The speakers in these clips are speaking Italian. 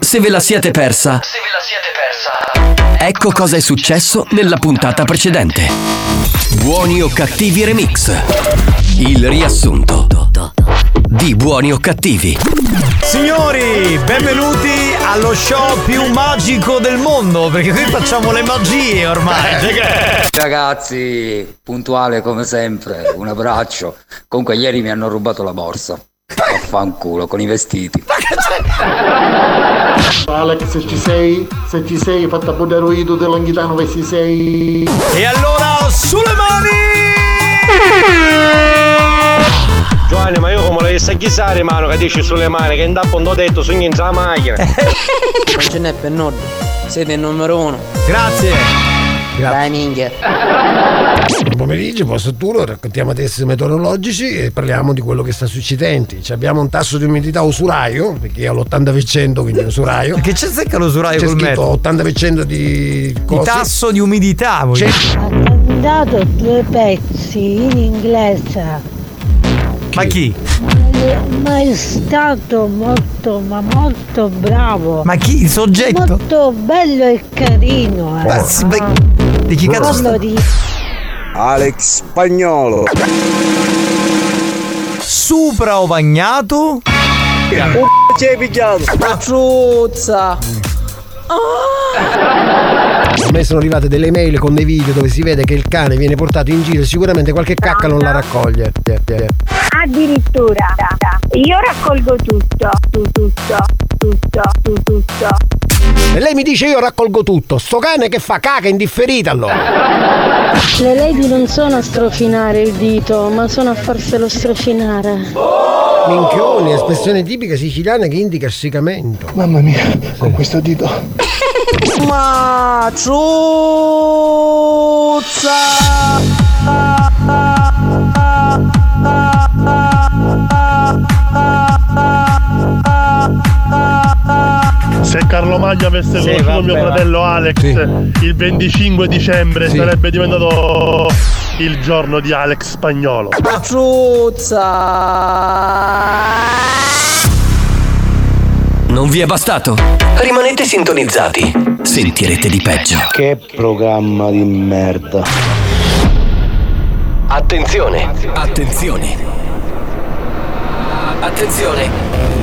Se ve la siete persa, se ve la siete persa, ecco cosa è successo nella puntata precedente. Buoni o cattivi remix. Il riassunto di buoni o cattivi. Signori, benvenuti allo show più magico del mondo, perché qui facciamo le magie ormai. Ragazzi, puntuale come sempre, un abbraccio. Comunque ieri mi hanno rubato la borsa. Affanculo con i vestiti. Alex se ci sei, se ci sei, fatta podere oído dell'anghitano se ci sei. E allora sulle mani! Giovanni, ma io come la vista chissare mano che dici sulle mani, che non ho detto su niente la macchina. Non ce n'è per nord. Siete il numero uno. Grazie. Dai minchia. Buon pomeriggio, posto turno, raccontiamo test meteorologici e parliamo di quello che sta succedendo. Ci abbiamo un tasso di umidità usuraio, perché ho l'80%, quindi usuraio. Che c'è secca l'usuraio C'è col scritto metro? 80% di Il cose. tasso di umidità, voi. C'è- dato due pezzi in inglese, Ma chi? ma è stato molto, ma molto bravo. Ma chi? Il soggetto? Molto bello e carino. Eh. Ma beh, di chi cazzo sta? Di Alex Spagnolo. Supra o bagnato? Ci hai picchiato. Truzza. A me sono arrivate delle mail con dei video dove si vede che il cane viene portato in giro e sicuramente qualche cacca non la raccoglie. addirittura io raccolgo tutto, E lei mi dice io raccolgo tutto. Sto cane che fa caca indifferita allora. Le lady non sono a strofinare il dito, ma sono a farselo strofinare. Minchioni, espressione tipica siciliana che indica essiccamento. Mamma mia, con questo dito. Ma Se Carlo Maglia avesse Sì, conosciuto mio fratello Alex il 25 dicembre Sì. sarebbe diventato il giorno di Alex Spagnolo. Truzza. Non vi è bastato? Rimanete sintonizzati. Sentirete di peggio. Che programma di merda. Attenzione! Attenzione! Attenzione!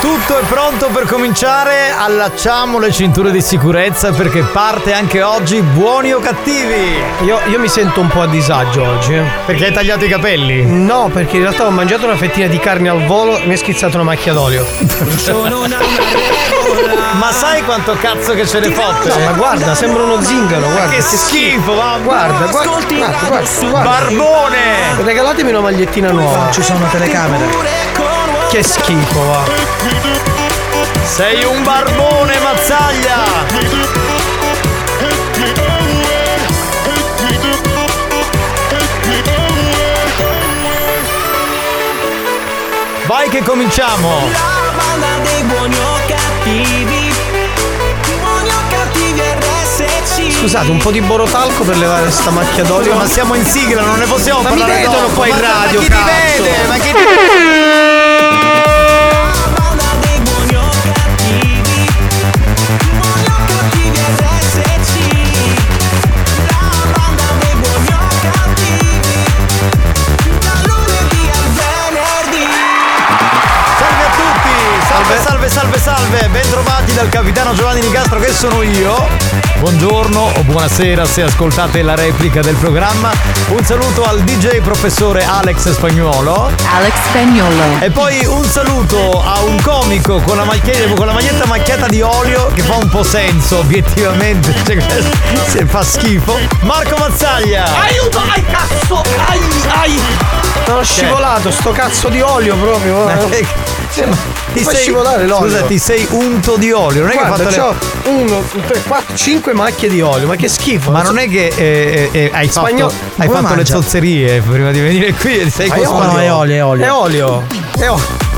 Tutto è pronto per cominciare, allacciamo le cinture di sicurezza perché parte anche oggi buoni o cattivi. Io, io mi sento un po' a disagio oggi. eh. Perché hai tagliato i capelli? No, perché in realtà ho mangiato una fettina di carne al volo e mi è schizzato una macchia d'olio. Ma sai quanto cazzo che ce ne fotte? No, ma guarda, sembra uno zingaro, guarda. che schifo, va Guarda, guarda, guarda, guarda, guarda. Barbone! Regalatemi una magliettina nuova. Ci sono telecamere. Che schifo, va. Sei un barbone, mazzaglia! Vai che cominciamo! La banda dei buoni o cattivi. Buoni o cattivi RSC. Scusate, un po' di borotalco per levare sta macchia d'olio. Ma siamo in sigla, non ne possiamo Ma mi parlare vedono dopo. qua in Ma- radio, Ma chi ti vede? Ma chi ti La dal capitano Giovanni Nicastro che sono io. Buongiorno o buonasera se ascoltate la replica del programma. Un saluto al DJ professore Alex Spagnuolo. Alex Spagnolo. E poi un saluto a un comico con la, macchia- con la maglietta macchiata di olio che fa un po' senso obiettivamente. Cioè, se fa schifo. Marco Mazzaglia. Aiuto, ai cazzo! Ai, ai! Sono scivolato, sto cazzo di olio proprio. Eh, Ti Fai sei, scivolare l'olio. Scusa, ti sei unto di olio. Non è Guarda, che hai fatto c'ho uno, tre, quattro, cinque macchie di olio, ma che schifo. Ma non è che eh, eh, hai fatto, Spagnolo- hai come fatto le zozzerie prima di venire qui e sei costretto- olio, è olio, è olio. È olio. È olio.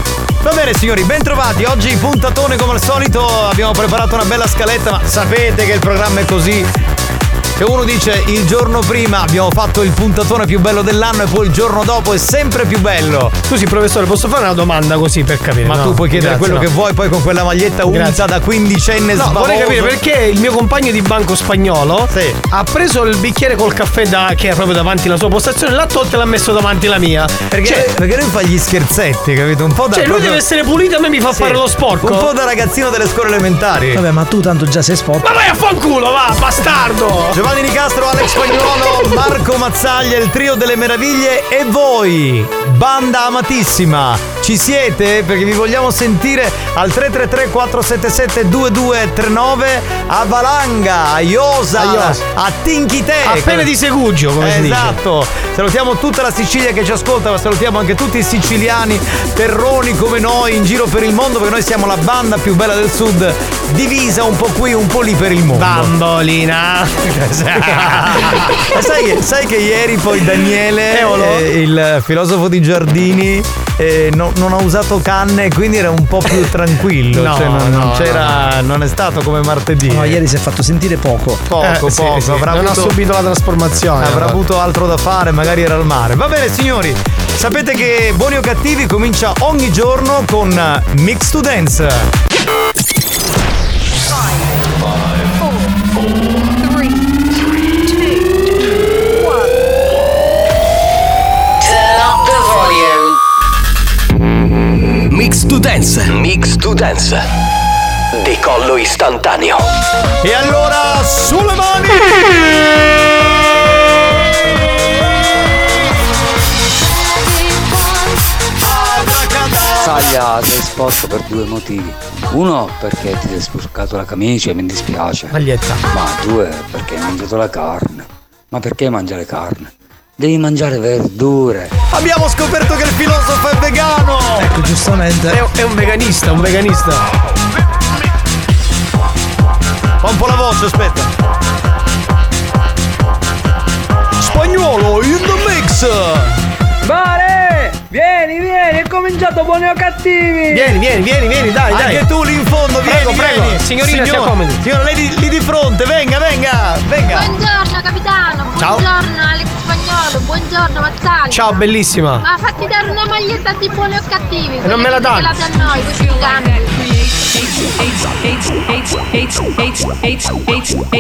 Va bene signori, ben trovati. Oggi puntatone come al solito, abbiamo preparato una bella scaletta, ma sapete che il programma è così. Che uno dice il giorno prima abbiamo fatto il puntatone più bello dell'anno e poi il giorno dopo è sempre più bello. Scusi, professore, posso fare una domanda così per capire? Ma No, tu puoi chiedere grazie, quello no. che vuoi poi con quella maglietta unta Grazie. da quindicenne No, sbavoso. vorrei capire perché il mio compagno di banco spagnolo ha preso il bicchiere col caffè da, che è proprio davanti alla sua postazione, l'ha tolto e l'ha messo davanti alla mia. Perché, Cioè- perché lui fa gli scherzetti, capito? Un po' da Cioè, lui proprio- deve essere pulito e a me mi fa Sì. fare lo sporco. Un po' da ragazzino delle scuole elementari. Vabbè, ma tu tanto già sei sporco. Ma vai a fanculo, va, bastardo! Giovanni Nicastro, Alex Spagnolo, Marco Mazzaglia, il trio delle meraviglie e voi, banda amatissima. Ci siete? Perché vi vogliamo sentire al 333 477 2239 a Valanga, a Iosa, A Iosa. a Tinchite. Appena di Segugio, come si dice. Esatto. Salutiamo tutta la Sicilia che ci ascolta, ma salutiamo anche tutti i siciliani, terroni come noi in giro per il mondo, perché noi siamo la banda più bella del sud, divisa un po' qui, un po' lì per il mondo. Bambolina. Ma sai, che- sai che ieri poi Daniele, Eolo? eh, il filosofo di Giardini, eh, no- non ha usato canne, quindi era un po' più tranquillo. No, cioè non, non no, c'era, non è stato come martedì. No, ieri si è fatto sentire poco. Poco, Eh, sì, poco. sì. Avrà non avuto- ha subito la trasformazione. Avrà allora. avuto altro da fare, magari era al mare. Va bene, signori. Sapete che Buoni o Cattivi comincia ogni giorno con Mix to Dance. Mix to Dance. Mix to Dance. Decollo istantaneo. E allora, sulle mani! Saglia sei sporco per due motivi. Uno perché ti sei sporcato la camicia e mi dispiace. Maglietta. Ma due perché hai mangiato la carne. Ma perché mangiare carne? Devi mangiare verdure. Abbiamo scoperto che il filosofo è vegano! Ecco, giustamente. È, è un veganista, un veganista. Fa un po' la voce, aspetta. Spagnolo in the mix! Vale! Vieni, vieni, è cominciato buoni o cattivi! Vieni, vieni, vieni, vieni, dai, dai. Anche tu lì in fondo, Prego, vieni, prego. vieni. Signorina, si Signor-. Signora, lei di, lì di fronte, venga, venga, venga. Buongiorno capitano, Ciao. buongiorno Alex Spagnolo, buongiorno Mazzaglia. Ciao, bellissima. Ma fatti dare una maglietta di buoni o cattivi. non me la quella danno. che date a noi, questi.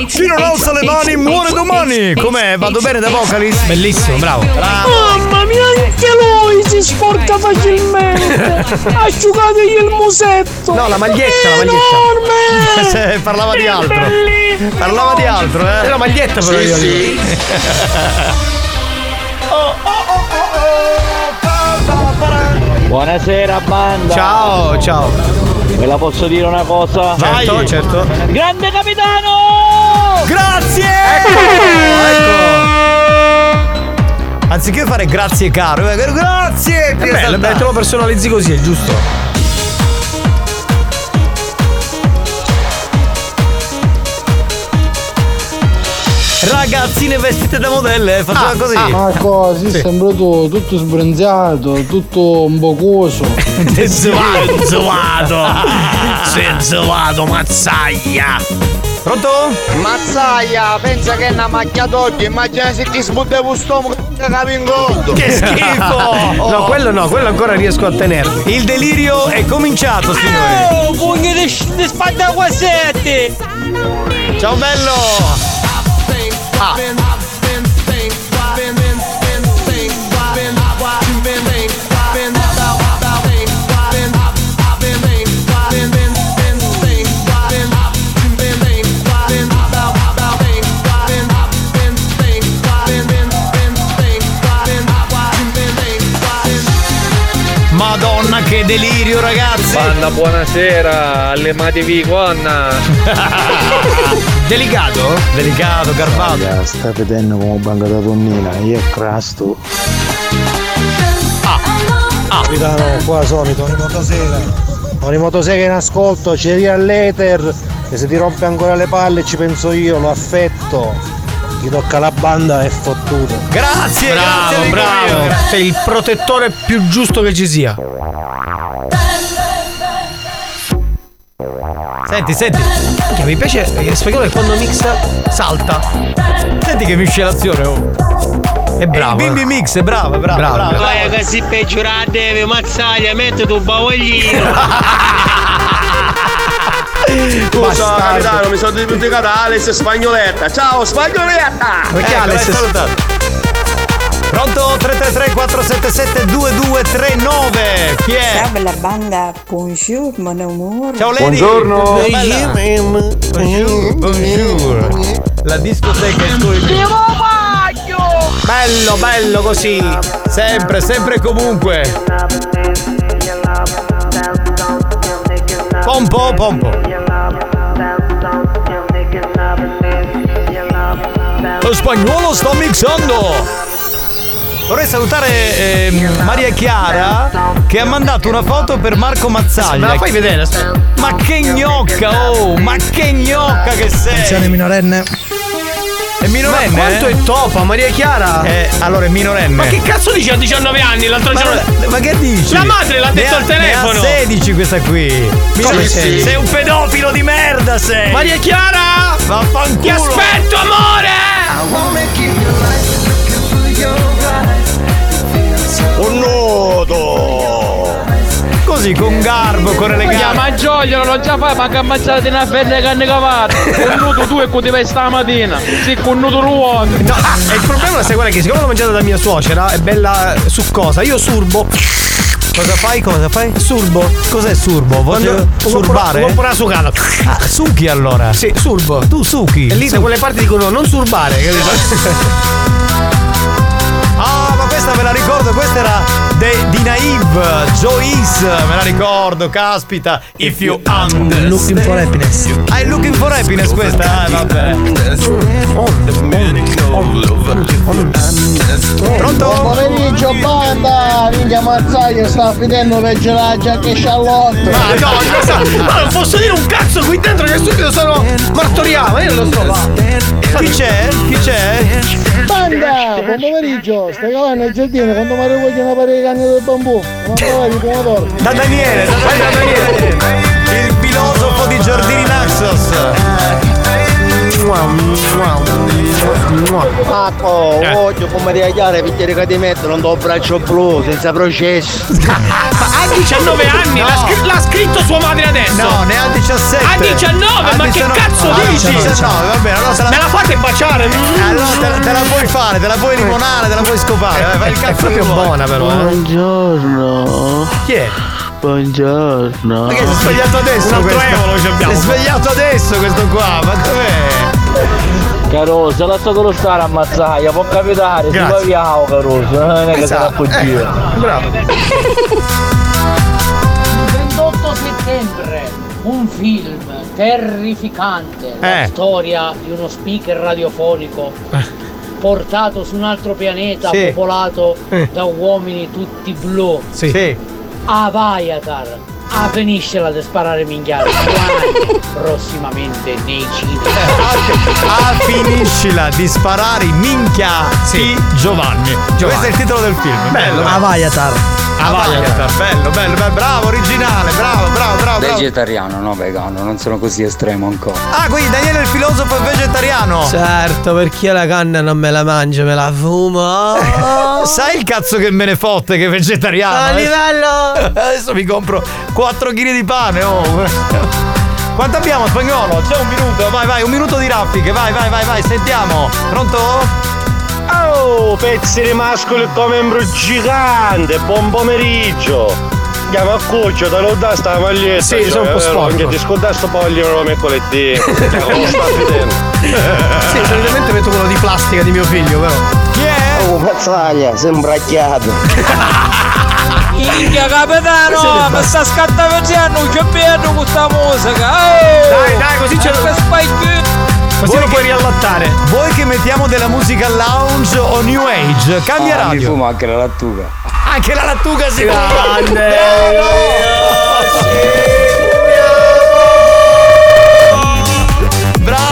Chi non alza le mani muore domani! Com'è? Vado bene da vocalist? Bellissimo, bravo. Mamma mia, anche lui si sporca facilmente. Asciugategli il musetto. No, la maglietta, la maglietta. Enorme. Se parlava di altro. Parlava di altro, eh? È la maglietta però Sì, io sì. Buonasera banda. Ciao, ciao. Ve la posso dire una cosa? Vai. Certo, certo. Grande capitano! Grazie! Anziché fare grazie caro, eh, grazie! È più bello, esaltante. beh, te lo personalizzi così, è giusto. Ragazzine vestite da modelle, eh, faceva così. Ma così sembra tu, tutto sbronzato, tutto un po' coso. Zovato. Zovato, mazzaglia. Pronto? Mazzaia, pensa che è una macchia d'occhio, immagina se ti sputtavo lo stomaco, capi in conto. Che schifo! No, quello no, quello ancora riesco a tenermi. Il delirio è cominciato, signori. Oh, pugni di, di spadaguasetti! Ciao bello! Madonna che delirio ragazzi! Banda, buonasera, allematevi con. Delicato? Delicato, garbato. Sta vedendo come banca da donnina, io è crasto. Capitano, qua sono Tony Motosega. Tony Motosega in ascolto, ci arriva l'Ether e se ti rompe ancora le palle ci penso io, lo affetto. Chi tocca la banda è fottuto. Grazie, Bravo, bravo. Sei il protettore più giusto che ci sia. Senti, senti. Minchia, mi piace eh, spagnolo che quando mixa salta. Senti che miscelazione, oh. È bravo. Il bimbi mix, è bravo, bravo, Bravo. bravo. Vai che si peggiora deve mazzaglia, metti tu bavoglino. Scusa capitano, mi sono dimenticato Alex Spagnoletta. Ciao Spagnoletta! Perché Ecco, Alex? salutato. Pronto 333 477 2239 Chi è? Ciao bella banda, bonjour mon amour. Ciao Lady Bella. Bonjour, bonjour. La discoteca è il Bello, bello così. Sempre, sempre e comunque Pompo, pompo Lo spagnolo sta mixando Vorrei salutare ehm, Maria Chiara che ha mandato una foto per Marco Mazzaglia. Me la fai vedere? Ma che gnocca, oh! Ma che gnocca che sei! Attenzione minorenne. È minorenne? Ma quanto eh? è topa, Maria Chiara? Eh, allora è minorenne. Ma che cazzo dici a 19 anni l'altro Ma, giorno? ma che dici? La madre l'ha Ne detto ha- al telefono. Ha 16 questa qui. Come Sei- sei? Un pedofilo di merda sei. Maria Chiara! Vaffanculo. Ti aspetto, amore! Un nudo! Così con garbo, con eleganza. ma giogliolo non già fai, ma che mangiate una fetta di canne cavate. Un nudo tu e con ti vai stamattina. Sì, con nudo ruolo. No, e il problema è che siccome l'ho mangiata da mia suocera è bella succosa, io surbo. Cosa fai? Cosa fai? Surbo. Cos'è surbo? Voglio Quando- surbare? Vuoi pure la sucata. Ah, succhi allora. Sì, surbo. Tu succhi. E lì da quelle parti dicono non surbare, capito? Ah, ma questa me la ricordo, questa era de- di Naive, Joyce, me la ricordo, caspita. If you understand. Looking for happiness. Ah, è Looking for Happiness questa? Eh, vabbè. Buon Pronto? pomeriggio banda! Minchia mazzaio sta finendo per la giacca Charlotte! Ma no, non so- ma non posso dire un cazzo qui dentro che subito sono martoriato, io non lo so. va. Chi c'è? Chi c'è? Banda! Buon pomeriggio! Stai cavando il giardino quando mi rivolgi una parete di canne del bambù! Non trovare di pomodoro! Da Daniele, da da Daniele. Il filosofo di Giardini Naxos. Marco, Eh. voglio come reagire perché che ti mettono un braccio blu senza processo! Ma ha 19 anni, l'ha, scr- l'ha scritto sua madre adesso. No, ne ha 17. Ha 19, Ha ma 19. che cazzo Ah, dici? 19, va bene, allora te la, Me la fate baciare? allora te, la- te la puoi fare, te la puoi limonare, te la puoi scopare. Vai, fai il È cazzo proprio che vuoi. buona però, eh. Buongiorno! Chi è? Buongiorno! Ma che si è svegliato adesso Un altro questo? evolo ci abbiamo. Si è svegliato adesso questo qua, ma dov'è? Carosa, lasciatelo stare a mazzaia, può capitare, si Grazie. va via, Carosa, non è che se la Esatto. appoggia. Eh, bravo. 28 settembre, un film terrificante, la Eh. storia di uno speaker radiofonico portato su un altro pianeta Sì. popolato Eh. da uomini tutti blu. Sì. sì. Avayatar. Ah, finiscela di sparare minchiate. Prossimamente nei cinema. Ah, finiscila di sparare i minchia sì. Giovanni. Questo è il titolo del film. Bello. Avayatar. Avayatar. Bello, bello, bello, bravo, originale, bravo, bravo, bravo. bravo. Vegetariano, no vegano, non sono così estremo ancora. Ah, quindi Daniele il filosofo è vegetariano. Certo, perché io la canna non me la mangio, me la fumo. Sai il cazzo che me ne fotte che è vegetariano? A livello. Adesso mi compro 4 kg di pane, oh. Quanto abbiamo spagnolo? C'è un minuto, vai, vai, un minuto di raffiche, vai, vai, vai, vai, sentiamo. Pronto? Oh, pezzi di mascoli come un gigante, buon pomeriggio! Chiama a cuccio, te lo dà sta maglietta. Sì, sono un po' sporco. Anche ti scorda sto poglio non lo mercoledì. Come sta vedendo? Sì, solitamente metto quello di plastica di mio figlio, però. Chi è? Oh, mazzaglia, sembra chiato! Minchia capitano, ma sta scattaveggiando che bello questa musica. Oh! Dai, dai, così ce lo- spike- Così Voi lo che- puoi riallattare. Vuoi che mettiamo della musica lounge o new age? Cambia Ah, mi radio. fumo anche la lattuga. Anche la lattuga si fa. Grande. Bravo! Radio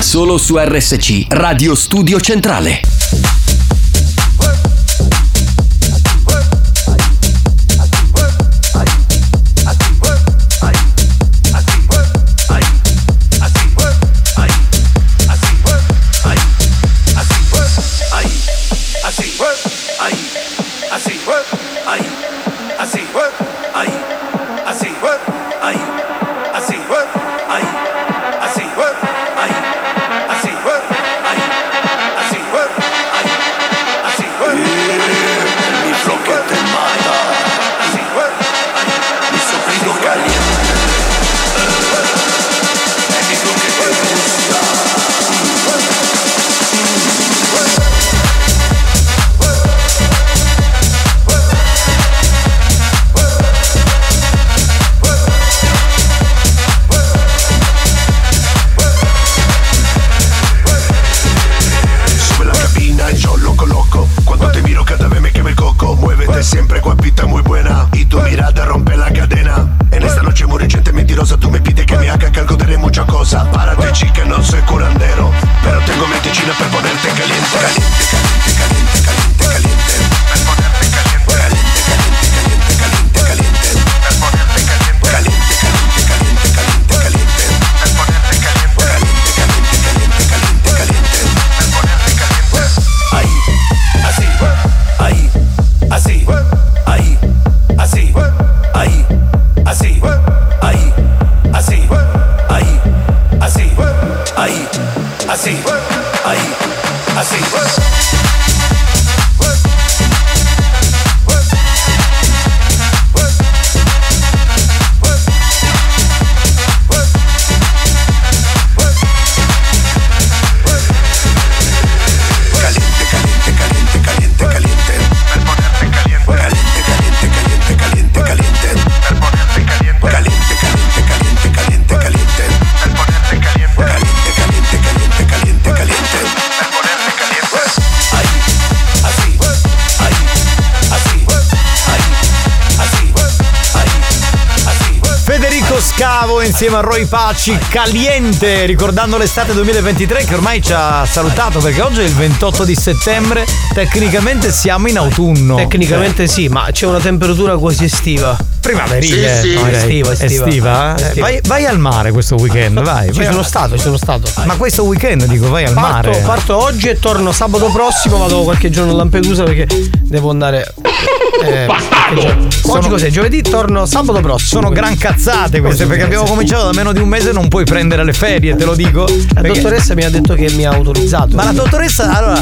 Solo su RSC, Radio Studio Centrale. Insieme a Roy Paci, caliente, ricordando l'estate 2023 che ormai ci ha salutato perché oggi è il 28 di settembre, tecnicamente siamo in autunno. Tecnicamente sì, ma c'è una temperatura quasi estiva. Primaverile. Sì, sì. direi. Estiva, estiva. Estiva? Eh, Estiva. Vai, vai al mare questo weekend, vai. Ci vai sono al- stato, ci sono stato. Ma questo weekend dico, vai al Parto, mare. parto oggi e torno sabato prossimo, vado qualche giorno a Lampedusa perché devo andare. eh, giorno. Oggi cos'è? Giovedì torno sabato prossimo. Sono gran cazzate queste perché abbiamo cominciato da meno di un mese non puoi prendere le ferie, te lo dico. La Perché- dottoressa mi ha detto che mi ha autorizzato. Ma la dottoressa allora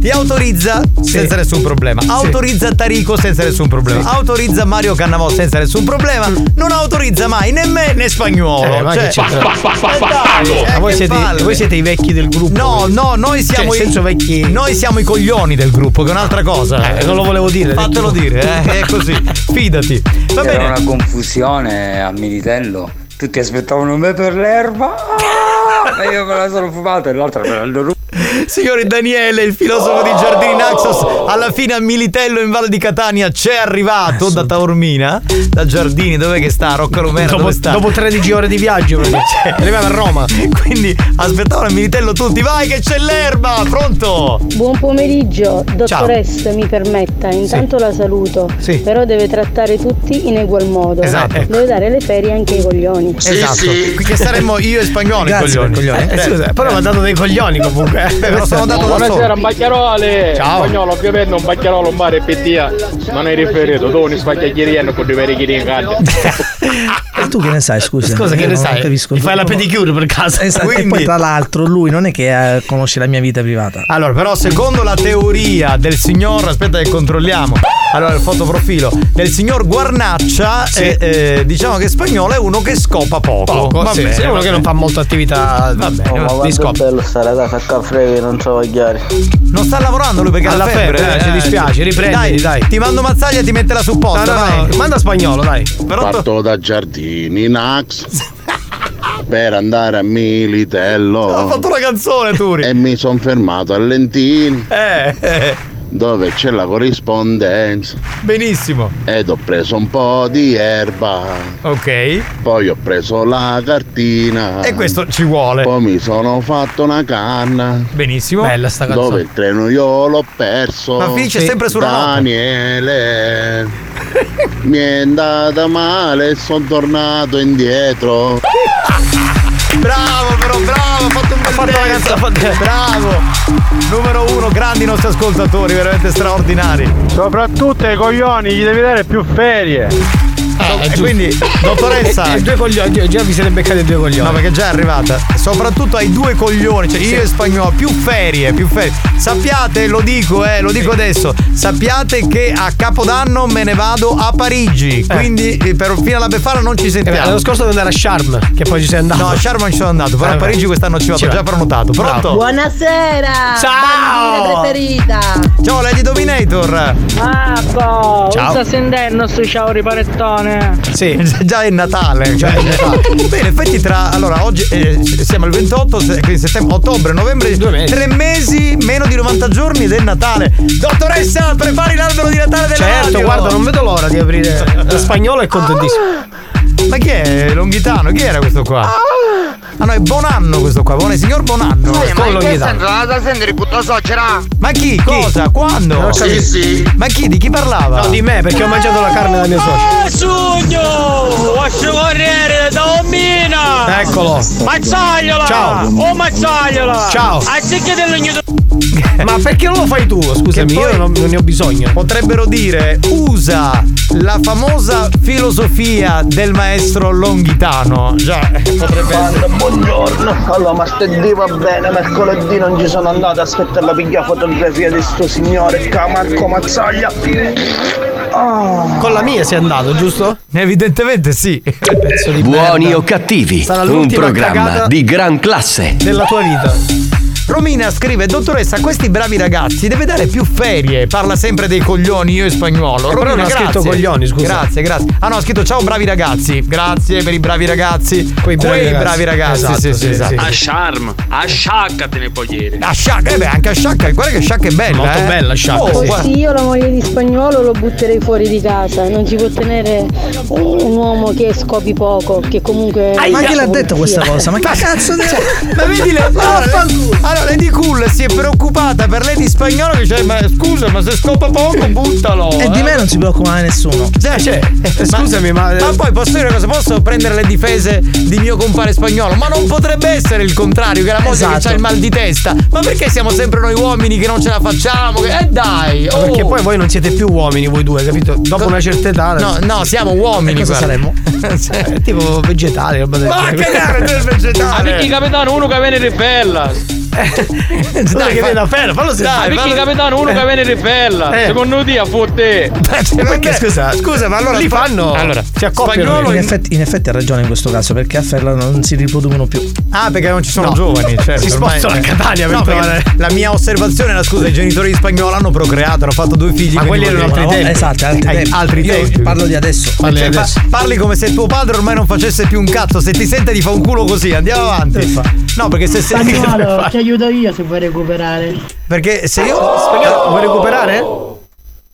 ti autorizza senza nessun problema. Autorizza Tarico senza nessun problema. Sì. Autorizza Mario Cannavò senza nessun problema. Non autorizza mai né me né spagnolo. Eh, ma Cioè, dai, eh, Ma voi siete, palle. voi siete i vecchi del gruppo. No, no, noi siamo Cioè, i senso vecchi. Noi siamo i coglioni del gruppo, che è un'altra cosa. Eh, non lo volevo dire, Fatelo dire, eh, è così. Fidati. Va Era bene. una confusione a Militello. Tutti aspettavano me per l'erba. Ah! E io me la sono fumata e l'altra me rubata. Signori Daniele, il filosofo di Giardini Naxos, alla fine a Militello in Val di Catania c'è arrivato da Taormina, da Giardini, dove che sta? Roccalumera, Dopo, dove sta? dopo 13 ore di viaggio, Cioè, arrivava a Roma. Quindi aspettavano a Militello tutti, vai che c'è l'erba, pronto? Buon pomeriggio, dottoressa mi permetta, intanto la saluto, Sì. però deve trattare tutti in egual modo. Esatto, ecco. Deve dare le ferie anche ai coglioni. esatto, che saremmo io e spagnolo i coglioni. coglioni. Eh, scusa, però mi ha dato dei coglioni comunque. Eh, me lo sono dato da Buonasera, solo. Bacchiarole! Ciao. Spagnolo, ovviamente un bacchiarolo un bar e pettia. Non hai riferito, tu ne spacchiaglieriano con due veri chiri in canna. E tu che ne sai, scusa? Scusa, che ne non sai? capisco. Gli fai la pedicure per caso. Esatto, E Quindi- poi tra l'altro lui non è che eh, conosce la mia vita privata. Allora, però, secondo la teoria del signor, aspetta che controlliamo. Allora, il fotoprofilo del signor Guarnaccia, eh, eh, diciamo che spagnolo è uno che scopa poco. Poco, Va sì, bene, sì, è uno che non fa molta attività. Va bene, di va- di scopo. bello stare a casa a caffè che non travagliare. Non sta lavorando lui perché ha Alla la febbre. febbre, eh, ci dispiace, riprenditi, dai, dai. Ti mando mazzaglia e ti mette la supposta, No, no, vai. no, manda spagnolo, dai. Pronto? Parto da Giardini Nax per andare a Militello. Ho fatto la canzone, Turi. E mi sono fermato a Lentini Eh, eh, dove c'è la corrispondenza benissimo. ed ho preso un po' di erba. Ok. Poi ho preso la cartina. E questo ci vuole. Poi mi sono fatto una canna. Benissimo. Bella sta Dove canzone. il treno io l'ho perso. Ma finisce sempre sulla. Daniele. Mi è andata male e sono tornato indietro. Bravo, però, bravo, ha fatto la canzone. Bravo. Numero uno, grandi i nostri ascoltatori, veramente straordinari. Soprattutto ai coglioni gli devi dare più ferie. E quindi, dottoressa. E, e due coglioni, già vi siete beccati due coglioni. No, perché già è arrivata. Soprattutto ai due coglioni, cioè io e spagnolo, più ferie, più ferie. Sappiate, lo dico, eh, lo dico adesso. Sappiate che a Capodanno me ne vado a Parigi. Quindi eh, per fino alla Befana non ci Eh, sentiamo. L'anno scorso devo andare a Charm, che poi ci sei andato. No, a Sharma non ci sono andato, però Eh, a. Parigi quest'anno ci vado, Ci ho già prenotato. Pronto? Buonasera! Ciao! Preferita! Ciao Lady Dominator! Marco, Ciao. sta sentendo sto ciao ripanettone? Sì. Già è Natale, già è Natale. Bene, effetti tra. Allora, oggi eh, siamo il 28, se- quindi settembre, ottobre, novembre. Mesi. Tre mesi, meno di 90 giorni del Natale. Dottoressa, prepari l'albero di Natale della Certo, radio. guarda, non vedo l'ora di aprire. Lo spagnolo è contentissimo. Ma chi è Longhitano? Chi era questo qua? Ah no, è Bonanno questo qua, buon signor Bonanno. Con Longhitano. da sentire tutto suocera. Ma chi? Cosa? Quando? Sì, sì. Ma chi? Di chi parlava? No, di me, perché ho mangiato la carne della mia suocera. Sugno! Lascio correre da Omina! Eccolo. Mazzagliola! Ciao. Oh mazzagliola! Ciao. Anziché del legno Ma perché non lo fai tu? Scusami, Che io non, non ne ho bisogno. Potrebbero dire usa la famosa filosofia del maestro Longhitano. Già, potrebbe essere. Buongiorno. Allora, martedì va bene, mercoledì non ci sono andato. Aspetta la piglia fotografia di sto signore, che ha Marco Mazzaglia. Ah. Con la mia sei andato, giusto? Evidentemente sì. Pezzo di Buoni merda. o cattivi, Sarà un programma di gran classe. della tua vita. Romina scrive: Dottoressa, a questi bravi ragazzi deve dare più ferie. Parla sempre dei coglioni, io e spagnolo. Eh, però Romina, non ha scritto coglioni, scusa. Grazie, grazie. Ah no, ha scritto ciao bravi ragazzi. Grazie per i bravi ragazzi. Quei bravi ragazzi. ragazzi. Esatto, sì, sì, sì, esatto. A charm, a sciaccatene poi ieri. A Sciacca, eh beh, anche a Sciacca, guarda che Sciacca è bella. Molto eh. bella Sciacca, Oh, sì. guarda. Io la moglie di spagnolo lo butterei fuori di casa. Non si può tenere un uomo che scopi poco, che comunque. Ma chi l'ha detto questa cosa? Ma che cazzo di... Ma vedi le, allora, allora Lady Cool si è preoccupata per Lady Spagnolo che dice ma scusa ma se scopa poco buttalo E di eh." me non si preoccupa mai nessuno. Cioè, cioè, Eh, scusami, ma- ma poi posso dire una cosa? Posso prendere le difese di mio compare spagnolo? Ma non potrebbe essere il contrario, che la moglie che Esatto. ha il mal di testa. Ma perché siamo sempre noi uomini che non ce la facciamo? Che- Eh dai! Oh. Perché poi voi non siete più uomini, voi due, capito? Dopo una certa età. No, no, siamo uomini. Cosa saremmo? Eh, tipo vegetali, roba del Ma che cazzo del Ah, vegetale? perché capitano uno che viene ribella. Dai, che fa- viene da ferro, fallo sentire. perché capitano uno che viene ribella. Eh. Secondo te a fotte. Perché scusa, Scusa, ma allora li fanno. Allora, si accoppiano. spagnolo In in- effetti, in effetti ha ragione in questo caso, perché a Ferla non si riproducono più. Ah, perché non ci sono No. giovani, certo. Si spostano a Catania per No, perché trovare- La mia osservazione era scusa, i genitori di spagnolo hanno procreato, hanno fatto due figli. Ma quelli erano altri tempi. Esatto, altri tempi. altri tempi. parlo di adesso. Parli Cioè, adesso. pa- parli come se tuo padre ormai non facesse più un cazzo. Se ti sente di fa un culo così, andiamo avanti. No, perché se sei. Spagnolo, aiuto io se vuoi recuperare. Perché se io. Vuoi recuperare?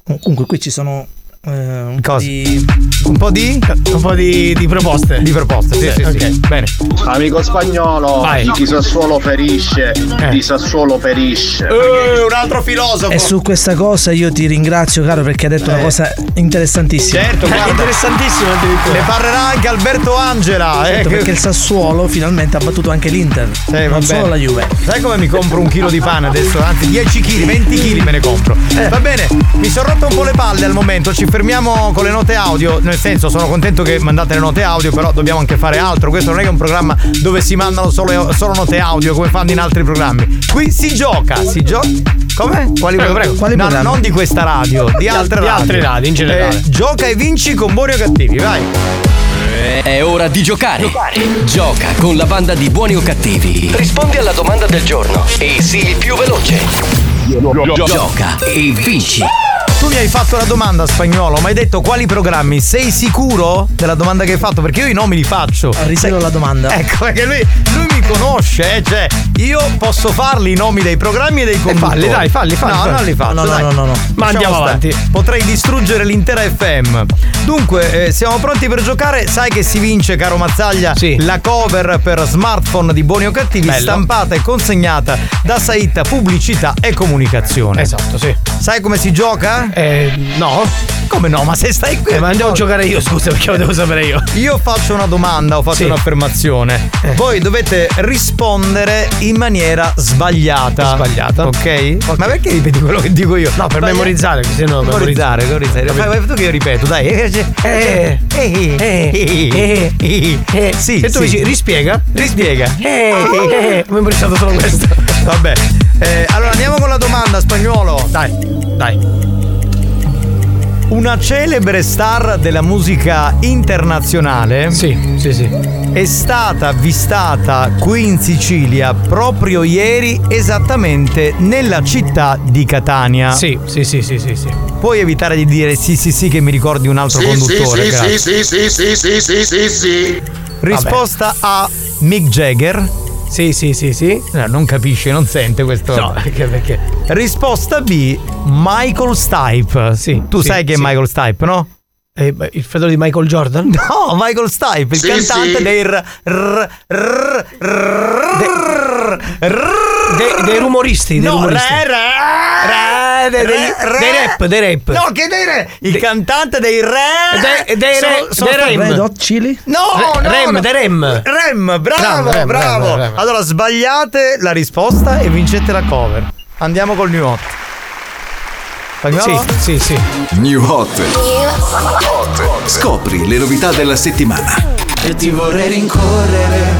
Comunque qui ci sono eh, un po' Cosa? di. Un po' di. Un po' di, di proposte. Di proposte, sì, sì, sì. Ok. Bene. Amico spagnolo, Vai. di chi Sassuolo ferisce, di Sassuolo perisce. Eh, un altro filosofo. E su questa cosa io ti ringrazio, caro, perché hai detto una cosa interessantissima. Certo, guarda. Interessantissimo addirittura. Ne parlerà anche Alberto Angela. eh, Certo, che- perché il Sassuolo finalmente ha battuto anche l'Inter. Eh, non vabbè. solo la Juve. Sai come mi compro un chilo di pane adesso? Anzi, 10 kg, 20 kg me ne compro. Eh. Va bene, mi sono rotto un po' le palle al momento. Ci fermiamo con le note audio. Nel senso, sono contento che mandate le note audio, però dobbiamo anche fare altro. Questo non è che è un programma dove si mandano solo, solo note audio come fanno in altri programmi. Qui si gioca, si gioca. Come? Quali, Prego, prego. Quali no, non di questa radio, di altre di radio. altre radio, in generale. Eh, gioca e vinci con buoni o cattivi, vai. È ora di giocare. Gioca con la banda di buoni o cattivi. Rispondi alla domanda del giorno e sii il più veloce. Gioca e vinci. Tu mi hai fatto la domanda spagnolo, mi hai detto quali programmi? Sei sicuro della domanda che hai fatto? Perché io i nomi li faccio. Ritiro la domanda. Ecco, perché lui, lui mi conosce, eh, cioè io posso farli i nomi dei programmi e dei conduttori. falli, dai, falli, falli, No, falli. non li faccio. No, no, no, no, no. Ma andiamo avanti. Potrei distruggere l'intera FM. Dunque, eh, siamo pronti per giocare. Sai che si vince, caro Mazzaglia, Sì. la cover per smartphone di Buoni o Cattivi, Bello. stampata e consegnata da Saita Pubblicità e Comunicazione. Esatto, sì. Sai come si gioca? Eh, no. Come no? Ma se stai qui. Eh, ma andiamo a giocare io, scusa, perché lo devo sapere io. Io faccio una domanda o faccio Sì. Eh. un'affermazione. Voi dovete rispondere in maniera sbagliata. Sbagliata. Ok? Ma perché ripeti quello che dico io? No, per Sbaglia- memorizzare, perché sennò Memorizzare, memorizzare. Fai, fai tu che io ripeto, dai. Eh, eh, eh, eh. Sì. Se tu dici rispiega, Rispiega. eh, ho memorizzato solo questo. Vabbè. Allora andiamo con la domanda, spagnolo. Dai, dai. Una celebre star della musica internazionale Sì, sì, sì. è stata avvistata qui in Sicilia proprio ieri esattamente nella città di Catania. Sì, sì, sì, sì, sì, sì. Puoi evitare di dire sì sì sì che mi ricordi un altro conduttore. grazie. sì, sì, sì, sì, sì, sì, sì. Risposta A Mick Jagger. Sì, sì, sì, sì. No, non capisce, non sente questo. No, perché, perché? Risposta B Michael Stipe. Sì, Tu sì, sai che sì. è Michael Stipe, no? Eh, beh, il fratello di Michael Jordan? No, Michael Stipe, il Sì, cantante sì. dei r- r- r- r- r- De- dei rumoristi, dei No, rumoristi. re- re- dei- dei- re- dei rap, dei rap. No, che dei re? Il cantante dei re. De- dei re- sono- sono dei rem. Red Hot Chili? No, Re- no, rem, no. dei rem. Rem, bravo, Bravo, rem, bravo. rem, rem. Allora sbagliate la risposta e vincete la cover. Andiamo col new hot. Sì, sì, sì. New Hot. Scopri le novità della settimana. E ti vorrei rincorrere,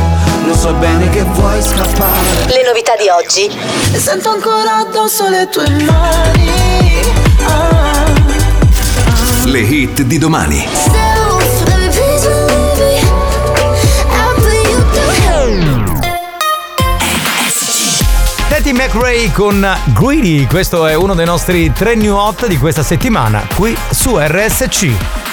lo so bene che vuoi scappare. Le novità di oggi. E sento ancora addosso le tue mani. Ah. Le hit di domani. Teddy McRae con Greedy, questo è uno dei nostri tre new hot di questa settimana, qui su RSC.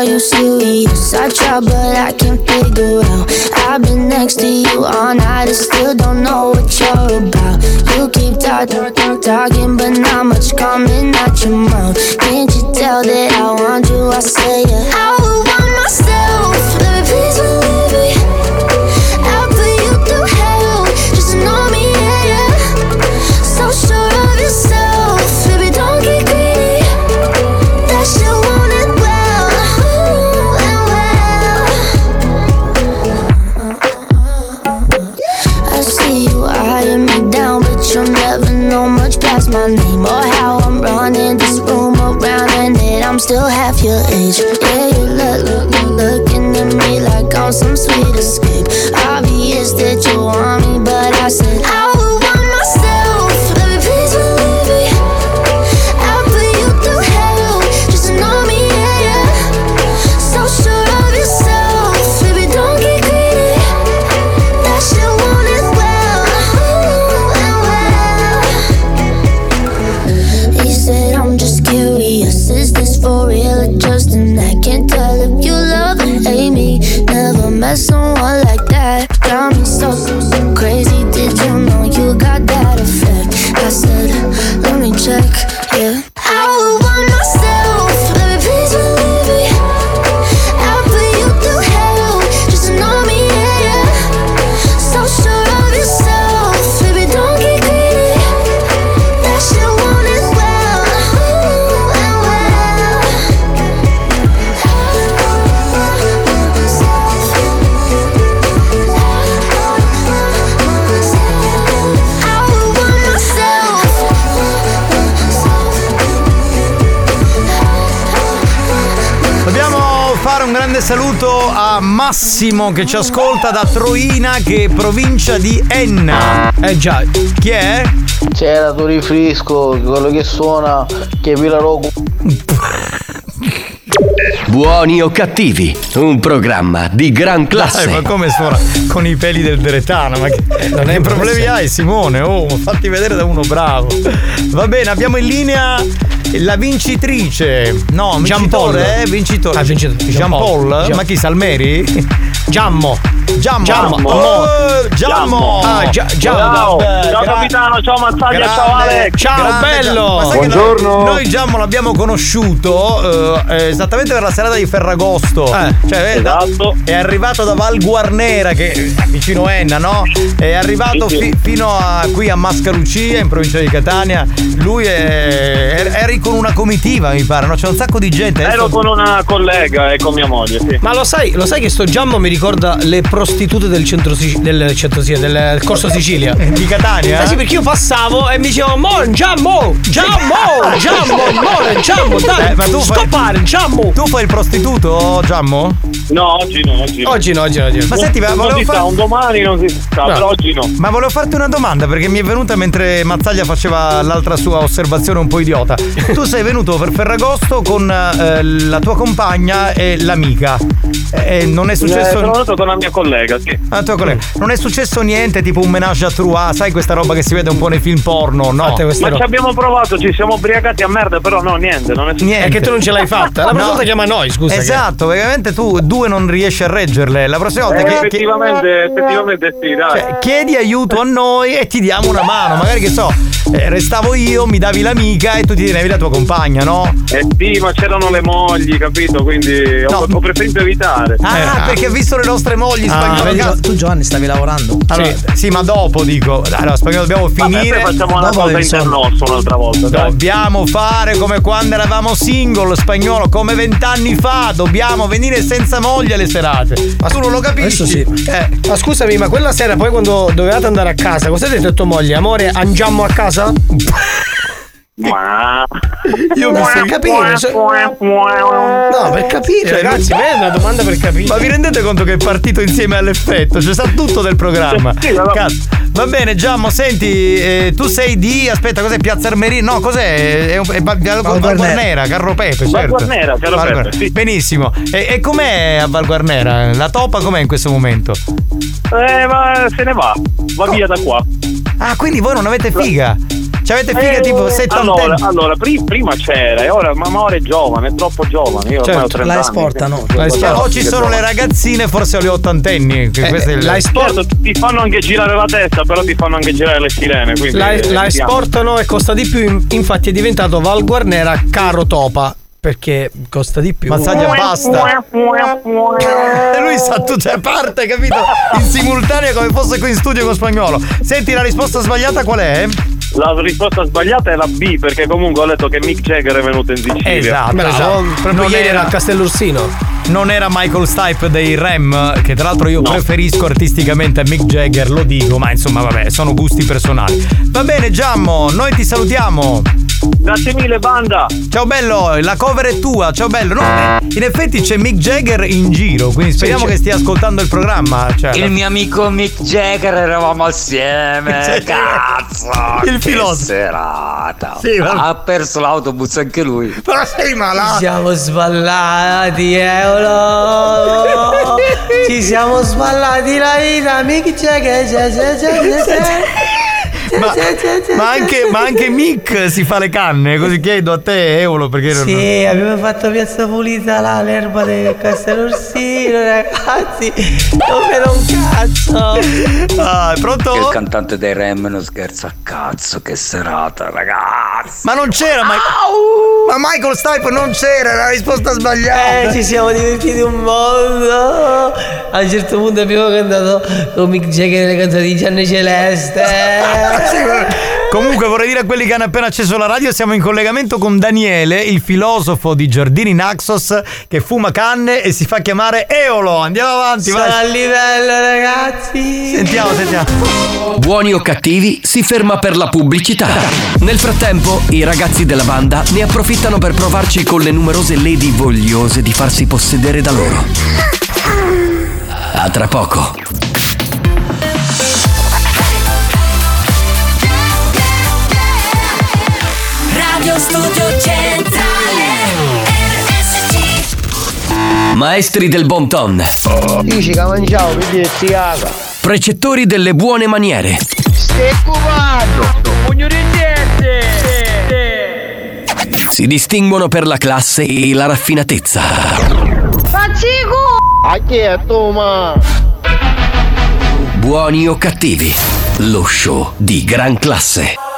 Are you serious? I try, but I can't figure out. I've been next to you all night and still don't know what you're about. You keep talking, talking, but not much coming out your mouth. Can't you tell that I want you? I say, yeah. I still half your age. Massimo che ci ascolta da Troina, che è provincia di Enna. Eh già, chi è? C'era tu rifrisco, quello che suona, che vi la rogo. Buoni o cattivi, un programma di gran classe. Dai, ma come suona con i peli del Deretano? Ma che, Non è che problemi hai, Simone? Oh, fatti vedere da uno bravo. Va bene, abbiamo in linea la vincitrice. No, Jean vincitore, Paul. eh? Vincitore. Ah, vincitore. Jean, Jean Paul? Paul. Jean- Ma chi, Salmeri? Giammo. Giammo. Giammo. Oh, Giammo. Ah, Gia- Giammo. Ciao, Ciao, capitano, ciao Mazzaglia, ciao Alex. Ciao, Grande bello. Giammo. Ma sai che Buongiorno. Noi, noi Giammo l'abbiamo conosciuto eh, esattamente per la serata di Ferragosto. Cioè, eh, da- è arrivato da Val Guarnera, che è vicino Enna, no? È arrivato Sì, sì. fi- fino a qui a Mascalucia, in provincia di Catania. Lui è, er- eri con una comitiva, mi pare, no? C'è un sacco di gente. Ero Adesso- con una collega e con mia moglie, sì. Ma lo sai, lo sai che sto Giammo mi ricorda le prostitute del centro, del, centro Sic- del corso Sicilia? Di Catania? Eh sì, perché io passavo e mi dicevano Mo, Giammo, Giammo, Giammo, Mo, Giammo, dai, Eh, ma tu fai- stoppare, Giammo. Tu fai il prostituto, Giammo? No, oggi no, oggi no. Oggi no, oggi no, oggi no. Ma senti, ma non volevo si fare- un domani non si sa, No. però oggi no. Ma volevo farti una domanda perché mi è venuta mentre Mazzaglia faceva l'altra sua osservazione un po' idiota. Tu sei venuto per Ferragosto con eh, la tua compagna e l'amica. E non è Eh, successo. sono venuto con la mia collega, sì. Ah, tua collega. Non è successo niente, tipo un menage à trois, sai questa roba che si vede un po' nei film porno, no? Ma ci abbiamo provato, ci siamo ubriacati a merda, però no, niente, non è successo. Niente. È che tu non ce l'hai fatta. La prossima No. volta chiama noi, scusa. che- Esatto, veramente tu due non riesci a reggerle. La prossima volta Eh, che- che- effettivamente, effettivamente sì, dai. Cioè, chiedi aiuto a noi e ti diamo una mano. Magari che so, eh, restavo io, mi davi l'amica e tu ti tenevi la tua compagna, no? Eh sì, ma c'erano le mogli, capito? Quindi ho, ho preferito evitare. Ah, perché ha visto le nostre mogli Ah, spagnole. Cazzo. tu Giovanni stavi lavorando. Allora, sì. ma dopo dico, allora spagnolo dobbiamo Vabbè, finire. poi facciamo una Dopo cosa internosso un'altra volta, dai. Dobbiamo fare come quando eravamo single spagnolo, come vent'anni fa, dobbiamo venire senza moglie alle serate. Ma tu non lo capisci? Sì. Eh. Ma scusami, ma quella sera poi quando dovevate andare a casa, cosa hai detto a tua moglie? Amore, andiamo a casa? Ma... Io mi per capire. so- No, per capire, Cioè, ragazzi, ma è una domanda per capire. Ma vi rendete conto che è partito insieme all'effetto? Cioè sa tutto del programma. Sì, Cazzo. Va bene, Giammo, senti, eh, tu sei di. Aspetta, cos'è Piazza Armerino? No, cos'è? È, un- è Val Val Guarnera, Carro Pepe, Val certo. Guarnera, Carro Val Pepe, sì. Benissimo. E, e com'è a Val Guarnera? La topa com'è in questo momento? Eh, ma se ne va, va via da qua. Ah, quindi voi non avete figa? Ci avete figa Eh, tipo 70 Allora, allora pri- prima c'era, e ora, ma, ma ora è giovane, è troppo giovane. Io ormai ho 30 la anni. esportano. La esportano. O ci sono le ragazzine, forse ho gli ottantenni. che è il- la esport- Certo, ti fanno anche girare la testa, però ti fanno anche girare le sirene. La, eh, la esportano e costa di più, in- infatti è diventato Val Guarnera caro topa. Perché costa di più. Mazzaglia basta. E lui sa tutte le parti, capito? In simultanea come fosse qui in studio con spagnolo. Senti, la risposta sbagliata qual è? La risposta sbagliata è la B, perché comunque ho letto che Mick Jagger è venuto in Sicilia. Esatto, esatto. proprio Non ieri era- era a Castellursino. Non era Michael Stipe dei Rem, che tra l'altro io preferisco artisticamente a Mick Jagger, lo dico, ma insomma vabbè, sono gusti personali. Va bene Giammo, noi ti salutiamo. Grazie mille, banda. Ciao bello, la cover è tua, ciao bello. No, eh, in effetti c'è Mick Jagger in giro, quindi speriamo c'è. che stia ascoltando il programma. Cioè, Il mio amico Mick Jagger eravamo assieme. Sì. Cazzo! Il filosofo. serata. Sì, ma- ha perso l'autobus anche lui. Ma sei malato. siamo sballati, euro. Ci siamo sballati la vita, Mick Jagger. Ma, ma anche, ma anche Mick si fa le canne, così chiedo a te, Eolo, perché non- Sì, abbiamo fatto piazza pulita là, l'erba del Castellorsino, ragazzi. Non vedo un cazzo. Ah, è pronto? Il cantante dei Rem non scherza a cazzo, che serata, ragazzi. Ma non c'era, ma. Ma Michael Stipe non c'era, era la risposta sbagliata. Eh, ci siamo divertiti un mondo. A un certo punto abbiamo cantato con Mick Jagger le canzoni di Gianni Celeste. Comunque vorrei dire a quelli che hanno appena acceso la radio, siamo in collegamento con Daniele, il filosofo di Giardini Naxos che fuma canne e si fa chiamare Eolo. Andiamo avanti, Sono a vai. livello, ragazzi. Sentiamo, sentiamo. Buoni o cattivi si ferma per la pubblicità. Nel frattempo, i ragazzi della banda ne approfittano per provarci con le numerose lady vogliose di farsi possedere da loro. A tra poco. Radio Studio Centrale RSC Maestri del bon ton. Dici che mangiavo, vedi ziaga. Precettori delle buone maniere. Stai cubando. Pugno di Si distinguono per la classe e la raffinatezza. Pazzico! A chi è tu, ma? Buoni o cattivi. Lo show di gran classe.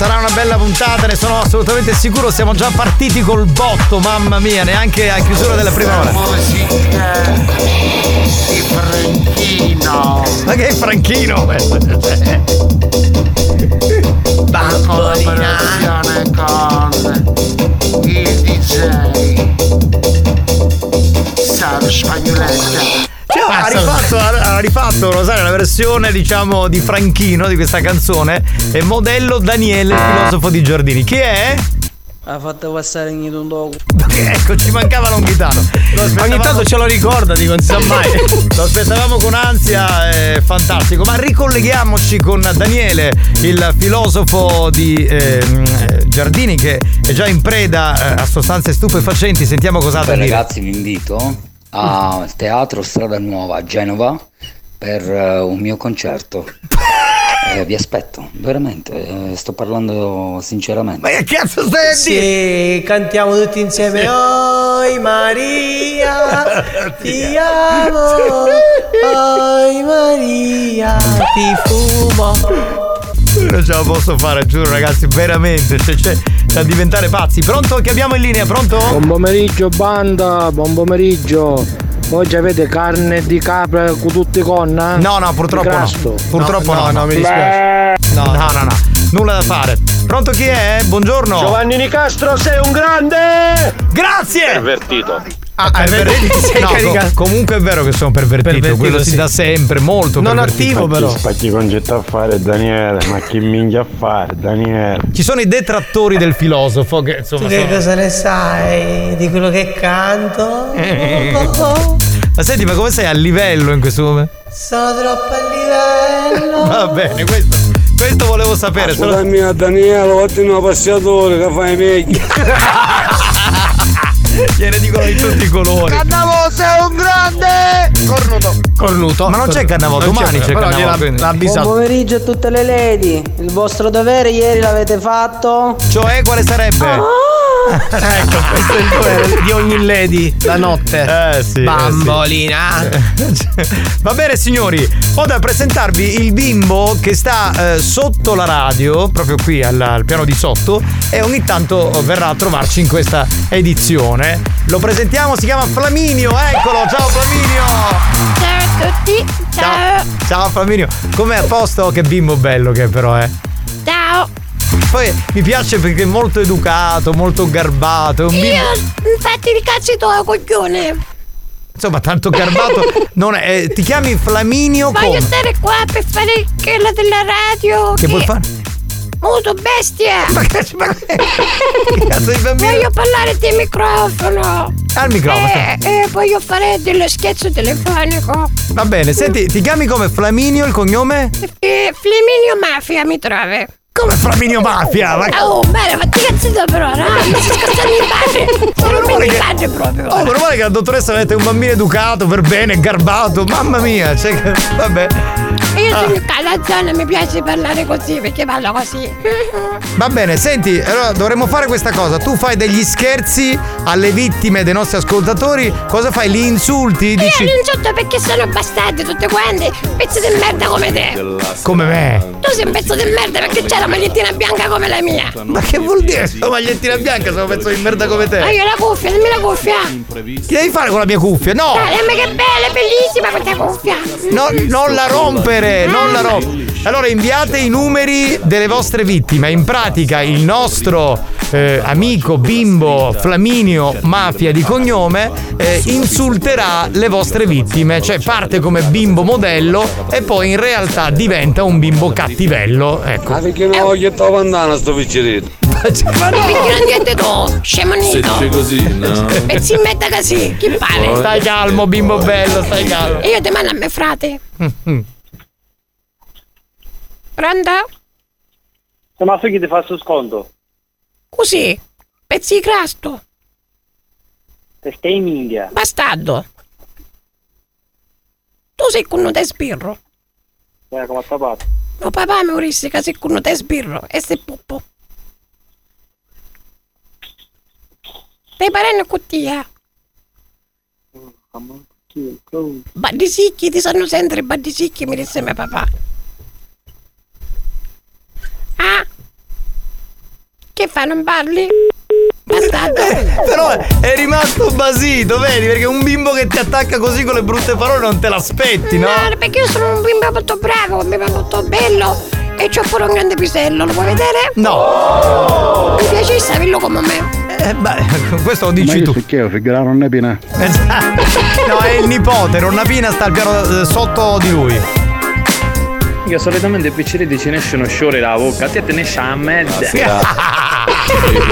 Sarà una bella puntata, ne sono assolutamente sicuro. Siamo già partiti col botto, mamma mia, neanche a chiusura della prima ora. Ma che è Franchino? Collaborazione con il DJ Saro Spagnoletta. Ha, rifatto, ha, ha rifatto lo sai, la versione diciamo di Franchino di questa canzone è modello Daniele, il filosofo di Giardini. Chi è? Ha fatto passare ogni un dopo. Ecco, ci mancava Longhitano. Ogni tanto ce lo ricorda, dico, non si sa mai. Lo aspettavamo con ansia, è fantastico. Ma ricolleghiamoci con Daniele, il filosofo di eh, Giardini, che è già in preda eh, a sostanze stupefacenti. Sentiamo cosa ha da Beh, dire. ragazzi, vi invito al Teatro Strada Nuova a Genova per eh, un mio concerto. Eh, vi aspetto, veramente, eh, sto parlando sinceramente. Ma che cazzo stai a Sì, cantiamo tutti insieme. Oh, Oi Maria, ti amo. Oi Maria, ti fumo. Non ce la posso fare, giuro ragazzi, veramente. Cioè, cioè, da diventare pazzi. Pronto? Che abbiamo in linea, pronto? Buon pomeriggio banda, buon pomeriggio. Oggi avete carne di capra con tutti i conna? No, no, purtroppo no. Purtroppo no, no, mi dispiace. No, no, no, no. Nulla da fare. Pronto chi è? Buongiorno. Giovanni Nicastro, sei un grande! Grazie! Pervertito. Ah, pervertito. sei No, caricato. co- comunque è vero che sono pervertito, Pervertito, quello si sì. dà sempre, molto Non attivo, però. Spacchi concetto a fare Daniele, ma che minchia a fare Daniele? Ci sono i detrattori del filosofo che insomma Tu che sono- cosa ne sai di quello che canto? Ma senti, ma come sei a livello in questo momento? Sono troppo a livello. Va bene, questo, questo volevo sapere. solo- Scusami a Daniele, ottimo passiatore che fai meglio. Gliene dicono di tutti i colori. Cannavo sei un grande! Cornuto. Cornuto. Ma non c'è Cannavò, Non domani c'è però Cannavò. l'ha avvisato. Buon pomeriggio a tutte le lady. Il vostro dovere ieri l'avete fatto? Cioè, quale sarebbe? ecco, questo è il dovere di ogni lady la notte. Eh sì. Bambolina. eh sì. Va bene signori, ho da presentarvi il bimbo che sta eh, sotto la radio, proprio qui al, al piano di sotto, e ogni tanto verrà a trovarci in questa edizione. Lo presentiamo, si chiama Flaminio, eccolo, ciao Flaminio! Ciao a tutti, ciao. Ciao Flaminio, com'è a posto? Che bimbo bello che è però, eh. Ciao. Poi mi piace perché è molto educato, molto garbato, è un bimbo... Io infatti di cazzo tuoi coglione. Insomma, tanto garbato. non è, eh, ti chiami Flaminio Voglio come? stare qua per fare quella della radio. Che vuoi fare? Muto bestia. Ma che, ma che cazzo di bambino? Voglio parlare di microfono. Al microfono. Eh, eh, voglio fare dello scherzo telefonico. Va bene, senti, ti chiami come Flaminio il cognome? Eh, Flaminio Mafia mi trovi. Come Flaminio Mafia? Ma... Oh, bene, ma ti cazzo però, no? Mi sto scherzando in. Sono male in che- padre proprio. Oh, meno male che la dottoressa avete un bambino educato, per bene, garbato, mamma mia, cioè, che- vabbè. Io Ah. sono calazzone, mi piace parlare così perché parlo così. Va bene, senti, allora dovremmo fare questa cosa. Tu fai degli scherzi alle vittime dei nostri ascoltatori, cosa fai? Li insulti? Dici Io li insulto perché sono bastardi tutte quante, pezzi di merda come te. come me? Tu sei un pezzo di merda perché c'è la magliettina bianca come la mia. Ma che vuol dire? Sono magliettina bianca, sono un pezzo di merda come te. Ma io la cuffia, dammi la cuffia. Che devi fare con la mia cuffia? No! Dai, dammi che bella, è bellissima questa cuffia. No, non la rompere, non la rompere. Allora inviate i numeri delle vostre vittime. In pratica il nostro eh, amico bimbo Flaminio Mafia di cognome eh, insulterà le vostre vittime. Cioè parte come bimbo modello e poi in realtà diventa un bimbo cattivello. Ecco. Ma perché no, che sto bandana sto piccerito? Ma no. Perché non dite tu, scemonito. così, no? Pezzi in merda così, chi pare? Stai calmo, bimbo bello, stai calmo. E io ti mando a me frate. Mm. Pronto? Ma chi ti fa sto sconto? Così, pezzi di crasto. Te stai in minchia. Bastardo. Tu sei con te sbirro. Eh, come fatto? Ma papà mi vorresti che sei con te sbirro e sei puppo. Stai parendo cottia. Baddisicchi, ti sanno sempre baddisicchi, mi disse mio papà. Ah? Che fa, non parli? Bastardo. Però è rimasto basito, vedi? Perché un bimbo che ti attacca così con le brutte parole non te l'aspetti, no? No, perché io sono un bimbo molto bravo, un bimbo molto bello e c'ho pure un grande pisello, lo vuoi vedere? No! Mi piace saperlo come me. Eh, beh, questo lo dici tu. Perché figura non è piena? Esatto. No, è il nipote, Ronnapina sta al piano eh, sotto di lui. Io solitamente i picciriti ce ne escono sciore la bocca, a te te ne esce a mezza.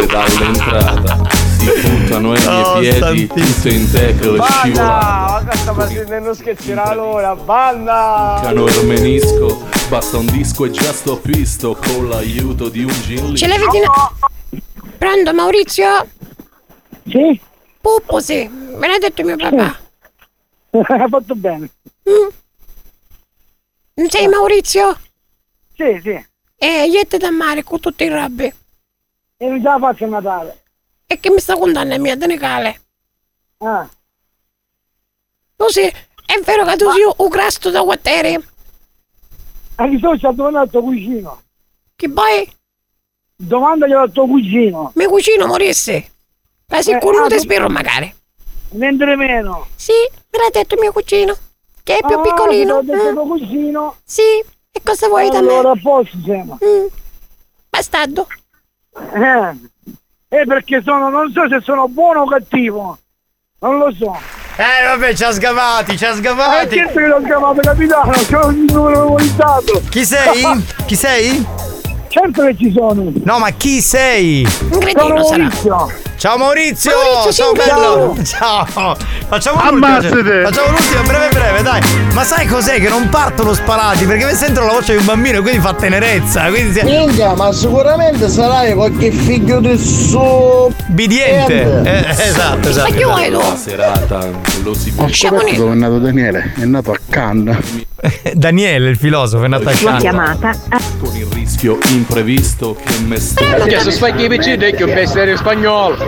Dall'entrata si puntano ai miei Oh, piedi tutto in e scivola ma sta facendo scherzare allora, banda! Cano il menisco basta un disco e già sto pisto con l'aiuto di un gin Ce l'hai vedi? Pronto Maurizio? Sì? Puppo sì, me l'ha detto mio papà. Hai fatto bene. Mm. Non sei Maurizio? Sì, sì. Eh, iete da mare con tutti i robbi. E non ce la faccio a Natale. E che mi sta contando mia, te ne cale? Ah, Tu sì, è vero che tu sei un crasto da quartiere? e chi sono stato al tuo cugino? Che poi? Domandaglielo al tuo cugino. Mio cugino morisse. Ma sicuro Eh, ah, ti spero magari. Mentre meno. Sì, me l'ha detto mio cugino. Che è più Ah, piccolino. Mm. tuo cugino. Sì, e cosa vuoi da me? Allora a posto siamo. Mm. Bastardo. Eh, eh, perché sono, non so se sono buono o cattivo. Non lo so. Eh vabbè, ci ha sgavati, ci ha Eh, sgavati. certo che l'ho chiamato capitano, c'ho il numero memorizzato. Chi sei? Chi sei? Certo che ci sono. No, ma chi sei? Un Sono Maurizio. Ciao Maurizio! Maurizio, ciao bello! Ciao! Facciamo Ammazzate! l'ultimo. Facciamo l'ultimo, breve breve, dai! Ma sai cos'è? Che non partono sparati, perché mi sentono la voce di un bambino e quindi fa tenerezza. Quindi si... Minchia, ma sicuramente sarai qualche figlio del suo. Bidiente! Eh, esatto, esatto. Ma chi vuoi tu? La serata lo si Siamo lì. è nato Daniele, è nato a Cannes. Daniele, il filosofo, è nato a Cannes. con il rischio imprevisto che me sto Che se spacchi i piccini è che un in spagnolo.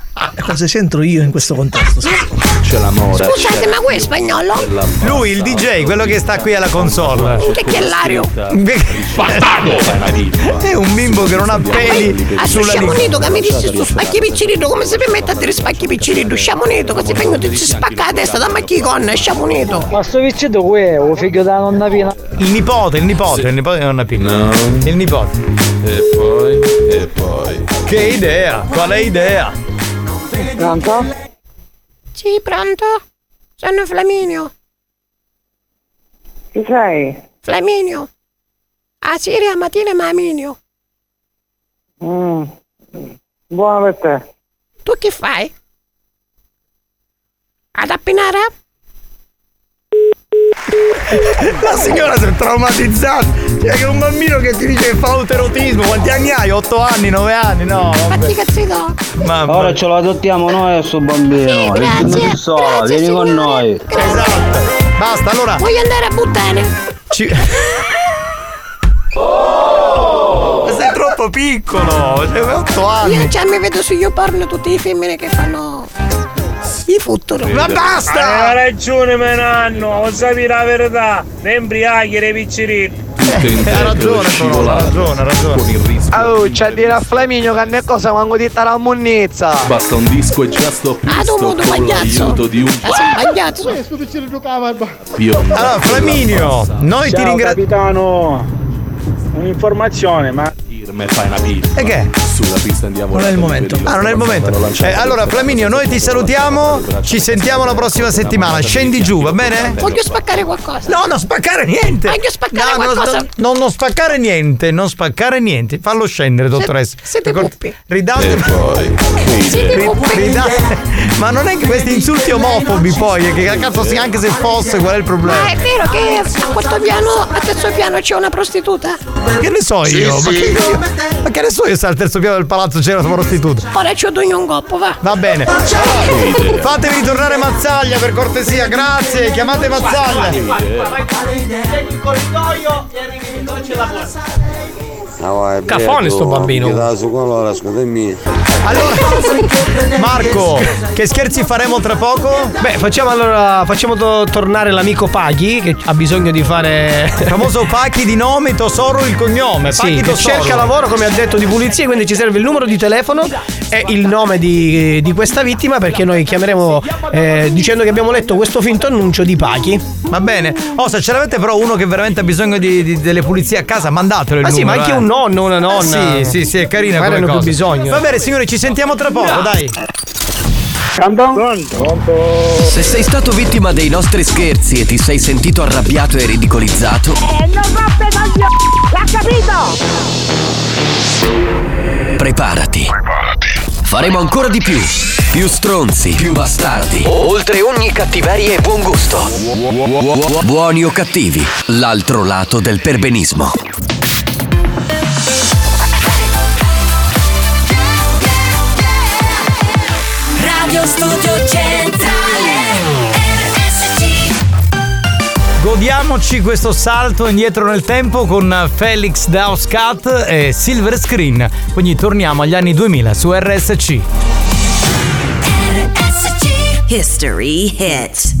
Cosa c'entro io in questo contesto? c'è l'amore Scusate, ma qui è spagnolo? Lui, il DJ, quello che sta qui alla console. Che che è l'ario? È un bimbo che non ha peli Ah, su sulla lingua. Sciamonito che mi dici su spacchi piccinino, come si permette a dire spacchi piccinino? Sciamonito, che si vengono tutti spacca la testa da macchi con Sciamonito. Ma sto vicino qui è un figlio da nonna Pina. Il nipote, il nipote, il nipote di nonna Pina. No. Il nipote. e poi e poi Che idea? Qual è idea? Pronto? Sì, pronto? Sono Flaminio. Chi sei? Flaminio. A Siria mattina Maminio. Mm. Buono per te. Tu che fai? Ad appinare? La signora si è traumatizzata. Che un bambino che ti dice che fa autoerotismo. Quanti anni hai? 8 anni, 9 anni? No, Fatti vabbè. cazzi do. Mamma. Ora ce lo adottiamo noi a sto bambino. grazie, Non so, grazie, vieni con signore. noi. Esatto. Basta, allora. Voglio andare a buttare. Ci... Ma sei troppo piccolo. Cioè, 8 Io anni. già mi vedo su YouPorn tutte le femmine che fanno i futuro. Ma basta! Ha ragione, mio nanno, lo sapi la verità. Ne imbriachi dei piccirini. Ha ragione, ha ragione, ha ragione. con il rischio Oh, c'è di dire a Flaminio che ne cosa manco di la munnizza. basta un disco e già sto Ah, pisto con pagliazzo. l'aiuto di un bionda Allora, Flaminio, noi ti Ciao ringraziamo. capitano. Un'informazione, ma me fai una pizza E che? Sulla pista andiamo Non è il momento. Ah, non è il momento. Eh, allora, Flaminio, noi ti salutiamo. Ci sentiamo la prossima settimana. Scendi giù, va bene? Voglio spaccare qualcosa. No, non spaccare niente. Voglio spaccare No, qualcosa. no, no, non spaccare niente, non spaccare niente. Fallo scendere, dottoressa. siete puppi. Ridate. Siete puppi. Ma non è che questi insulti omofobi poi, che cazzo sia anche se fosse, qual è il Ma problema? è vero che a quarto piano, a terzo piano c'è una prostituta? Che ne so io? Ma, che, ma che ne so io se al terzo piano del palazzo c'era una prostituta? Ora c'ho dogno un coppo, va. Va bene. Allora, fatevi ritornare Mazzaglia per cortesia, grazie. Chiamate Mazzaglia. il corridoio e arrivi dove c'è la porta. Cafone sto bambino. Allora, Marco, che scherzi faremo tra poco? Beh, facciamo allora. Facciamo to- tornare l'amico Paghi che ha bisogno di fare. Il famoso Pachi di nome, Tosoro il cognome. Sì, Pachi che Tosoro. cerca lavoro come ha detto di pulizia, quindi ci serve il numero di telefono e il nome di, di questa vittima perché noi chiameremo eh, dicendo che abbiamo letto questo finto annuncio di Paghi. Va bene. Oh, se ce l'avete però uno che veramente ha bisogno di, di- delle pulizie a casa, mandatelo il Ma sì, ma numero, anche eh. un nonno, una nonna. Eh, sì, sì, sì, è carina Magari come hanno cosa. più bisogno. Va bene, signori, ci sentiamo tra poco, dai. Se sei stato vittima dei nostri scherzi e ti sei sentito arrabbiato e ridicolizzato, E non roppe coglioni! L'ha capito? preparati. Faremo ancora di più. Più stronzi, più bastardi. Oltre ogni cattiveria e buon gusto. Buoni o cattivi, l'altro lato del perbenismo. Radio Studio Centrale RSC Godiamoci questo salto indietro nel tempo con Felix Dauscat e Silver Screen. Quindi torniamo agli anni 2000 su RSC. RSC History Hit.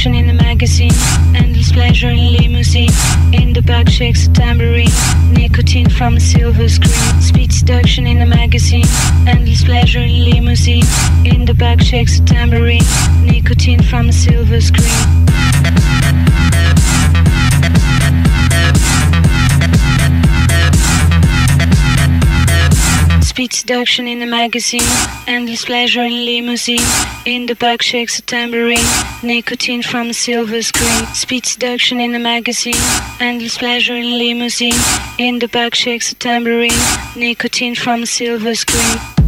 Seduction in a magazine, endless pleasure in limousine. In the back shakes a tambourine, nicotine from a silver screen. Speed seduction in a magazine, endless pleasure in limousine. In the back shakes a tambourine, nicotine from a silver screen. Speed seduction in a magazine, endless pleasure in limousine. In the back shakes a tambourine, nicotine from a silver screen. Speed seduction in a magazine, endless pleasure in limousine. In the back shakes a tambourine, nicotine from a silver screen.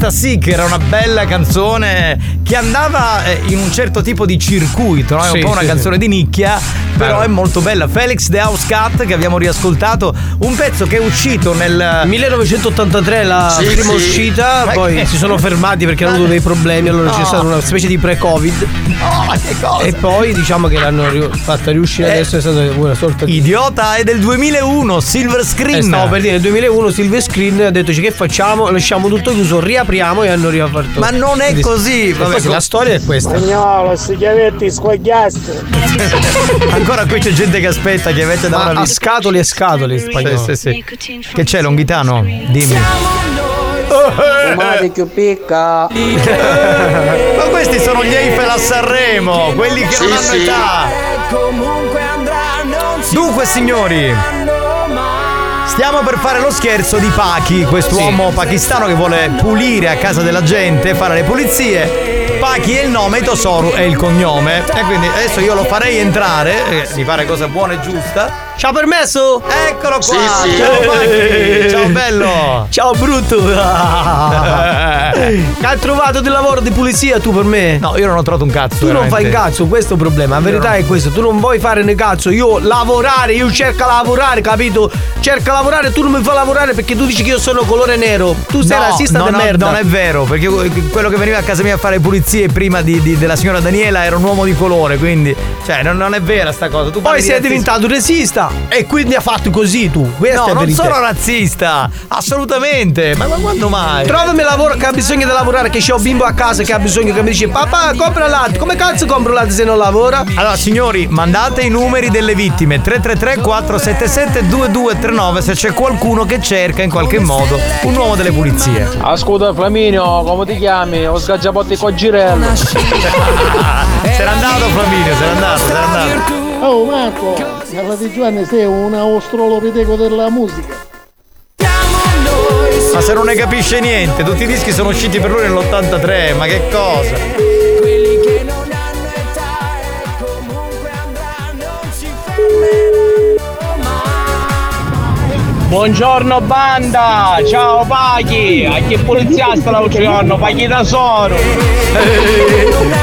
Questa sì che era una bella canzone che andava eh, in un certo tipo di circuito, no? è Sì, un po' una sì, canzone di nicchia, però Bello. è molto bella. Felix the House Cat che abbiamo riascoltato, un pezzo che è uscito nel 1983 la Sì, prima sì. uscita, Ma poi che- si sono fermati perché hanno avuto dei problemi, allora c'è No. stata una specie di pre-covid. No, ma che cosa? E poi diciamo che l'hanno ri- fatta riuscire Eh, adesso è stata una sorta di. Idiota è del 2001, Silver Screen. Eh, stavo per dire, nel 2001 Silver Screen ha detto che facciamo? Lasciamo tutto chiuso, riapriamo e hanno riaperto. Ma non è così, E vabbè, co- la storia è questa. Spagnolo, sti chiavetti squagliasti. Ancora qui c'è gente che aspetta che avete da una vita. scatoli e scatoli spagnolo. Sì, sì, sì. Che c'è Longhitano? Dimmi. Fumate più picca. Ma questi sono gli Eiffel a Sanremo, quelli che non hanno età. Dunque signori, stiamo per fare lo scherzo di Paki, quest'uomo pakistano che vuole pulire a casa della gente, fare le pulizie. Paki è il nome, Tosoru è il cognome. E quindi adesso io lo farei entrare, eh, mi pare cosa buona e giusta. Ci ha permesso? Eccolo qua! Sì, sì. Ciao Paki! Ciao bello! Ciao brutto! che hai trovato del lavoro di pulizia tu per me? No, io non ho trovato un cazzo. Tu non fai veramente. un cazzo, questo è il problema. La verità è questo, tu non vuoi fare ne cazzo. Io lavorare, io cerco lavorare, capito? Cerco lavorare, tu non mi fai lavorare perché tu dici che io sono colore nero. Tu sei No, razzista no, di no, merda. Non è vero, perché quello che veniva a casa mia a fare pulizie prima di- di- della signora Daniela era un uomo di colore, quindi. Cioè, non, non è vera sta cosa. Tu Poi sei diventato razzista e quindi ha fatto così tu. Questa No, è non sono razzista, assolutamente. Ma, ma quando mai? Trovami lavoro che ha bisogno di lavorare, che c'ho un bimbo a casa che ha bisogno che mi dice papà compra latte. Come cazzo compro latte se non lavora? Allora, signori, mandate i numeri delle vittime 333 477 2239 se c'è qualcuno che cerca in qualche modo un uomo delle pulizie. Ascolta Flaminio, come ti chiami? Ho scacciapotti con girello. se n'è andato Flaminio, se n'è andato, se n'è andato. Oh Marco, nella di Giovanni sei un australopiteco della musica. Ma se non ne capisce niente, tutti i dischi sono usciti per lui nell'83, ma che cosa? Buongiorno banda, ciao Paghi, a che polizia sta l'altro giorno, Paghi da solo.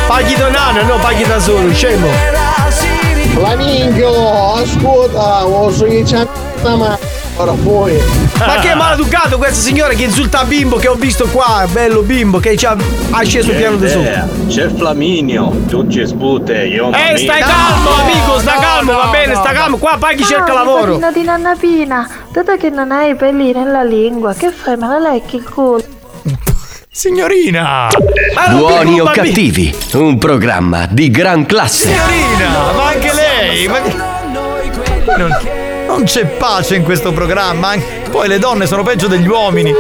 Paghi da nano, no, paghi da solo, scemo. Flamingo, Ascolta, lo so che c'è ma ora poi. Ma che maleducato questa signora che insulta bimbo che ho visto qua, bello bimbo che ci ha, ha sceso il piano di su. C'è Flaminio, tu ci spute, io Eh, stai calmo, amico, sta calmo, va bene, sta calmo. Qua paghi cerca lavoro. Pina di nanna Pina, dato che non hai i peli nella lingua, che fai? Me la lecchi il culo. Signorina! Buoni o cattivi, un programma di gran classe. Signorina, ma anche lei! Ma che... Non, non c'è pace in questo programma. Poi le donne sono peggio degli uomini.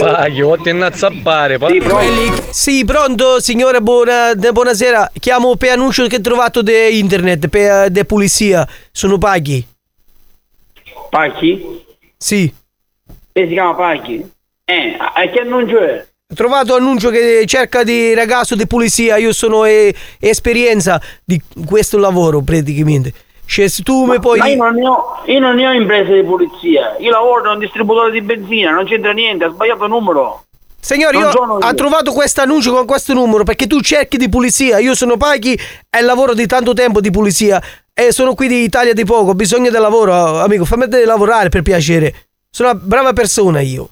Vai, io ti innazzappare, Sì, pronto, signora, buona, buonasera. Chiamo per annuncio che ho trovato de internet, per de polizia. Sono paghi. Pacchi? Sì. E si chiama Pacchi? Eh, a che annuncio è? Ho trovato annuncio che cerca di ragazzo di pulizia. Io sono eh, esperienza di questo lavoro praticamente. Cioè, se tu mi puoi. Ma io non, ne ho, io non ne ho imprese di pulizia, io lavoro da un distributore di benzina, non c'entra niente, ha sbagliato il numero. Signore, io sono ho io. trovato questo annuncio con questo numero perché tu cerchi di pulizia. Io sono Paghi e lavoro di tanto tempo di pulizia. E sono qui di Italia di poco. Ho bisogno del lavoro, amico. Fammi lavorare per piacere. Sono una brava persona io.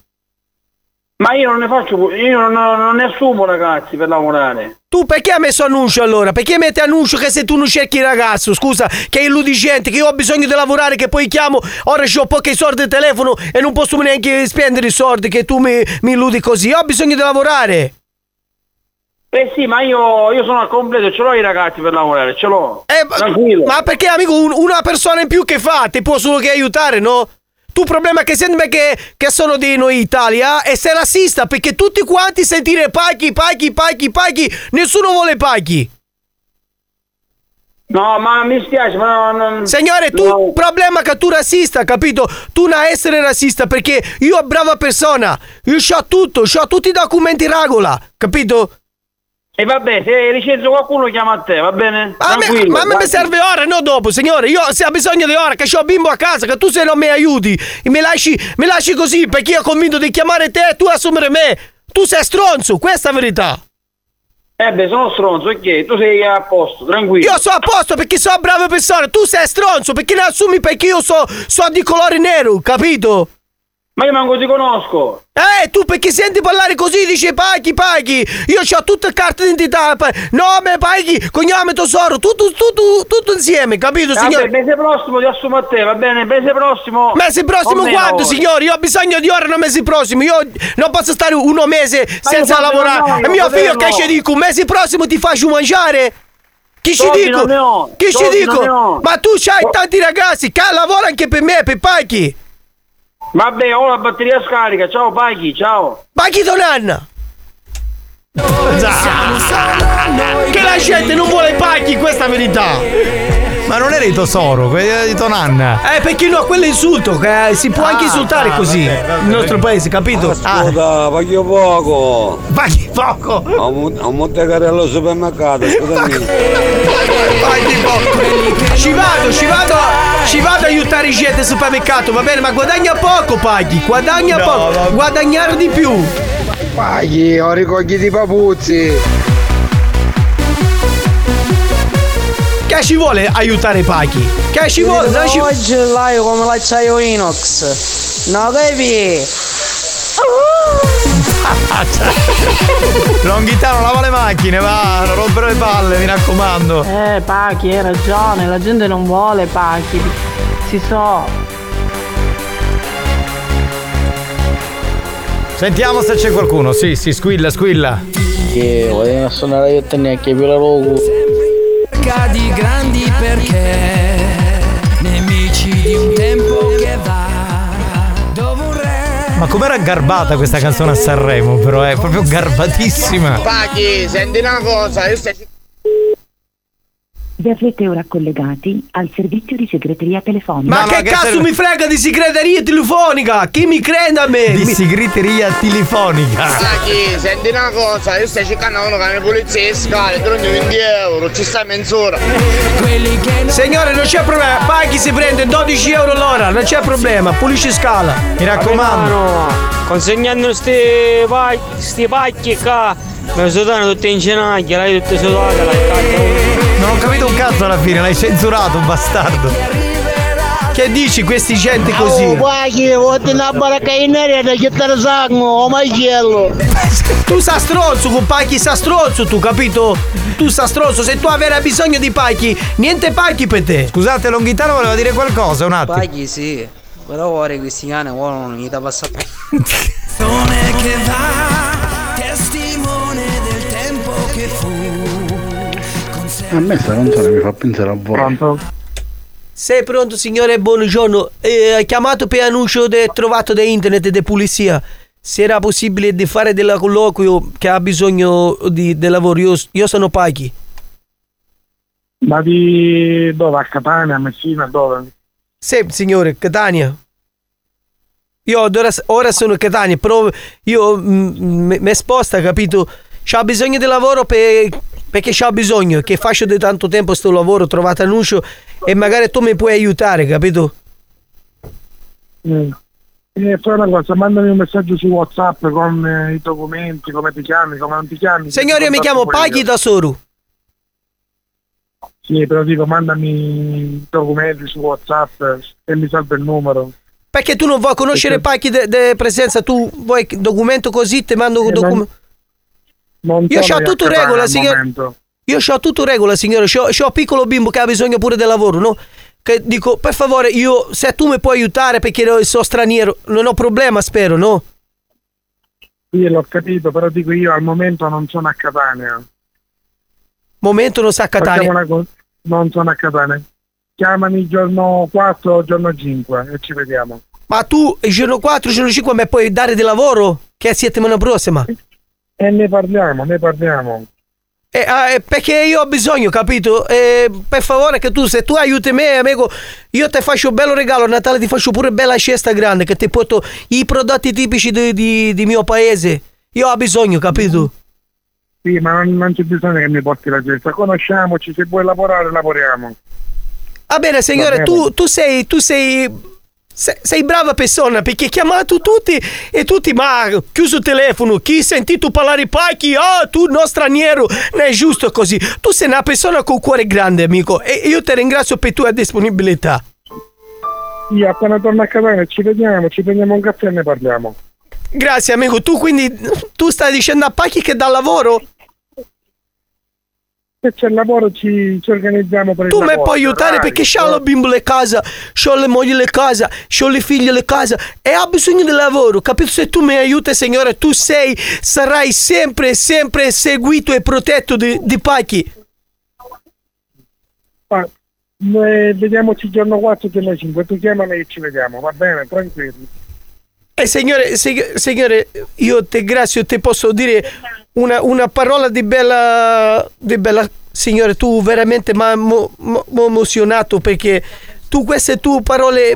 Ma io non ne faccio, io non, non ne assumo ragazzi per lavorare. Tu perché hai messo annuncio allora? Perché metti annuncio che se tu non cerchi il ragazzo, scusa, che è illudicente, che io ho bisogno di lavorare, che poi chiamo, ora ho pochi soldi al telefono e non posso neanche spendere i soldi, che tu mi, mi illudi così. Io ho bisogno di lavorare. Eh sì, ma io, io sono al completo, ce l'ho i ragazzi per lavorare, ce l'ho. Eh, Ma perché amico, un- una persona in più che fa? Ti può solo che aiutare, no? Tu problema che senti che, che sono di noi Italia e sei razzista perché tutti quanti sentire paghi, paghi, paghi, paghi, nessuno vuole paghi. No, ma mi spiace, ma non... Signore, tu il problema che tu razzista, capito? Tu non essere razzista perché io brava persona, io ho tutto, ho tutti i documenti in regola, capito? E vabbè, se licenzio qualcuno chiama a te, va bene? A me- ma a me mi serve ora, no dopo, signore. Io se ha bisogno di ora, che ho bimbo a casa, che tu se non mi aiuti, mi lasci, mi lasci così perché io ho convinto di chiamare te e tu assumere me. Tu sei stronzo, questa è la verità. Eh beh, sono stronzo, ok, tu sei a posto, tranquillo. Io sono a posto perché sono brava persona, tu sei stronzo perché ne assumi perché io so, so di colore nero, capito? Ma io manco ti conosco. Eh, tu perché senti parlare così, dici paghi, paghi. Io ho tutte le carte d'identità, pa- nome, paghi, cognome, tesoro, tutto, tutto, tutto insieme, capito, Vabbè, signore? mese prossimo ti assumo a te, va bene? Mese prossimo. Mese prossimo quando, signori? Io ho bisogno di ore, non mesi prossimi. Io non posso stare uno mese senza lavorare. e mio figlio che ci dico, mese prossimo ti faccio mangiare. Chi ci dico? Chi ci dico? Ma tu c'hai tanti ragazzi che lavorano anche per me, per Paghi. Vabbè, ho la batteria scarica, ciao Paghi, ciao. Paghi Donanna. Che la gente non vuole Paghi, questa è la verità. Ma non era di Tosoro, quelli di Tonanna. Eh, perché no, quello è insulto, che eh, si può anche Ah, insultare ah, così. vabbè, vabbè. Nel nostro paese, capito? Ascolta, voglio poco. Paghi poco. Ho un, ho un montecarello al supermercato, scusami. Ci vado, ci vado, ci vado a aiutare i gente al supermercato, va bene, ma guadagna poco, paghi, guadagna No, poco, vabbè. guadagnare di più. Paghi, ho ricogli di papuzzi. Che ci vuole aiutare Paghi? Che ci vuole? Dai, ci- Oggi l'hai come l'acciaio inox. No, capi? Longhitano, lava le macchine, va, non rompere le palle, mi raccomando. Eh, Pachi, hai ragione, la gente non vuole Pachi. Si so. Sentiamo se c'è qualcuno. Sì, sì, squilla, squilla. Che vogliono suonare io te neanche più la logo. Cadi grandi perché nemici di un tempo che va dove un re Ma com'era garbata questa canzone a Sanremo, però è proprio garbatissima. Paghi, senti una cosa, io stai... Vi avrete ora collegati al servizio di segreteria telefonica. Ma che cazzo mi frega di segreteria telefonica? Chi mi crede a me? Di Mi- segreteria telefonica. Sacchi, senti una cosa, io stai cercando uno che ha le pulizie e scale, prendi 20 euro, ci sta mezz'ora. Signore, non c'è problema. Paghi si prende 12 euro l'ora, non c'è problema. Pulisci scala. Mi raccomando. consegnando sti, pa- sti pacchi qua, mi sudano tutte in ginocchia, l'hai tutte sudate, l'hai fatta. Non ho capito un cazzo alla fine, l'hai censurato, bastardo. Che dici questi gente così? Oh, una da sangue, oh macello. Tu sa stronzo, con pacchi sa stronzo, tu capito? Tu sa stronzo, se tu avrai bisogno di pacchi, niente pacchi per te. Scusate, Longhitano voleva dire qualcosa, un attimo. Paghi sì, però ora questi cani vogliono gli da passare. che va, A me sta canzone mi fa pensare a voi. Pronto? Sei pronto signore? Buongiorno. Eh, hai chiamato per annuncio de- trovato da internet e di pulizia. Se era possibile di fare del colloquio che ha bisogno di, di lavoro, io, io sono Paghi. Ma di dove? A Catania, a Messina, dove? Sì, signore, Catania. Io ora, ora sono a Catania, però io mi sposta, capito? C'ha bisogno di lavoro per- perché c'ha bisogno, che faccio da tanto tempo sto lavoro, ho trovato annuncio e magari tu mi puoi aiutare, capito? Mm. E fai una cosa, mandami un messaggio su Whatsapp con eh, i documenti, come ti chiami, come non ti chiami. Signore, io mi chiamo Paghi da Soru. Sì, però dico, mandami i documenti su Whatsapp e mi salva il numero. Perché tu non vuoi conoscere Paghi di presenza, tu vuoi documento così, ti mando un Eh, documento. Non Io c'ho tutto regola, al signor- momento. Io ho tutto regola, signore. Un piccolo bimbo che ha bisogno pure del lavoro, no? Che dico, per favore, io, se tu mi puoi aiutare perché sono straniero, non ho problema, spero, no? Sì, l'ho capito, però dico io al momento non sono a Catania. Momento non sa a Catania. cosa, non sono a Catania. Chiamami il giorno 4 o giorno 5 e ci vediamo. Ma tu, il giorno 4, il giorno 5, mi puoi dare di lavoro? Che è settimana prossima? E ne parliamo, ne parliamo. Eh, ah, eh, perché io ho bisogno, capito? Eh, per favore, che tu, se tu aiuti me, amico, io ti faccio un bello regalo a Natale, ti faccio pure bella cesta grande, che ti porto i prodotti tipici di, di- di mio paese. Io ho bisogno, capito? Sì, ma non, non c'è bisogno che mi porti la cesta. Conosciamoci, se vuoi lavorare, lavoriamo. Va bene, signore, Va bene. tu, tu sei, tu sei, sei, sei brava persona perché chiamato tutti e tutti, ma chiuso il telefono, chi sentito parlare pacchi, ah, tu no straniero, non è giusto così. Tu sei una persona con cuore grande, amico, e io ti ringrazio per tua disponibilità. Io appena torno a Catania ci vediamo, ci prendiamo un caffè e ne parliamo. Grazie, amico. Tu quindi, tu stai dicendo a pacchi che dà lavoro? Se c'è lavoro ci, ci organizziamo per Tu il mi puoi aiutare dai. perché c'ho la bimbo le casa, c'ho le mogli le casa, c'ho le figlie le casa e ha bisogno di lavoro, capito? Se tu mi aiuti, signore, tu sei, sarai sempre, sempre seguito e protetto di, di Pacchi. Ah, eh, vediamoci il giorno 4 giorno 5. Tu chiamami e ci vediamo, va bene, tranquilli. E signore, sig- signore, io ti ringrazio, ti posso dire una, una parola di bella, di bella... Signore, tu veramente mi hai emozionato perché tu queste tue parole...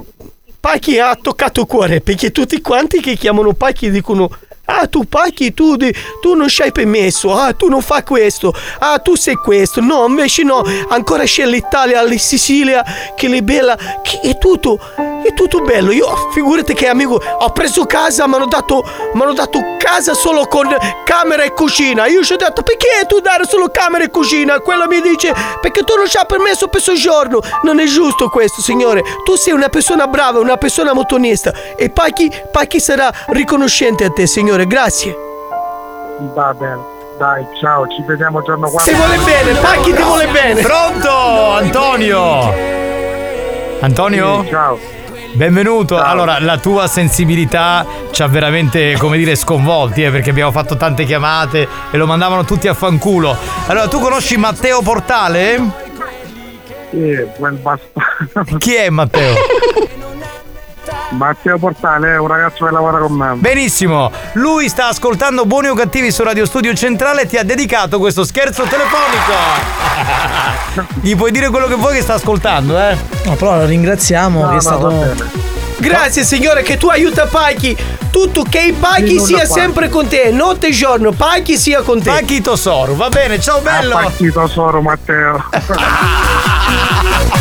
Pacchi ha toccato il cuore perché tutti quanti che chiamano Pacchi dicono Ah, tu Pacchi, tu, tu non c'hai permesso, ah, tu non fai questo, ah, tu sei questo. No, invece no, ancora c'è l'Italia, la Sicilia, che bella, che è tutto, è tutto bello. Io, figurati che amico, ho preso casa, mi hanno dato, m'hanno dato casa solo con camera e cucina. Io ci ho detto, perché tu dare solo camera e cucina? Quello mi dice, perché tu non ci hai permesso per soggiorno. Non è giusto questo, signore. Tu sei una persona brava, una persona molto onesta. E Pacchi, Pacchi sarà riconoscente a te, signore. Grazie. Va bene, dai, ciao, ci vediamo giorno 4. Ti vuole bene, Pacchi ti vuole bene. Pronto, Antonio? Antonio? ciao. Benvenuto. Allora, la tua sensibilità ci ha veramente, come dire, sconvolti, eh, perché abbiamo fatto tante chiamate e lo mandavano tutti a fanculo. Allora, tu conosci Matteo Portale? Sì, quel bastardo. Chi è Matteo? Matteo Portale è un ragazzo che lavora con me. Benissimo, lui sta ascoltando Buoni o Cattivi su Radio Studio Centrale e ti ha dedicato questo scherzo telefonico. Gli puoi dire quello che vuoi che sta ascoltando, eh? No, però lo ringraziamo che è stato. Grazie signore che tu aiuta Paichi. Tutto che Sì, sia sempre con te, notte e giorno, Paichi sia con te. Paichi Tosoro, va bene, ciao bello. Partito solo Matteo.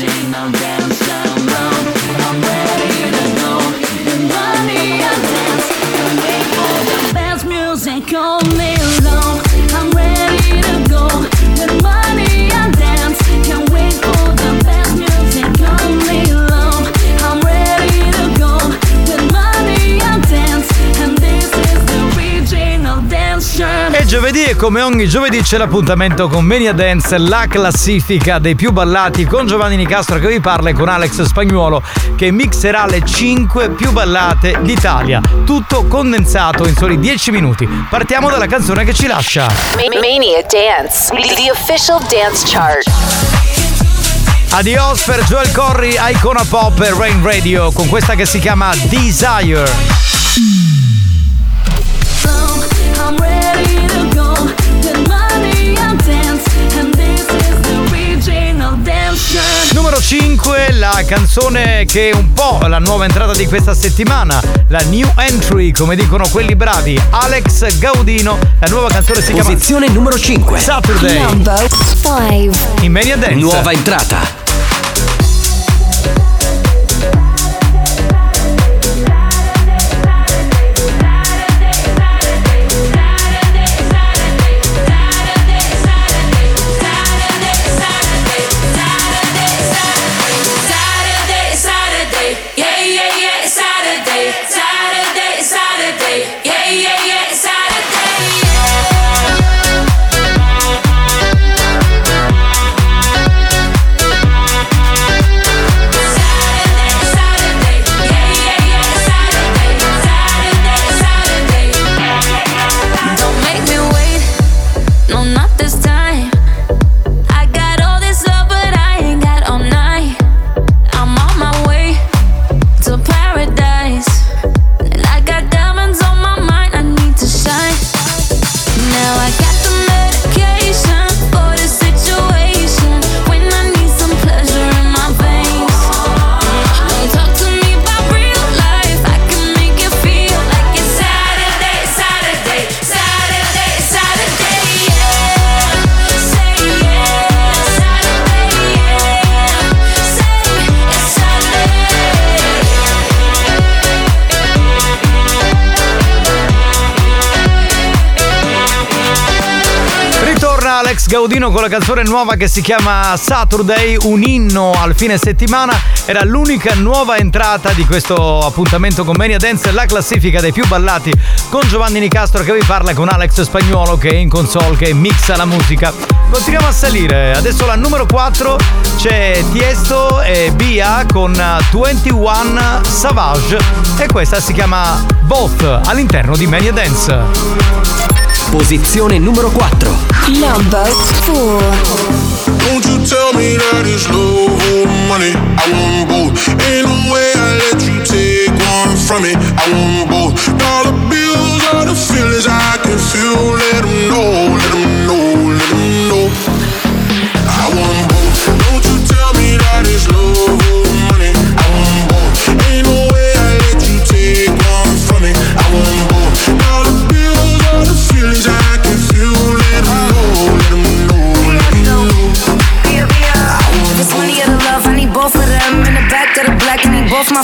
the original dance E come ogni giovedì c'è l'appuntamento con Mania Dance, la classifica dei più ballati con Giovanni Nicastro che vi parla e con Alex Spagnuolo che mixerà le 5 più ballate d'Italia. Tutto condensato in soli 10 minuti. Partiamo dalla canzone che ci lascia. Mania Dance, the official dance chart. Adios per Joel Corry, Icona Pop e Rain Radio con questa che si chiama Desire. I'm ready to Numero 5, la canzone che è un po' la nuova entrata di questa settimana, la new entry, come dicono quelli bravi, Alex Gaudino, la nuova canzone si chiama Posizione numero 5. Saturday. Number 5. In Mania Dance. Nuova entrata. Gaudino con la canzone nuova che si chiama Saturday, un inno al fine settimana. Era l'unica nuova entrata di questo appuntamento con Mania Dance, la classifica dei più ballati con Giovanni Nicastro che vi parla con Alex Spagnuolo che è in console, che mixa la musica. Continuiamo a salire, adesso la numero 4 c'è Tiesto e Bia con 21 Savage e questa si chiama Both all'interno di Mania Dance. Posizione numero 4. Number 4. Don't you tell me that it's money. I. Ain't no way I let you take one from me. I bills the feelings I can feel. Let them know, let them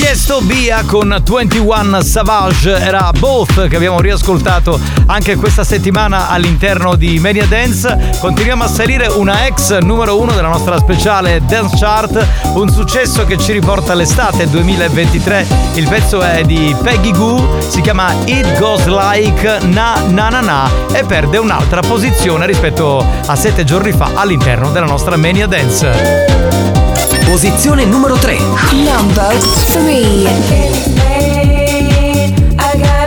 Chiesto via con 21 Savage era Both che abbiamo riascoltato anche questa settimana all'interno di Media Dance. Continuiamo a salire una ex numero uno della nostra speciale Dance Chart, un successo che ci riporta all'estate 2023. Il pezzo è di Peggy Goo, si chiama It Goes Like Na Na Na Na e perde un'altra posizione rispetto a sette giorni fa all'interno della nostra Mania Dance. Posizione numero 3. Number 3. I got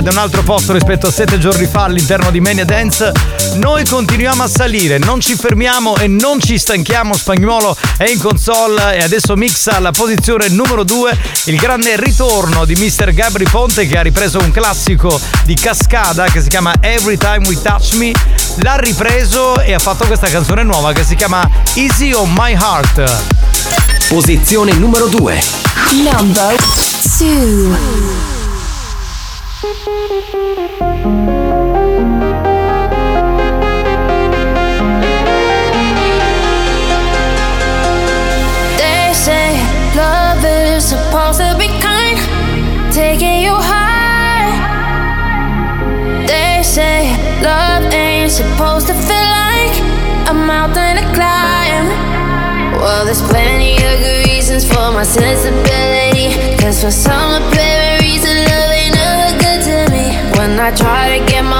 perde un altro posto rispetto a sette giorni fa all'interno di Mania Dance. Noi continuiamo a salire, non ci fermiamo e non ci stanchiamo. Spagnolo è in console e adesso mixa la posizione numero 2, il grande ritorno di Mr. Gabri Ponte che ha ripreso un classico di Cascada che si chiama Every Time We Touch Me. L'ha ripreso e ha fatto questa canzone nuova che si chiama Easy on My Heart. Posizione numero 2. Number 2. Well, there's plenty of good reasons for my sensibility. Cause for some apparent I try to get my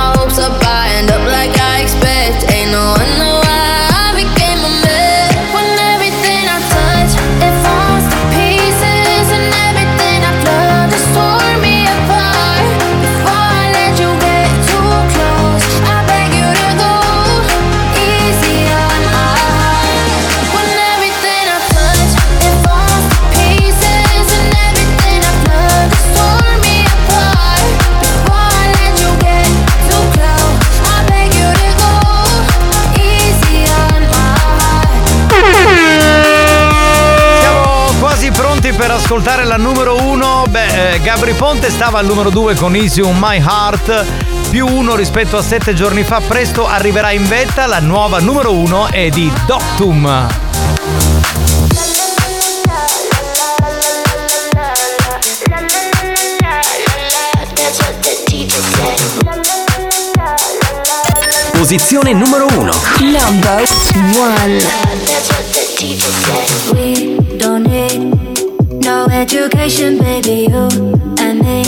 ascoltare la numero 1, beh, eh, Gabri Ponte stava al numero 2 con Easy on My Heart, più 1 rispetto a 7 giorni fa, presto arriverà in vetta la nuova numero 1 è di Doctum. Posizione numero 1. Number 1. Education, baby. You and me.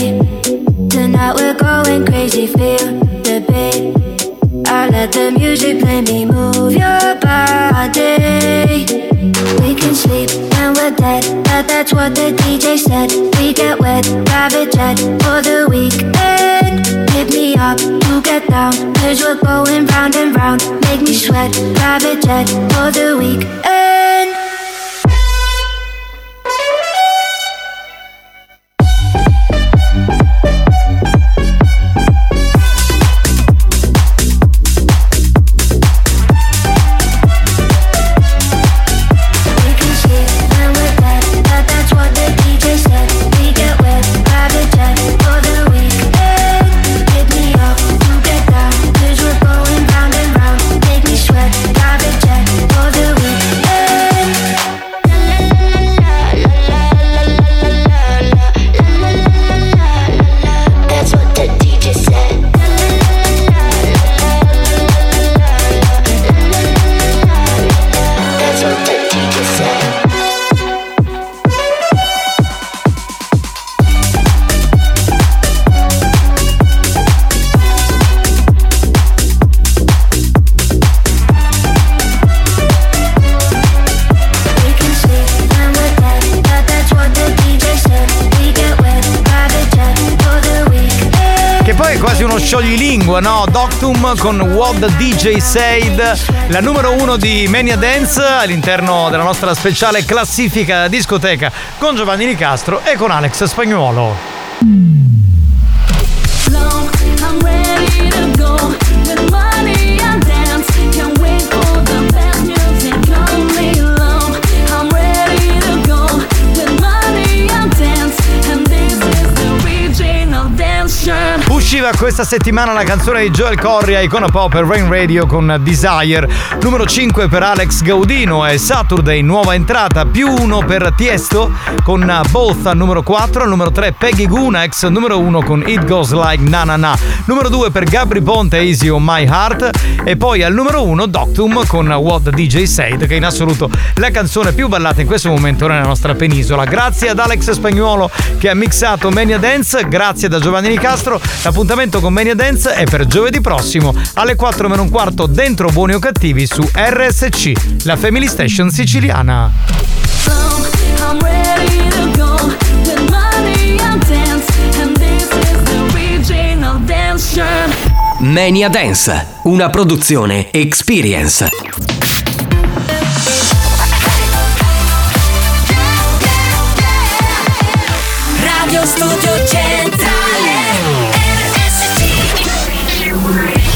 Tonight we're going crazy. Feel the beat. I let the music play me. Move your body. We can sleep when we're dead. But that's what the DJ said. We get wet, private jet for the weekend. Hit me up to get down. Cause we're going round and round. Make me sweat, private jet for the weekend. Con What DJ Said, la numero uno di Mania Dance all'interno della nostra speciale classifica discoteca con Giovanni Nicastro e con Alex Spagnuolo. Questa settimana la canzone di Joel Corria, icona pop e Rain Radio con Desire. Numero 5 per Alex Gaudino e Saturday, nuova entrata, più uno per Tiesto con Both al numero 4. Al numero 3 Peggy Guna, ex numero 1 con It Goes Like Na Na Na. Numero 2 per Gabri Ponte, Easy on My Heart. E poi al numero 1 Doctum con What DJ Said, che è in assoluto la canzone più ballata in questo momento nella nostra penisola. Grazie ad Alex Spagnuolo che ha mixato Mania Dance, grazie da Giovanni Nicastro. L'appuntamento con Mania Dance è per giovedì prossimo alle 4 meno un quarto dentro Buoni o Cattivi su RSC, la Family Station siciliana. Mania Dance, una produzione Experience. Radio Studio Centrale.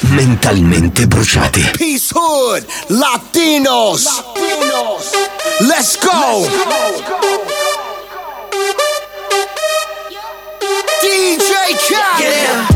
Mentalmente bruciati. Peace Hood, Latinos. Let's go. DJ Khaled. Mommy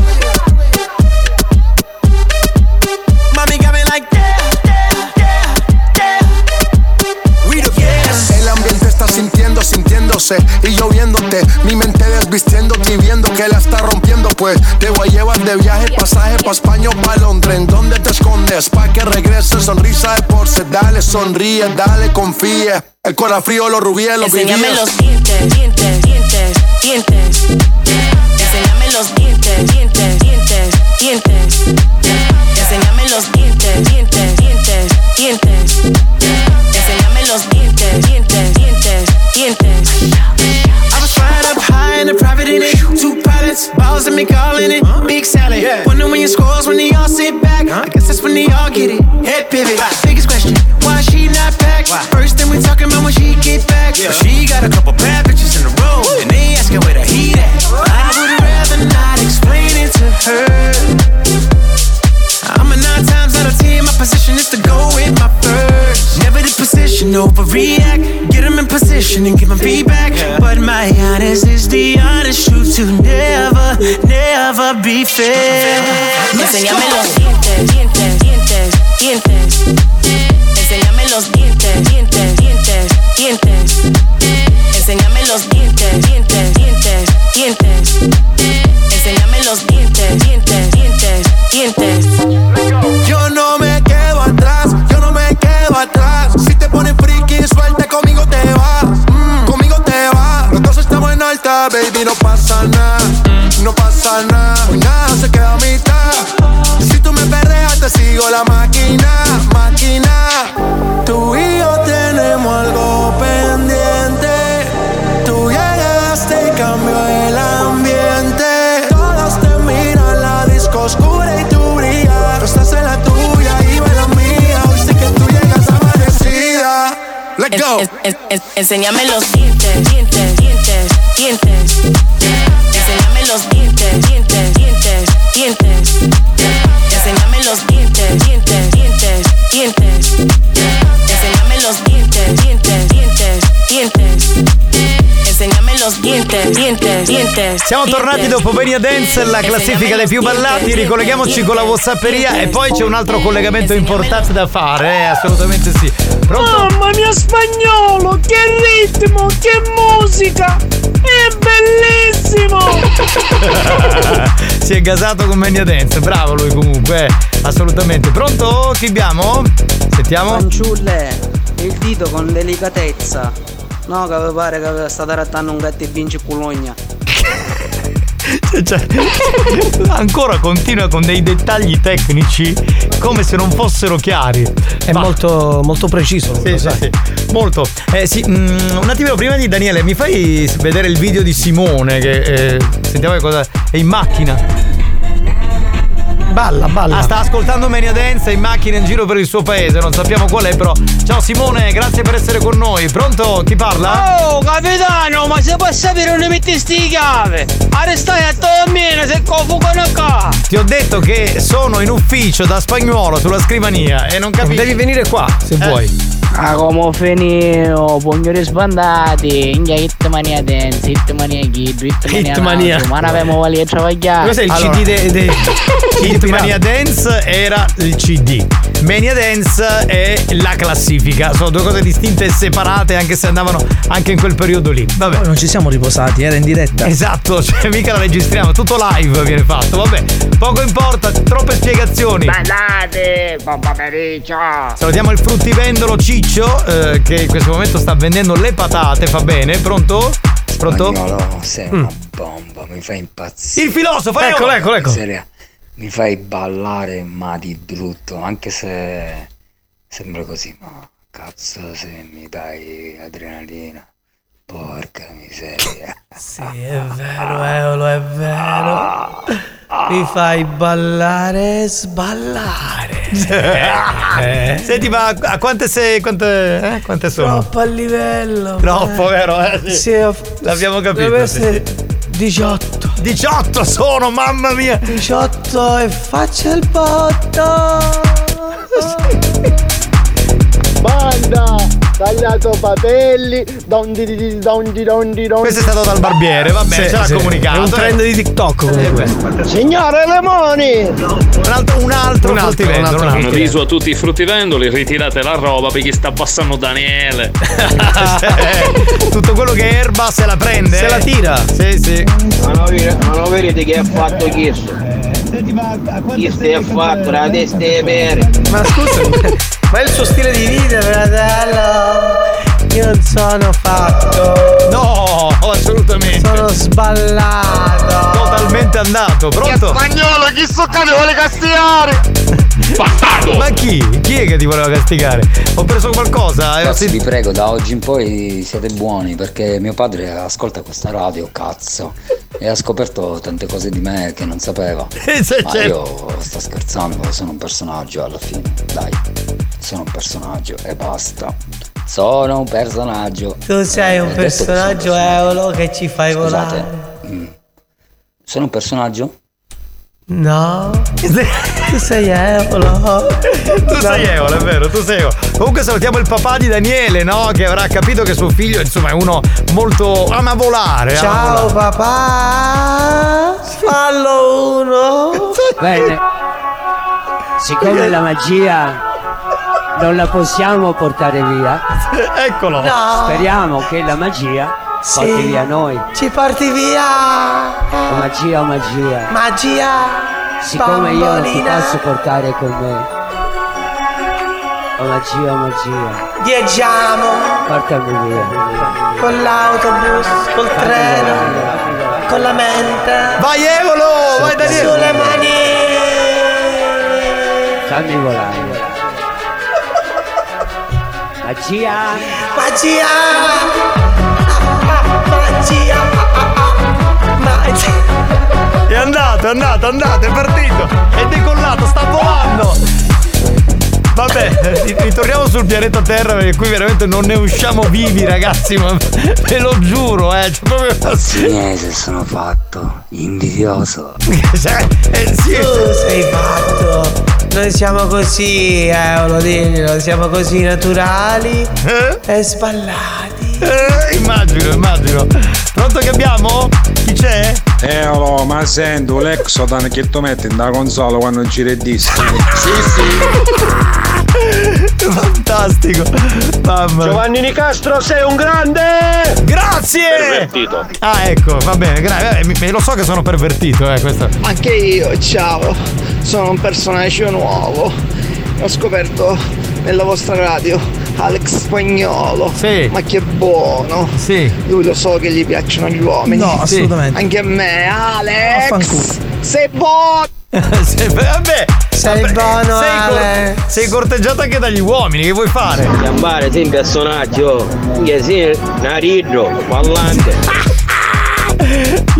sintiéndose y yo viéndote. Mi mente desvistiéndote y viendo que la está rompiendo. Pues te voy a llevar de viaje, pasaje pa' España o pa' Londres. ¿En dónde te escondes? Pa' que regreses, sonrisa de porce. Dale, sonríe, dale, confía. El corazón frío, los rubíes, los Enséñame vivíes. los dientes, dientes, dientes, dientes. Enséñame los dientes, dientes, dientes, dientes. And all in it. Big salad. Wonder when your scores when they all sit back. I guess that's when they all get it. Head pivot. Biggest question, why she not back? Why? First thing we talking about when she get back. But she got a couple bad bitches in a row. Don't overreact. Get him in position and give him feedback. But my honest is the honest truth to never, never be fair. Enséñame los dientes, dientes, dientes, dientes. Enséñame enséñame los dientes, dientes. Siamo tornati dopo Venia Dance, la classifica dei più ballati. Ricolleghiamoci con la Whatsapperia e poi c'è un altro collegamento importante da fare, eh, assolutamente sì. Pronto? Mamma mia spagnolo, che ritmo, che musica! È bellissimo! si è gasato con Venia Dance, bravo lui comunque, eh, assolutamente. Pronto? Chi abbiamo? Sentiamo. Fanciulle, il dito con delicatezza. No, che pare che sta trattando un gatto e vince Pulogna. Cioè, ancora continua con dei dettagli tecnici come se non fossero chiari. È molto, molto preciso. Sì, sì, sì. Molto. Eh, sì, mm, un attimino prima di Daniele, mi fai vedere il video di Simone che eh, sentiamo che cosa. È in macchina. Balla, balla. Ah, sta ascoltando Mania Dance in macchina in giro per il suo paese, non sappiamo qual è, però. Ciao Simone, grazie per essere con noi. Pronto? Chi parla? Oh, capitano, ma se puoi sapere dove metti sti chiave? Arrestai a Tomina se confugono qua! Ti ho detto che sono in ufficio da spagnolo sulla scrivania e non capisco. Devi venire qua se vuoi. Ah, come finito, pugnoli sbandati, inga hitmania dance, hitmania kid, hitmania Hitmania. naso, ma ne avevamo voglia di travagliare. Cos'è il Allora, CD. De, Hit Mania Dance era il CD. Mania Dance è la classifica. Sono due cose distinte e separate, anche se andavano anche in quel periodo lì. Vabbè. Poi non ci siamo riposati, era in diretta. Esatto, cioè mica la registriamo, tutto live viene fatto, vabbè. Poco importa, troppe spiegazioni. Ballate, buon pomeriggio. Salutiamo il fruttivendolo Ciccio, eh, che in questo momento sta vendendo le patate, fa bene, pronto? Pronto? Spagnolo, sei Mm. una bomba, mi fai impazzire. Il filosofo, Eccolo, eh, eccolo, ecco. Seria, mi fai ballare ma di brutto, anche se sembra così, ma cazzo se mi dai adrenalina. Porca miseria. Sì, è vero, Eolo, è vero. Mi fai ballare e sballare. Eh. Senti, ma a quante sei. Quante, eh, quante sono? Troppo a livello. Troppo, vero? Eh, sì. Sì, ho- L'abbiamo capito. Deve sì, essere sì. 18. 18 sono, mamma mia! 18 e faccia il botto. Banda, tagliato papelli, dondi di dondi dondi dondi. Questo è stato dal barbiere, va bene, Sì, ce l'ha sì. comunicato. È un trend di TikTok comunque. Signore Lemoni! Un altro, un altro Un altro, un altro un altro. Un avviso a tutti i fruttivendoli, ritirate la roba perché sta passando Daniele. Eh, Tutto quello che è erba se la prende. Se eh. la tira. Sì, sì. Ma non, ma non vedete che ha fatto questo? Questo è fatto la testa è bere. Ma scusa, ma è il suo stile di vita, fratello? Io non sono fatto. No, assolutamente. Sono sballato. Totalmente andato, pronto? Spagnolo, chi so che vuole castigare? Bastardo! Ma chi? Chi è che ti voleva castigare? Ho preso qualcosa? Eh, Ragazzi, vi prego, da oggi in poi siete buoni perché mio padre ascolta questa radio, cazzo, e ha scoperto tante cose di me che non sapeva. Ma certo. io sto scherzando, sono un personaggio alla fine, dai, sono un personaggio e basta. Sono un personaggio. Tu sei Eh, un detto che sono personaggio eolo che ci fai Scusate, volare. mm, sono un personaggio? No. Tu sei Eolo. Tu sei Eolo, è vero, tu sei Eolo. Comunque salutiamo il papà di Daniele, no? Che avrà capito che suo figlio, insomma, è uno molto ama volare. ama Ciao volare. papà. Fallo uno. Bene. Siccome la magia non la possiamo portare via, Eccolo. No. speriamo che la magia Sì. porti via noi. Ci porti via. O magia o magia. Magia. Siccome io non ti Bambolina. posso portare con me. O magia o magia. Viaggiamo Portami via. con l'autobus, col treno, con la mente. Vai Evolo, vai Daniele. Sulle mani. Fammi volare. Magia. Magia. Magia. Magia. È andato, è andato, è andato, è partito. È decollato, sta volando. Vabbè, ritorniamo sul pianeta Terra perché qui veramente non ne usciamo vivi, ragazzi, ma ve lo giuro, eh. C'è proprio Cinese sono fatto, invidioso. eh, sì. Tu sei fatto. Noi siamo così, Eolo, diglielo, siamo così naturali e sballati. Eh, immagino, immagino. Pronto che abbiamo? Chi c'è? Eh, allora, ma sento l'Exodan che tu metti nella console quando gira il disco. Fantastico. Mamma. Giovanni Nicastro sei un grande! Grazie! Pervertito. Ah, ecco, va bene, grazie. Eh, lo so che sono pervertito, eh, questo. Anche io, ciao, sono un personaggio nuovo. Ho scoperto nella vostra radio Alex Spagnolo. Sì. Ma che buono. Sì. Lui lo so che gli piacciono gli uomini. No, Sì. assolutamente. Anche a me, Alex. Vaffanculo. Sei buono. Sei- vabbè. Sei vabbè, buono, sei, cor- Ale. sei corteggiato anche dagli uomini, che vuoi fare? Chiamare sì, un personaggio. Che sì, naridro, ballante.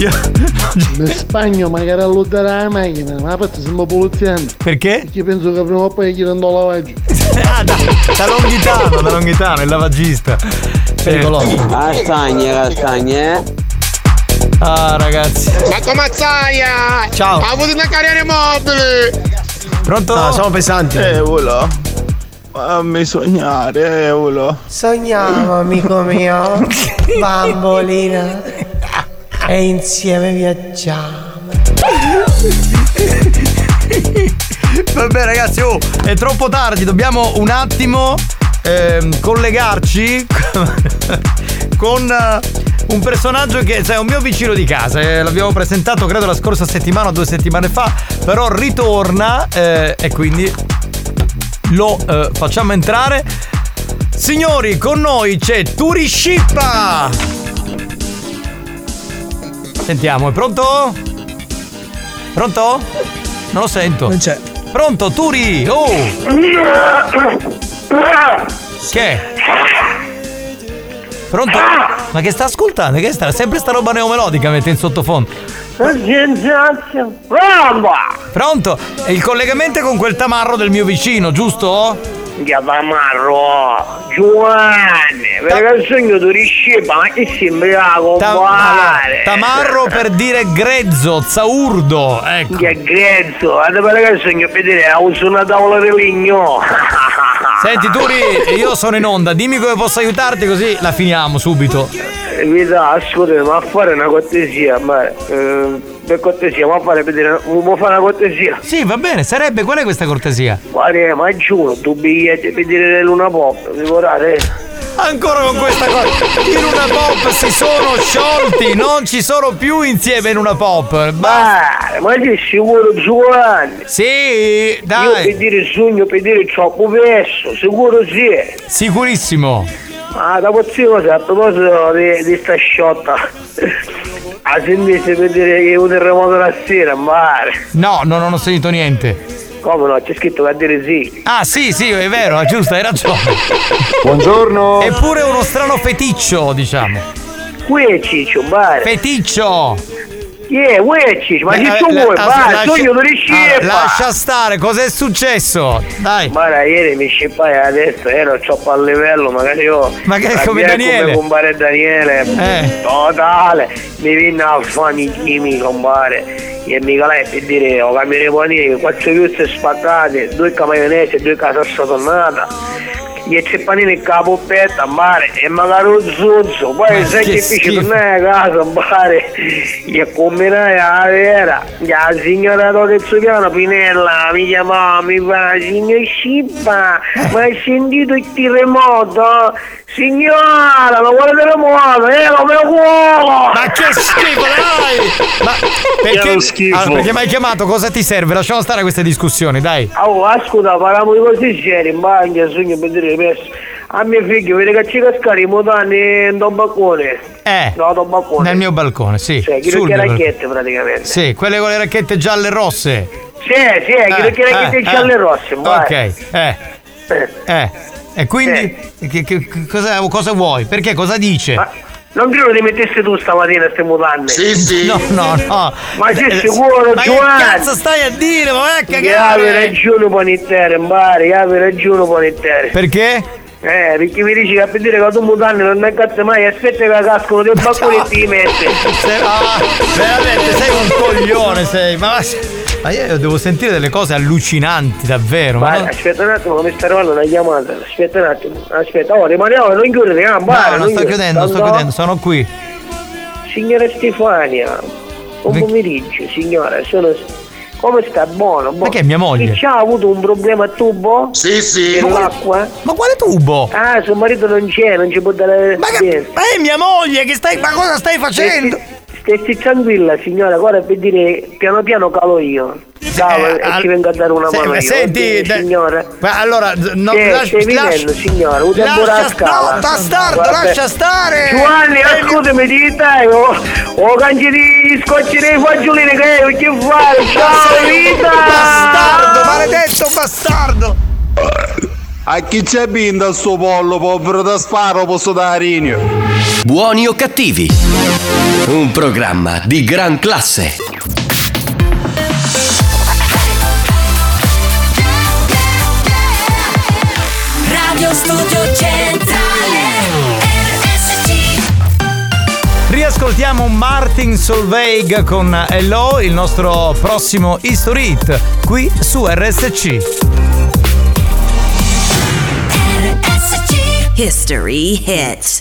In Spagna magari all'odare la macchina, ma poi siamo poliziani. Perché? Perché penso che prima o poi gli rendo lavaggio. ah, da, da Longhitano, da Longhitano, il lavagista. Pericoloso. Castagne, castagne, eh. Ah, ragazzi. Marco Mazzaia! Ciao. Ha avuto una carriera mobile! Pronto? No, siamo pesanti. Eolo. Fammi sognare, Eolo. Sogniamo, amico mio, bambolina, e insieme viaggiamo. Vabbè ragazzi, oh, è troppo tardi, dobbiamo un attimo ehm, collegarci con eh, un personaggio che cioè, è un mio vicino di casa, eh, l'abbiamo presentato credo la scorsa settimana o due settimane fa, però ritorna eh, e quindi lo eh, facciamo entrare. Signori, con noi c'è Turi Scippa! Sentiamo, è pronto? Pronto? Non lo sento. Non c'è. Pronto, Turi! Oh! Che? Pronto? Ma che sta ascoltando? Che sta? Sempre sta roba neomelodica mette in sottofondo. Pronto? E il collegamento è con quel tamarro del mio vicino, giusto? Chiamarro Giovanni, perché sogno tu riscipa, ma che sembra compare? Tamarro per dire grezzo, zaurdo, ecco. Che grezzo, ad perché sogno a vedere, ha usato una tavola di legno. Senti Turi, io sono in onda, dimmi come posso aiutarti così la finiamo subito. Vita, ascolta, ma a fare una cortesia, ma eh, per cortesia, ma a fare vedere, vuoi fare una cortesia? Sì, va bene, sarebbe, qual è questa cortesia? Guarda, ma giuro, tu biglietti per dire Luna Pop, figurate. Ancora con questa cosa. In una pop si sono sciolti, non ci sono più insieme in una pop. Basta. Ma sei sicuro Giovanni? Sì, dai. Io per dire sogno, per dire troppo perso, sicuro sì. Sicurissimo. Ah, da possiamo a proposito di, di sta sciotta. A sentire per dire che è un terremoto la sera, mare. No, no, non ho sentito niente. Come no? C'è scritto dire sì. Ah, sì, sì, è vero, è giusto, hai ragione. Buongiorno. Eppure uno strano feticcio, diciamo. Qui è Ciccio, mare. Feticcio. Yeah, uecci, ma Eh, se tu eh, vuoi, la- vai, lascia- sogno di riuscire Ah, lascia stare, cos'è successo? Dai. Guarda, ieri mi scippai adesso, ero troppo a livello, magari io. Ma che- la come Daniele? Come compare Daniele, Eh. totale. Mi venne a fare i chimi, compare. E mica lei per dire, ho cambiato i panini, quattro chiuste spaccate, due maionese, due casassa tonnata. E c'è panini in capoppetta, mare, e magari un zuzzo, poi sai che fece schifo. tornare a casa, mare, e combinai a vera, la signora Totezzo Piano Pinella mi chiamava, mi fa, signor Scippa, ma hai sentito il terremoto? Signora, lo vuole terremoto, eh, lo mio cuore! Ma che schifo, dai! Ma perché, Allora, perché mi hai chiamato? Cosa ti serve? Lasciamo stare queste discussioni, dai. Oh, ascolta, parliamo di cose serie, in bagno, sogno per dire questo. A mio figlio, vede che ci cascare i mutani in un balcone. Eh. No, da balcone. Nel mio balcone, sì. Cioè, chi balcone. racchette praticamente. Sì, quelle con le racchette gialle e rosse. Sì, sì, chi che racchette gialle e rosse, vai. Ok, eh. Eh. E quindi che- che- cosa, cosa vuoi? Perché cosa dice? Non credo ti mettessi tu stamattina queste mutande. No, no, no. Ma sei Eh, sicuro, ma che Giovanni? cazzo stai a dire? Ma vai a Avevi cagare! ragione Panettere, Mbari, avevi ragione Panettere. Perché? Eh, perché mi dici che per dire che tu mutanne non ne cazzo mai, aspetta che cascono dei balconi e ti metti. Ah, veramente sei un coglione, sei. Ma, ma io devo sentire delle cose allucinanti, davvero. Ma non- aspetta un attimo mi sta arrivando una chiamata. Aspetta un attimo, aspetta, oh, rimaniamo, non chiudere, ah, No, non sto chiudendo, sto chiudendo, sono qui. Signora Stefania, buon pomeriggio, signora, sono... Come sta? Buono, buono. Ma che è mia moglie? Chi c'ha avuto un problema a tubo? Sì, sì. Per Ma quale- l'acqua? Ma quale tubo? Ah, suo marito non c'è, non ci può dare... Ma, che, ma è mia moglie che stai. Ma cosa stai facendo? Stessi tranquilla signora, guarda per dire piano piano calo io. Calo Eh, e al- ci vengo a dare una Se- mano io. senti, ok, da- signora. Ma allora, no, Che lascia- stai lascia- signora, un lascia- scala. no, bastardo, lascia stare! Giovanni, Eh, ascoltami, ti dai, oh, oh canci di scocci dei fagiolini che che fare? Ciao vita! Bastardo, maledetto bastardo! A chi c'è binda sto pollo, povero da sparo, posso dare inio. Buoni o cattivi? Un programma di gran classe. Radio Studio Centrale RSC Riascoltiamo Martin Solveig con Hello, il nostro prossimo History Hit, qui su RSC. History hits.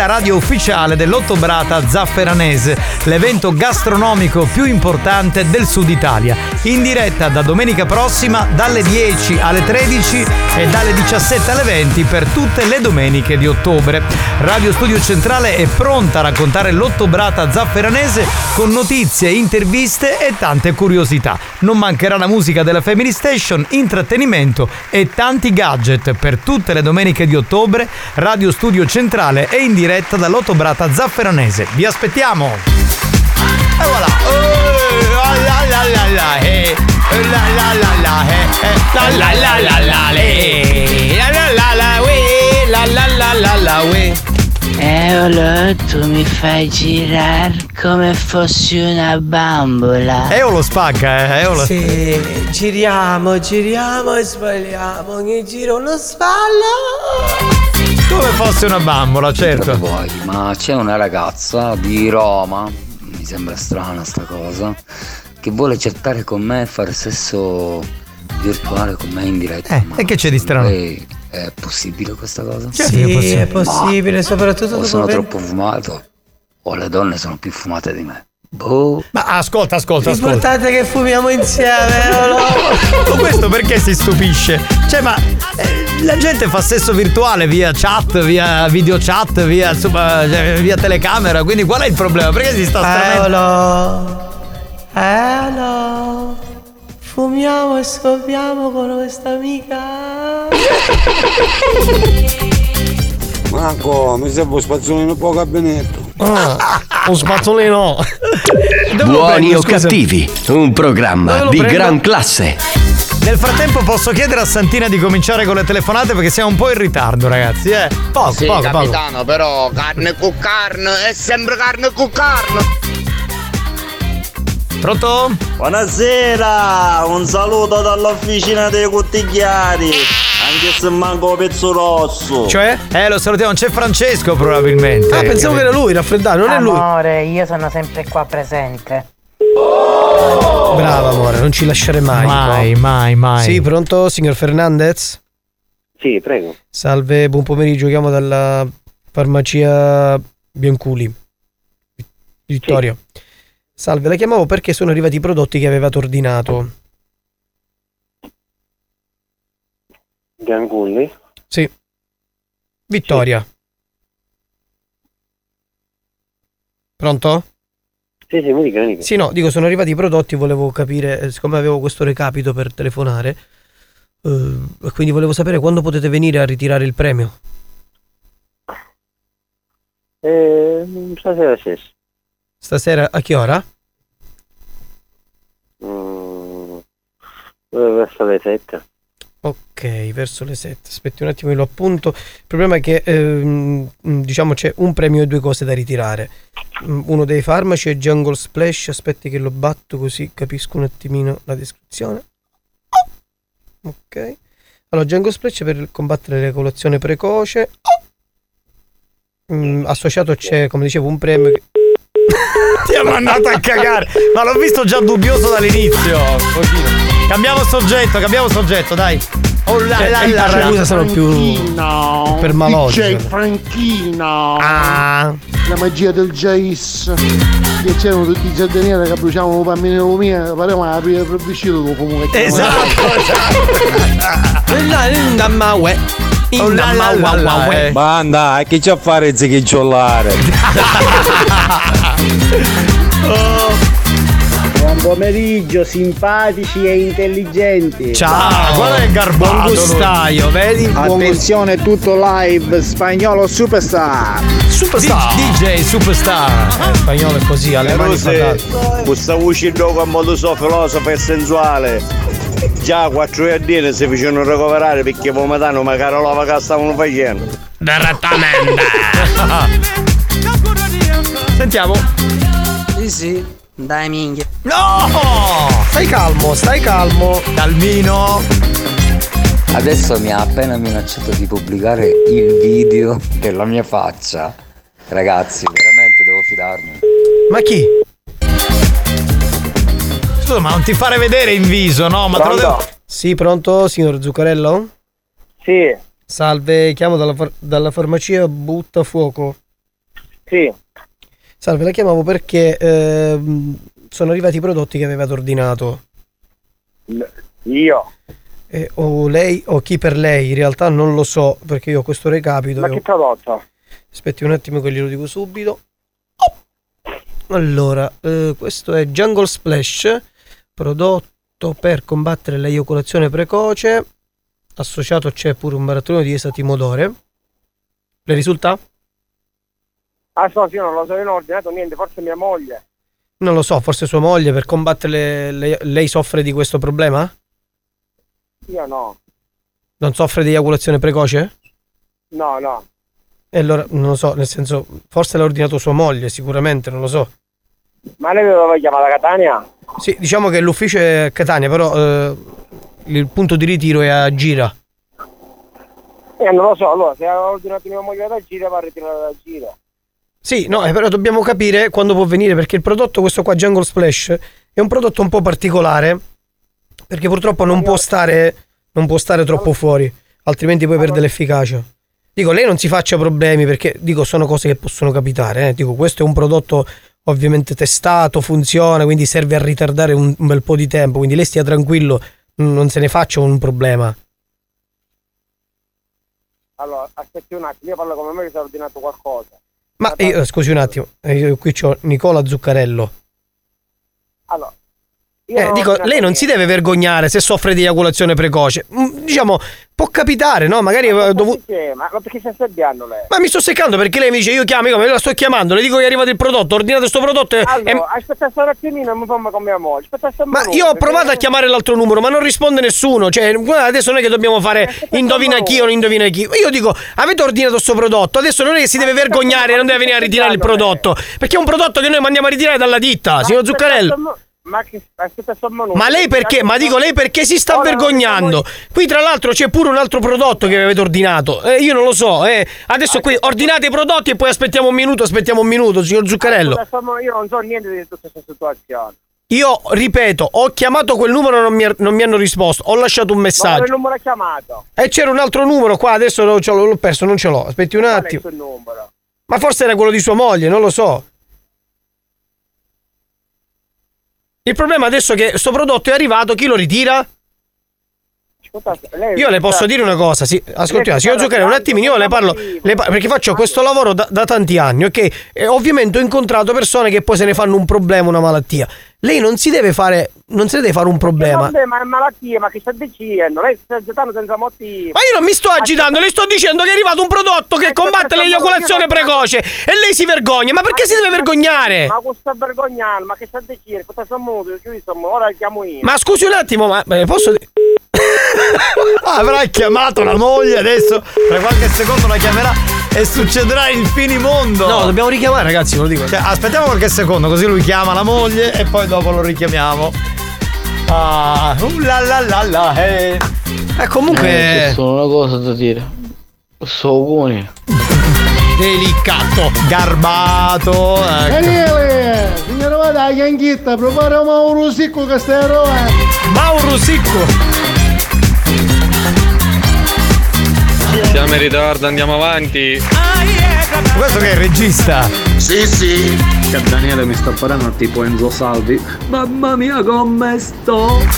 La radio ufficiale dell'Ottobrata Zafferanese, l'evento gastronomico più importante del Sud Italia. In diretta da domenica prossima dalle 10 alle 13 e dalle 17 alle 20 per tutte le domeniche di ottobre. Radio Studio Centrale è pronta a raccontare l'Ottobrata Zafferanese con notizie, interviste e tante curiosità. Non mancherà la musica della Family Station, intrattenimento e tanti gadget per tutte le domeniche di ottobre. Radio Studio Centrale è in diretta dall'Ottobrata Zafferanese. Vi aspettiamo! E voilà! Eh, eh, eh, eh. Eolo, tu mi fai girare come fossi una bambola. Eolo spacca, eh, Eolo. Sì, giriamo, giriamo e sbagliamo. Ogni giro uno sballo. Come fosse una bambola, certo. Vuoi, ma c'è una ragazza di Roma, mi sembra strana sta cosa, che vuole chattare con me e fare sesso virtuale con me in diretta. Eh, ma e che c'è di strano? lei È possibile questa cosa? Sì, è possibile, soprattutto O sono troppo fumato, o le donne sono più fumate di me. Boh. Ma ascolta, ascolta, ascolta. L'importante è che fumiamo insieme, Eolo. Ma questo perché si stupisce? Cioè, ma eh, la gente fa sesso virtuale via chat, via video chat, via, insomma, cioè, via telecamera, quindi qual è il problema? Perché si sta stranendo? Eolo. Eolo. Fumiamo e scopriamo con questa amica. Marco, mi serve un spazzolino poco gabinetto. Ah, un spazzolino. Buoni o cattivi, un programma di prendo? gran classe. Nel frattempo posso chiedere a Santina di cominciare con le telefonate perché siamo un po' in ritardo, ragazzi, eh? Poco, sì, poco, poco. capitano, però carne con carne è sempre carne con carne. Pronto? Buonasera, un saluto dall'officina dei cottigliari, anche se manco pezzo rosso. Cioè? Eh, lo salutiamo, c'è Francesco probabilmente. Ah, pensavo che era lui, raffreddato, non è lui. Amore, io sono sempre qua presente. Brava amore, non ci lasciare mai. Mai, mai, mai. Sì, pronto, signor Fernandez? Sì, prego. Salve, buon pomeriggio, chiamo dalla farmacia Bianculi. Vittorio. Salve, la chiamavo perché sono arrivati i prodotti che avevate ordinato. Gangulli? Sì. Vittoria. Pronto? Sì, sì, mi dica, mi dica. Sì, no, dico, sono arrivati i prodotti, volevo capire, eh, siccome avevo questo recapito per telefonare, eh, quindi volevo sapere quando potete venire a ritirare il premio. Eh, stasera stesso. Stasera a che ora? Mm, verso le 7. Ok, verso le 7. Aspetti un attimo, io lo appunto. Il problema è che ehm, diciamo c'è un premio e due cose da ritirare. Mm, Uno dei farmaci è Jungle Splash. Aspetti che lo batto così capisco un attimino la descrizione. Ok. Allora, Jungle Splash per combattere l'ecolazione precoce. Mm, associato c'è, come dicevo, un premio che... Ti ha mandato a cagare. Ma l'ho visto già dubbioso dall'inizio. Un pochino. Cambiamo soggetto, cambiamo soggetto, dai. Oh la Eh, la la la. Sono più No, per maloggi. DJ Franchino. Ah. La magia del Jace. Che c'erano tutti i giardinieri che bruciavano bambino mia, pareva una aprire per vicino dopo comunque. Esatto, Oh, la la la la, eh. Banda, e che c'è a fare zicchicciolare? Buon pomeriggio, simpatici e intelligenti. Ciao, guarda che garbato Buon gustaio, lui. vedi? Attenzione, tutto live, spagnolo superstar. Superstar. DJ Superstar. Eh, spagnolo è così, alle mani fatate. Questa uscendo con modo so filosofo e sensuale. Già quattro giardini si facevano recuperare perché pomatano magari la che stavano facendo. Direttamente. Sentiamo. Sì, sì, dai minchia. No! Stai calmo, stai calmo. Calmino. Adesso mi ha appena minacciato di pubblicare il video della mia faccia. Ragazzi, veramente devo fidarmi. Ma chi? Scusa, ma non ti fare vedere in viso, no? Ma te lo devo. Sì, pronto, signor Zuccarello? Sì. Salve, chiamo dalla, far- dalla farmacia Butta Fuoco. Sì. Salve, la chiamavo perché ehm, sono arrivati i prodotti che avevate ordinato. Io? Eh, o lei o chi per lei, in realtà non lo so perché io ho questo recapito. Ma che prodotto? Aspetti un attimo che glielo dico subito. Allora, eh, questo è Jungle Splash, prodotto per combattere l'eiaculazione precoce. Associato c'è pure un barattolino di esatimodore. Le risulta? Ah, so, sì, io non lo so, io non ho ordinato niente, forse mia moglie. Non lo so, forse sua moglie per combattere le- le- lei soffre di questo problema? Io no. Non soffre di eiaculazione precoce? No, no. E allora non lo so, nel senso, forse l'ha ordinato sua moglie, sicuramente, non lo so. Ma lei dove chiama da Catania? Sì, diciamo che l'ufficio è a Catania, però eh, il punto di ritiro è a Gira. Eh, non lo so, allora, se ha ordinato mia moglie da Gira, va a ritirare da Gira. Sì, no, eh, però dobbiamo capire quando può venire perché il prodotto, questo qua Jungle Splash, è un prodotto un po' particolare perché purtroppo non può stare, non può stare troppo fuori, altrimenti poi perde l'efficacia. Dico, lei non si faccia problemi perché dico, sono cose che possono capitare. eh. Dico, questo è un prodotto ovviamente testato, funziona, quindi serve a ritardare un, un bel po' di tempo. Quindi lei stia tranquillo, non se ne faccia un problema. Allora, aspetti un attimo, io parlo come me che si è ordinato qualcosa. Ma io, scusi un attimo, eh, io qui c'ho Nicola Zuccarello. Allora, Eh, dico, lei non si deve vergognare se soffre di eiaculazione precoce. Mm, Diciamo, può capitare, no? Magari aveva dovuto. Ma, ma perché stai assediando lei? Ma mi sto seccando perché lei mi dice io chiamo, io la sto chiamando, le dico che è arrivato il prodotto, ordinate questo prodotto e, e- Allora, aspetta un attimino, mi fammi con mia moglie. Aspetta un Ma io ho provato a chiamare l'altro numero, ma non risponde nessuno. Cioè, adesso non è che dobbiamo fare indovina chi o non indovina chi. Io dico, avete ordinato questo prodotto, adesso non è che si deve vergognare, non deve venire a ritirare il prodotto. Perché è un prodotto che noi mandiamo a ritirare dalla ditta, signor Zuccarello. Ma che. Ma lei perché? Ma dico lei perché si sta vergognando? Qui tra l'altro c'è pure un altro prodotto che avete ordinato. Eh, io non lo so, eh. Adesso qui ordinate i prodotti e poi aspettiamo un minuto, aspettiamo un minuto, signor Zuccarello. Mo- Io non so niente di tutta questa situazione. Io ripeto, ho chiamato quel numero e non mi, non mi hanno risposto. Ho lasciato un Ma messaggio. quale numero ha chiamato? E c'era un altro numero qua, adesso l'ho, l'ho- perso, non ce l'ho. Aspetti un attimo. Ma forse era quello di sua moglie, non lo so. Il problema adesso è che sto prodotto è arrivato, chi lo ritira? Io le posso dire una cosa, sì, ascoltiamo, signor Zucchero, un attimino, io le parlo, le pa- perché faccio questo lavoro da, da tanti anni, ok? E ovviamente ho incontrato persone che poi se ne fanno un problema, una malattia. Lei non si deve fare, non si deve fare un problema. Ma è malattia, ma che sta dicendo? Lei sta agitando senza motivo. Ma io non mi sto agitando, le sto dicendo che è arrivato un prodotto che combatte l'eiaculazione precoce e lei si vergogna. Ma perché si deve vergognare? Ma questo vergognare, ma che sta dicendo? Ma scusi un attimo, ma eh, posso dire. Avrà chiamato la moglie adesso, tra qualche secondo la chiamerà e succederà il finimondo. No, dobbiamo richiamare, ragazzi, ve lo dico. Cioè, aspettiamo qualche secondo, così lui chiama la moglie e poi dopo lo richiamiamo. Ah, uh, la la la la, eh. Eh, comunque. Eh, solo una cosa da dire. Sono buoni. Delicato, garbato. Ecco. Daniele, signora vada a Chianchitta, prepara Mauro Sicco che stai a Roma. Mauro Sicco. Siamo in ritardo, andiamo avanti. Questo che è il regista? Sì, sì. Che Daniele mi sta parlando tipo Enzo Salvi. Mamma mia come sto!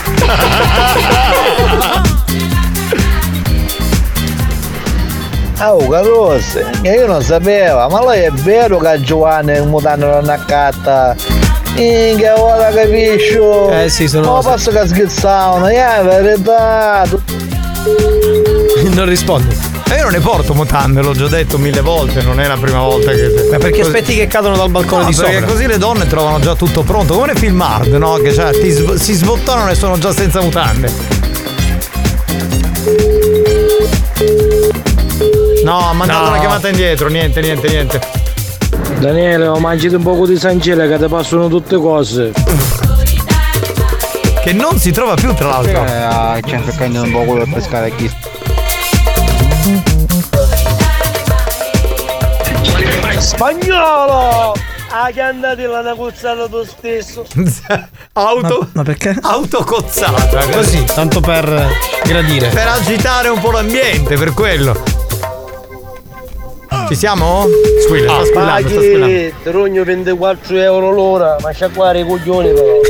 Oh, Carose, io non sapevo, ma lei è vero che Giovanni il mutante non accatta? Minchia, ora capisco! Eh sì, sono- Ma posso che scherzavano, è verità! Non risponde. E io non ne porto mutande, l'ho già detto mille volte, non è la prima volta che. Ma perché aspetti che cadono dal balcone No, di perché sopra? così le donne trovano già tutto pronto, come nei film hard, no? Che cioè, ti sv- si sbottano e sono già senza mutande. No, ha mandato No. una chiamata indietro, niente, niente, niente. Daniele, ho mangiato un poco di sancella che ti passano tutte cose. Che non si trova più, tra l'altro. Eh, a centro cagnone un po' per pescare chi. Spagnolo! Ah, che andate là una cuzzata tu stesso. Auto. Ma perché? Autocozzata. Così, tanto per gradire. Per agitare un po' l'ambiente, per quello. Ci siamo? Squilla, sta squillando, sta squillando. Rogno 24 euro l'ora, ma sciacquare i coglioni però.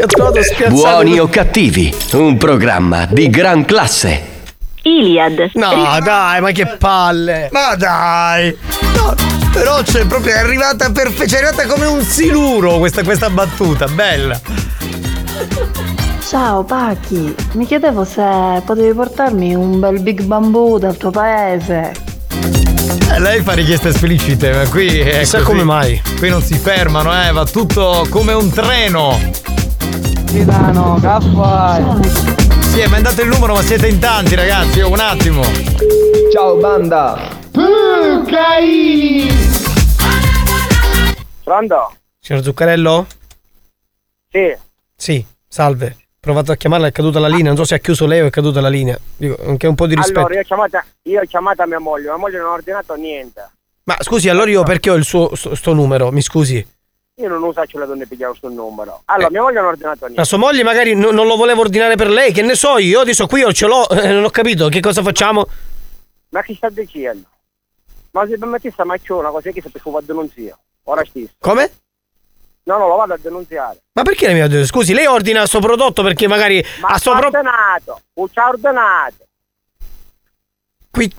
Ci ha trovato spiazzato. Buoni o cattivi, un programma di gran classe. Iliad. No, dai, ma che palle. Ma dai! No, però c'è proprio è arrivata perfetta, è arrivata come un siluro questa, questa battuta, bella. Ciao Pacchi, mi chiedevo se potevi portarmi un bel big bambù dal tuo paese. Eh, lei fa richieste esplicite, ma qui è Chissà così. come mai. Qui non si fermano, eh, va tutto come un treno. Milano, caffè. Sì, mi andate il numero, ma siete in tanti, ragazzi. Io un attimo. Ciao banda. Pronto? Signor Zuccarello? Sì. Sì, salve. Ho provato a chiamarla, è caduta la linea. Non so se ha chiuso lei o è caduta la linea. Dico, anche un po' di rispetto. Allora, io ho, chiamata, io ho chiamato a mia moglie, mia moglie non ha ordinato niente. Ma scusi, allora io perché ho il suo sto, sto numero? Mi scusi. Io non uso la donna pigliare questo numero. Allora, mia moglie non ha ordinato niente. La sua moglie magari no- non lo voleva ordinare per lei, che ne so io, adesso qui io ce l'ho, eh, non ho capito, che cosa facciamo? Ma chi sta dicendo? Ma se permetti sta macciona, così che se per a denunziare. Ora stesso. Come? No, no, lo vado a denunziare. Ma perché lei mi ha detto? Scusi, lei ordina sto prodotto perché magari Ma ha sto proprio. ordinato, ha ordinato. Qui,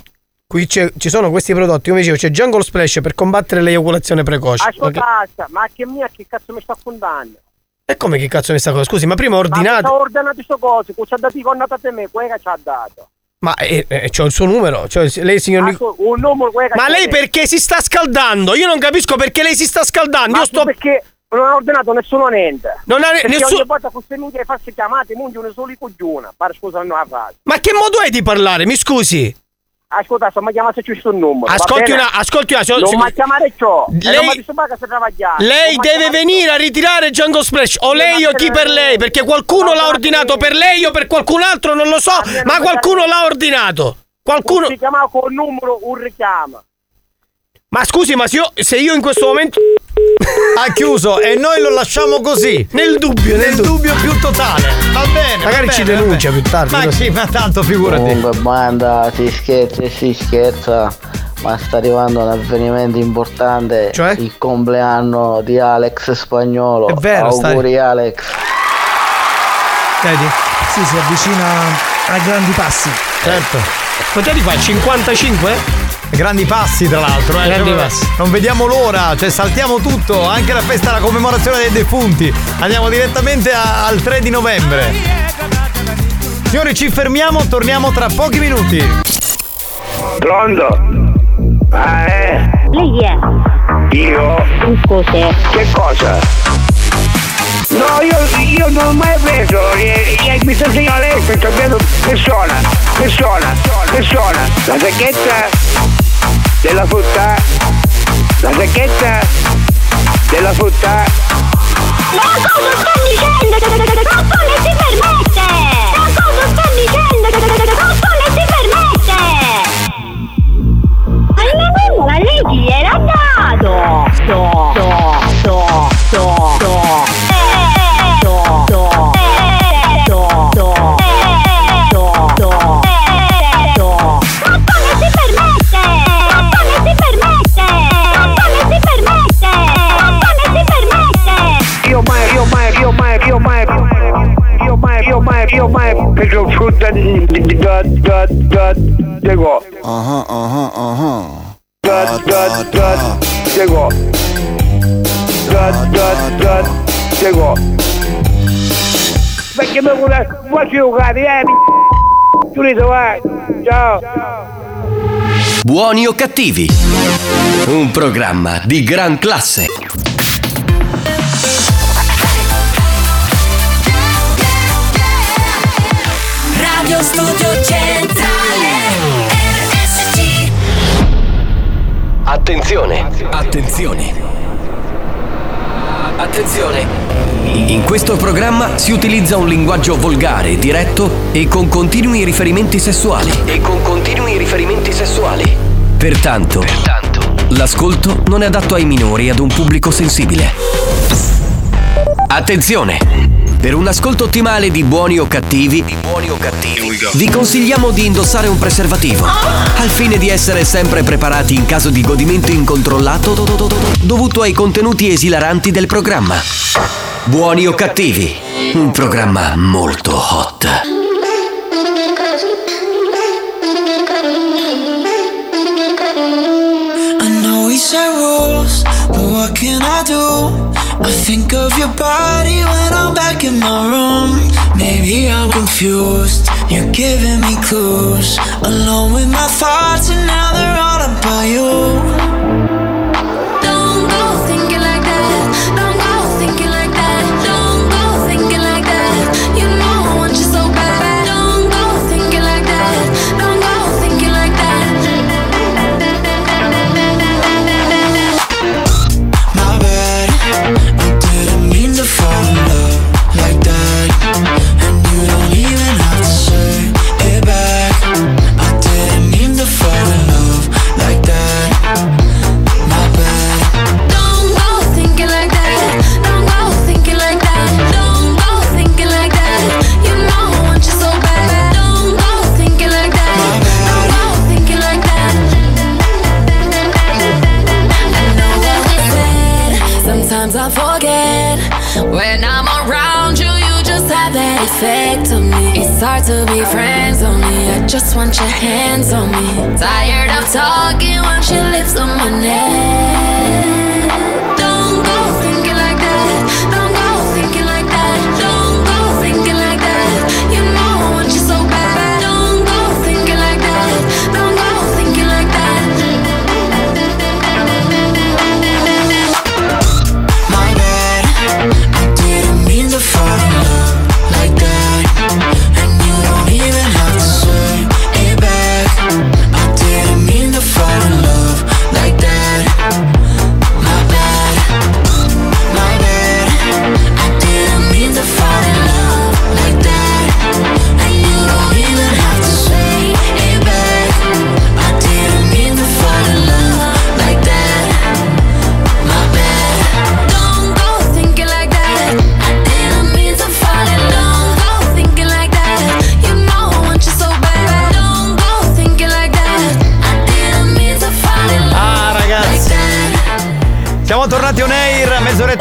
qui ci sono questi prodotti, come dicevo, c'è Jungle Splash per combattere l'eiaculazione precoce. Ascolta, ma che mia che cazzo mi sta contando? E come che cazzo è questa cosa? Scusi, ma prima ho Ma ci ha ordinato. ordinato queste cose, che ci ha dato i connotati a me, quella che ci ha dato. Ma eh, eh, c'ho il suo numero, cioè lei signor Nic- Ascol- un numero Ma lei perché si sta scaldando? Io non capisco perché lei si sta scaldando. Ma Io sto. perché non ha ordinato nessuno niente. Non ha- nessuno- ogni volta queste minchie farsi chiamate, mungi uno solo i coglione. Pare scusa non la frase. Ma che modo è di parlare? Mi scusi. Ascolta, sto mi chiama se c'è questo numero. Ascolti una- ascolti una- Non se- mi chiamare ciò. Lei- Lei... Non Non deve venire a ritirare Jungle Splash o lei o chi per lei? perché qualcuno l'ha ordinato per lei o per qualcun altro non lo so ma qualcuno l'ha ordinato. Qualcuno Si chiamava col numero un richiamo. Ma scusi ma se io, se io in questo momento Ha chiuso e noi lo lasciamo così. nel dubbio Nel dubbio più totale. Va bene. Magari va ci bene, va denuncia più tardi, Ma così. sì, ma tanto figurati. Comunque banda, si scherza e si scherza, ma sta arrivando un avvenimento importante, Cioè? il compleanno di Alex Spagnolo. È vero, stai- Auguri Alex. vedi Sì, si avvicina a grandi passi. Certo. quanti anni fa 55? Grandi passi tra l'altro, eh. Grandi Cioè, passi. Non vediamo l'ora, cioè saltiamo tutto, anche la festa, la commemorazione dei defunti. Andiamo direttamente a- al 3 di novembre. Signori, ci fermiamo, torniamo tra pochi minuti. Pronto? Ah, eh? Lei è? Io? Cos'è? Che cosa? No, io, io non ho mai preso, eh, eh, mi sta segnalando lei, sto capendo persona, persona, persona, la sacchetta della frutta, la sacchetta della frutta. Ma cosa sta dicendo? Cappone si permette! Ma cosa sta dicendo? Cappone si permette! Ma la mamma, lei chi era dato? Do, do, do, do. Io mai, io mai, preso frutta di, di, di, da, da, da, Diego. Ah ah ah Da, da, da, Diego. Da, da, da, Diego. Perché mi vuole, vuoi giocare, eh? Giulito, vai. Ciao. Buoni o cattivi, un programma di gran classe. Radio Studio Centrale RSC Attenzione, attenzione. Attenzione. In questo programma si utilizza un linguaggio volgare, diretto e con continui riferimenti sessuali. E con continui riferimenti sessuali. Pertanto, l'ascolto non è adatto ai minori e ad un pubblico sensibile. Attenzione! Per un ascolto ottimale di buoni o cattivi, vi consigliamo di indossare un preservativo, al fine di essere sempre preparati in caso di godimento incontrollato dovuto ai contenuti esilaranti del programma. Buoni o cattivi, un programma molto hot. I know we set rules, but what can I do? I think of your body when I'm back in my room. Maybe I'm confused, you're giving me clues. Alone with my thoughts, and now they're all about you. To be friends on me. I just want your hands on me. Tired of talking, want your lips on my neck.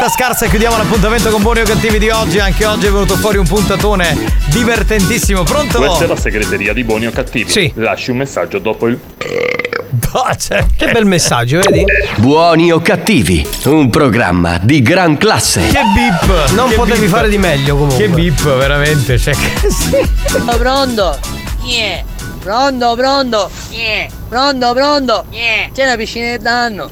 Mezz'oretta scarsa e chiudiamo l'appuntamento con buoni o cattivi di oggi. Anche oggi è venuto fuori un puntatone divertentissimo. Pronto? Questa è la segreteria di buoni o cattivi. Sì. Lasci un messaggio dopo il. Che bel messaggio, vedi? Buoni o cattivi, un programma di gran classe. Che bip! Non Che potevi bip. fare di meglio comunque. Che bip, veramente. Cioè, che sì. Oh, pronto? Yeah. Pronto, pronto? Yeah. Pronto, pronto? Yeah. C'è una piscina di danno.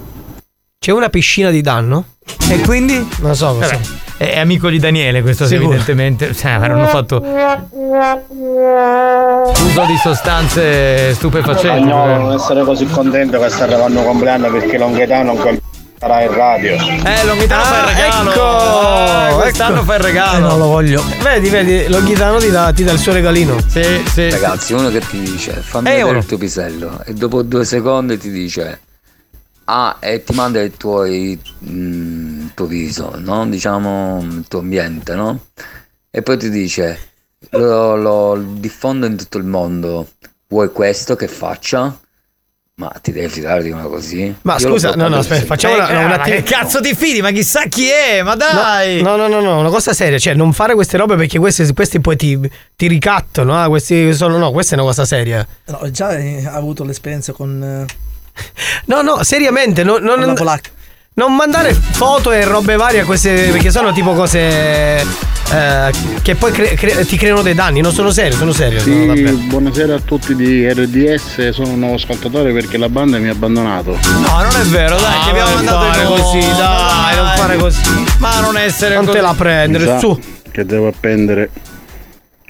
C'è una piscina di danno? E quindi? Non lo so, non so. È amico di Daniele, questo Sicuro. evidentemente. Cioè, avranno fatto uso di sostanze stupefacenti. Spagnolo, non essere così contento che sta arrivando compleanno perché Longhetano non sarà in radio. Eh, Longhitano fa il regalo. ecco, Eh, quest'anno ecco. fa il regalo. Eh, non lo voglio. Vedi, vedi, lo ghitano ti dà, ti dà il suo regalino. Sì, sì. Ragazzi, uno che ti dice fammi Eh, vedere il tuo pisello e dopo due secondi ti dice ah e ti manda il tuo, il, mm, il tuo viso, no? Diciamo il tuo ambiente, no? E poi ti dice lo, lo diffondo in tutto il mondo, vuoi questo che faccia? Ma ti devi fidare di una così? Ma Io scusa, no, no, aspetta, facciamo Eh, una, eh, un ma attimo. che cazzo ti fidi? Ma chissà chi è? Ma dai! No, no, no, no, una cosa seria, cioè non fare queste robe perché questi, questi poi ti, ti ricattano, ah, questi sono, no, questa è una cosa seria. No, già eh, ha avuto l'esperienza con. eh, No, no, seriamente, no- non, non mandare foto e robe varie a queste, perché sono tipo cose eh, che poi cre- cre- ti creano dei danni, non sono serio, sono serio. Sì, no, vabbè. buonasera a tutti di RDS, sono un nuovo ascoltatore perché la banda mi ha abbandonato. No, non è vero, dai, Ah, ti abbiamo non mandato fare in così, onda, dai, non fare così. Ma non essere Non così. te la prendere, su. Che devo appendere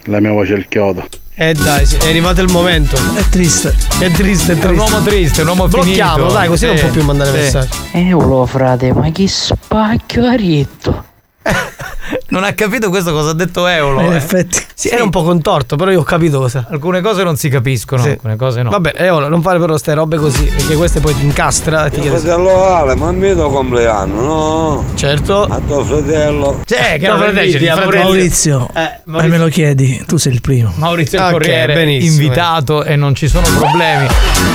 la mia voce al chiodo. Eh dai, sì, è arrivato il momento. È triste. È triste, è triste. È un uomo triste, un uomo finito. Blocchiamolo, dai, così non Sì, può più mandare sì. messaggi. Euro frate, ma che spacchio ha detto? Non ha capito questo cosa ha detto Eolo. In eh. effetti. Sì, era un po' contorto, però io ho capito cosa. Alcune cose non si capiscono, Sì. alcune cose no. Vabbè, Eolo, non fare però ste robe così, perché queste poi ti incastra e ti chiede. Fratello Ale, ma il mio compleanno, no? Certo. A tuo fratello. Cioè, che No, fratello, invidia, fratello. Maurizio. Maurizio, Eh, ma me lo chiedi, tu sei il primo. Maurizio il Ok, Corriere benissimo. invitato e non ci sono problemi.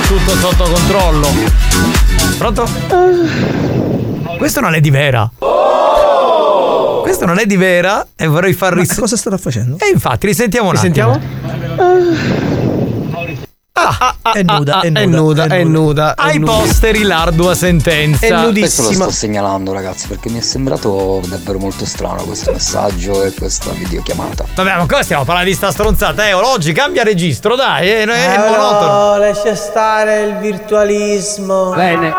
Tutto sotto controllo. Pronto? Questo non è di vera. Questo non è di vera e vorrei far ris- cosa starà facendo? E infatti, risentiamo un attimo. Risentiamo? Ah, ah, È nuda, ah, è ah, nuda, è nuda, è è nuda. è Ai nuda. posteri l'ardua sentenza. È Questo lo nudissima. sto segnalando ragazzi perché mi è sembrato davvero molto strano questo messaggio e questa videochiamata. Vabbè, ma cosa stiamo parlando di sta stronzata? Eh, oggi cambia registro, dai, è, è Eh, monotono. no, lascia stare il virtualismo. Bene.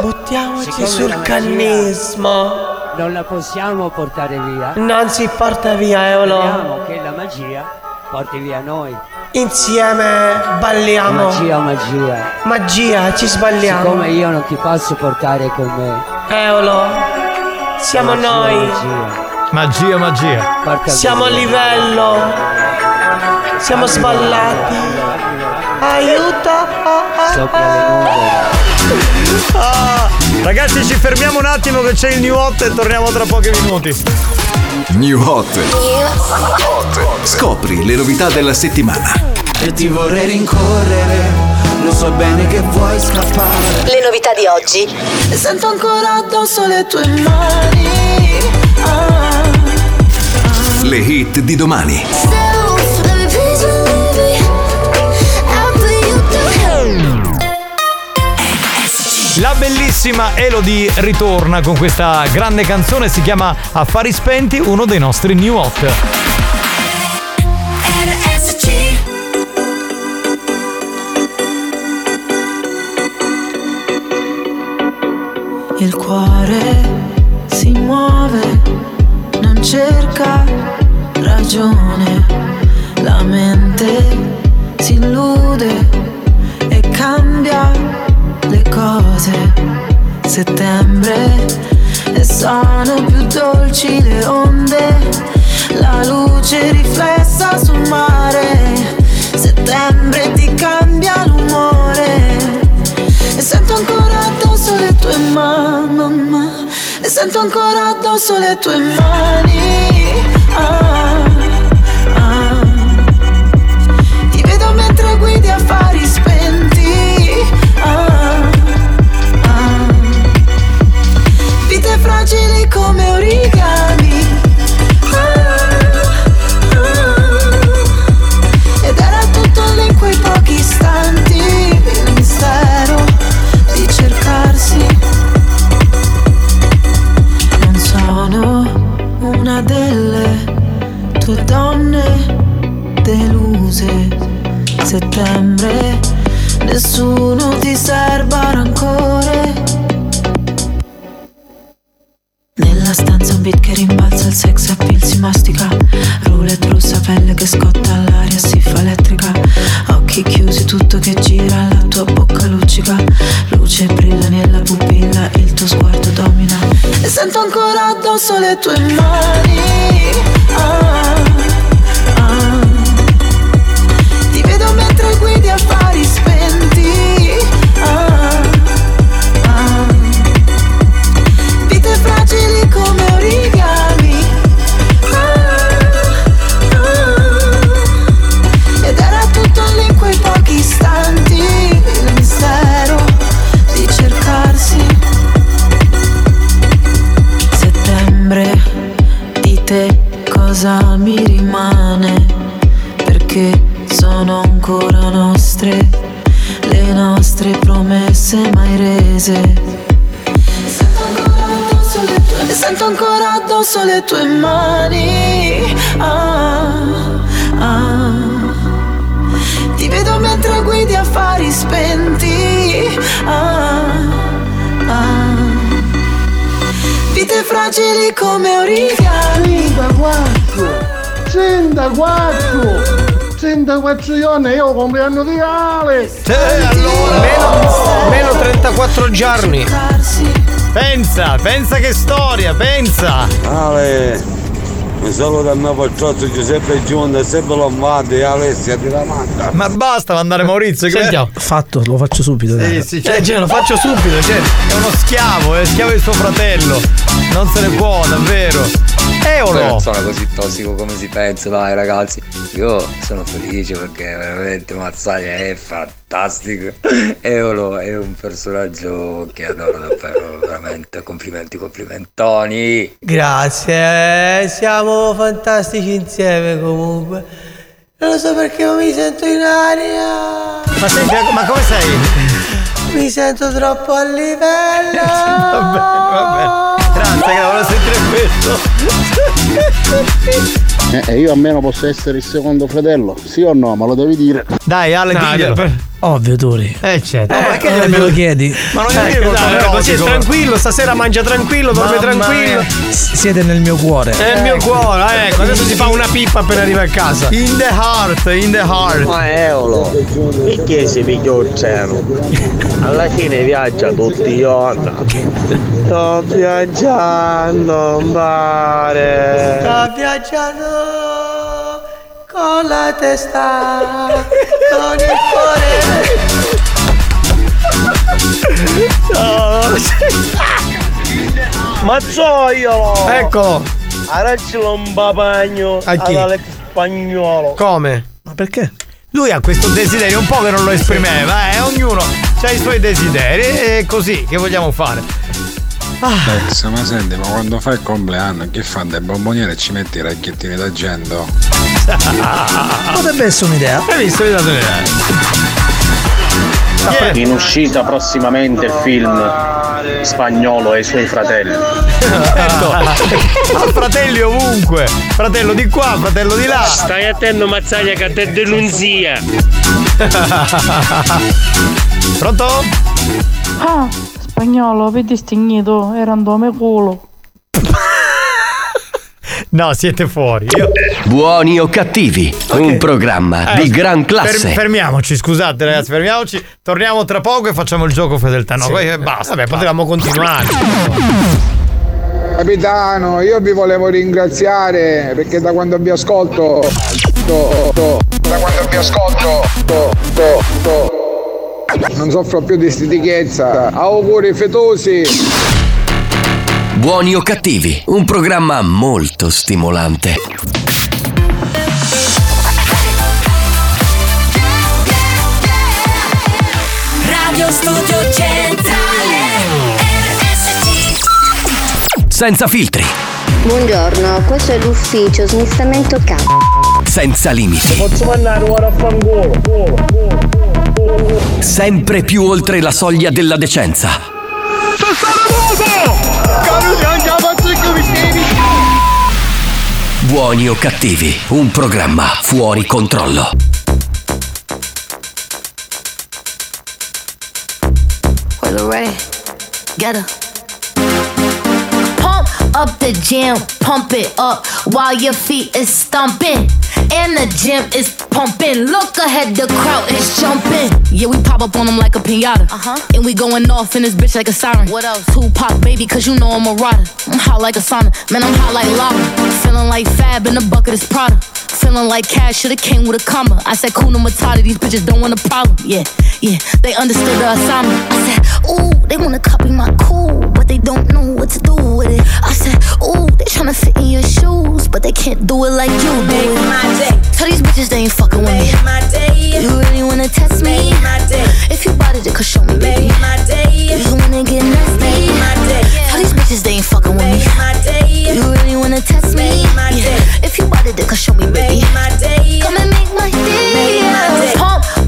Buttiamoci sul cannismo. Non la possiamo portare via. Non si porta via, Eolo. Speriamo che la magia porti via noi. Insieme balliamo. Magia, magia. Magia, ci sbagliamo. Siccome io non ti posso portare con me. Eolo, siamo Magia, noi. Magia. Magia, magia. Porta Siamo a via. livello. Siamo sballati. Aiuto. Sopra le nuvole. Ah, ragazzi, ci fermiamo un attimo che c'è il new hot e torniamo tra pochi minuti. New Hot. Scopri le novità della settimana. E ti vorrei rincorrere, lo so bene che vuoi scappare. Le novità di oggi. Sento ancora addosso le tue mani. Ah. Le hit di domani. La bellissima Elodie ritorna con questa grande canzone, si chiama Affari Spenti, uno dei nostri new hot. Il cuore si muove, non cerca ragione, la mente si illude e cambia cose. Settembre e sono più dolci le onde, la luce riflessa sul mare. Settembre ti cambia l'umore e sento ancora addosso le tue mani E sento ancora addosso le tue mani Ah. Addosso le 34 giorni io compleanno di Ale Meno, meno 34 giorni. Pensa, pensa che storia, pensa. Ale, Mi saluta il mio patriotto Giuseppe Giunta, sempre Lombardi e Alessia di Lamanda. Ma basta mandare Maurizio. che- Sentiamo. Fatto, lo faccio subito. Sì, dai. sì, cioè, cioè, lo faccio subito, cioè, è uno schiavo, è schiavo di suo fratello. Non se ne può, davvero. Eh o no? non sono così tossico come si pensa, dai ragazzi. Io sono felice perché veramente Mazzaglia è fantastico. Eolo è un personaggio che adoro davvero, veramente. Complimenti, complimentoni. Grazie, siamo fantastici insieme comunque. Non lo so perché ma mi sento in aria. Ma senti, ma come sei? Mi sento troppo a livello. Va bene, va bene. Grazie, che volevo sentire questo. Eh, e io almeno posso essere il secondo fratello, sì o no? Ma lo devi dire. Dai, Ale, No, diglielo. per- Ovvio, Tori. Eh, certo. Eh, ma che eh, glielo me lo chiedi? Ma non glielo Eh, col esatto, così è tranquillo, stasera mangia tranquillo, dorme Mamma tranquillo. mia. S- Siete nel mio cuore. È il mio cuore, eh, ecco, adesso si fa una pippa appena arriva a casa. In the heart, in the heart. Ma Eolo, perché si piglia il treno? Alla fine viaggia tutti i giorni. Sto viaggiando in mare. Sta viaggiando con la testa, con il cuore. Mazzoiolo! Eccolo! Araccelo un papagno A chi? ad Alex Spagnolo. Come? Ma perché? Lui ha questo desiderio un po' che non lo esprimeva, eh. Ognuno ha i suoi desideri e così, che vogliamo fare? Ex, ma senti, ma quando fai il compleanno che fa dei bomboniere e ci metti i racchettini d'argento? Potrebbe essere un'idea. Hai visto? Mi hai dato un'idea. In uscita prossimamente il film spagnolo e i suoi fratelli. Certo. Ma fratelli ovunque. Fratello di qua, fratello di là. Stai attento Mazzaglia che te denunzia. Pronto? Ah, spagnolo, vedi stignito, era un nome culo. No, siete fuori. Io... Buoni o cattivi, un programma Eh, di gran classe. fermiamoci, scusate ragazzi, fermiamoci. Torniamo tra poco e facciamo il gioco fedeltà. No, Sì. poi, eh, basta, vabbè, potevamo continuare. Capitano, io vi volevo ringraziare perché da quando vi ascolto. to- to- da quando vi ascolto. to- to- to- non soffro più di stitichezza. Auguri fetosi. Buoni o cattivi, un programma molto stimolante. Radio Studio Centrale Senza filtri, Buongiorno, questo è l'ufficio smistamento capo. senza limiti, Posso mandare ora a fangolo. Sempre più oltre la soglia della decenza. Buoni o cattivi, un programma fuori controllo. Get her. Up the jam, pump it up while your feet is stomping. And the gym is pumping. Look ahead, the crowd is jumping. Yeah, we pop up on them like a pinata. Uh huh. And we going off in this bitch like a siren. What else? Tupac, baby, cause you know I'm a rider. I'm hot like a sauna. Man, I'm hot like lava. Feeling like Fab in the bucket is Prada. Feeling like cash should've came with a comma. I said, Kuna Matata, these bitches don't want a problem. Yeah, yeah, they understood the assignment. I said, ooh, they wanna copy my cool, but they don't know what to do with it. I said, ooh, they tryna fit in your shoes, but they can't do it like you do Make it. my day. Tell these bitches they ain't fucking with me. My day. You really wanna test me? Make my day. If you bought it, then could show me, baby. Make my day. You wanna get nasty? Make my day. Tell these bitches they ain't fucking with me. Make my day. You really wanna test me? Make my Yeah. If you bought it, then could show me, baby. Make my day. Come and make my day. Make my day.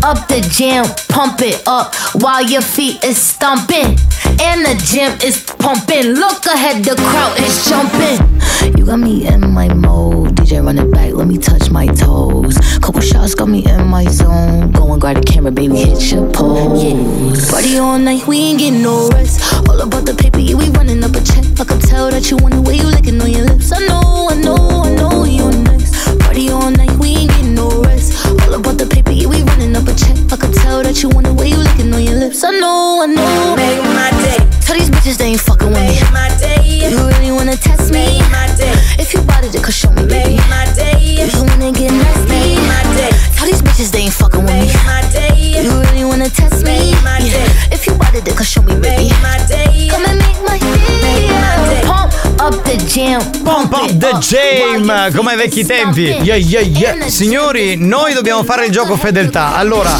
Up the jam, pump it up while your feet is stomping. And the gym is pumping. Look ahead, the crowd is jumping. You got me in my mode. DJ run it back, let me touch my toes. Couple shots got me in my zone. Go and grab the camera, baby, hit your pose. Party all night, we ain't getting no rest. All about the paper, yeah, we running up a check. I can tell that you want the way you licking on your lips. I know, I know, I know you're next. Party all night, we ain't getting no rest. All about the paper, yeah, running up a check. I could tell that you want the way you licking on your lips. I know, I know. Make my day. Tell these bitches they ain't fucking with Make me. My day. You really wanna test me? Make my day. If you bought it, then show me, baby. Make my day. You wanna get nasty? Make my day. Tell these bitches they ain't fucking with Make. My day. You really wanna test me? Make my day. If you bought it, then show me, baby. Make my day. Come and make my day. Make my up the jam. Pump up the jam, come ai vecchi tempi. Yeah, yeah, yeah. Signori, noi dobbiamo fare il gioco fedeltà. Allora,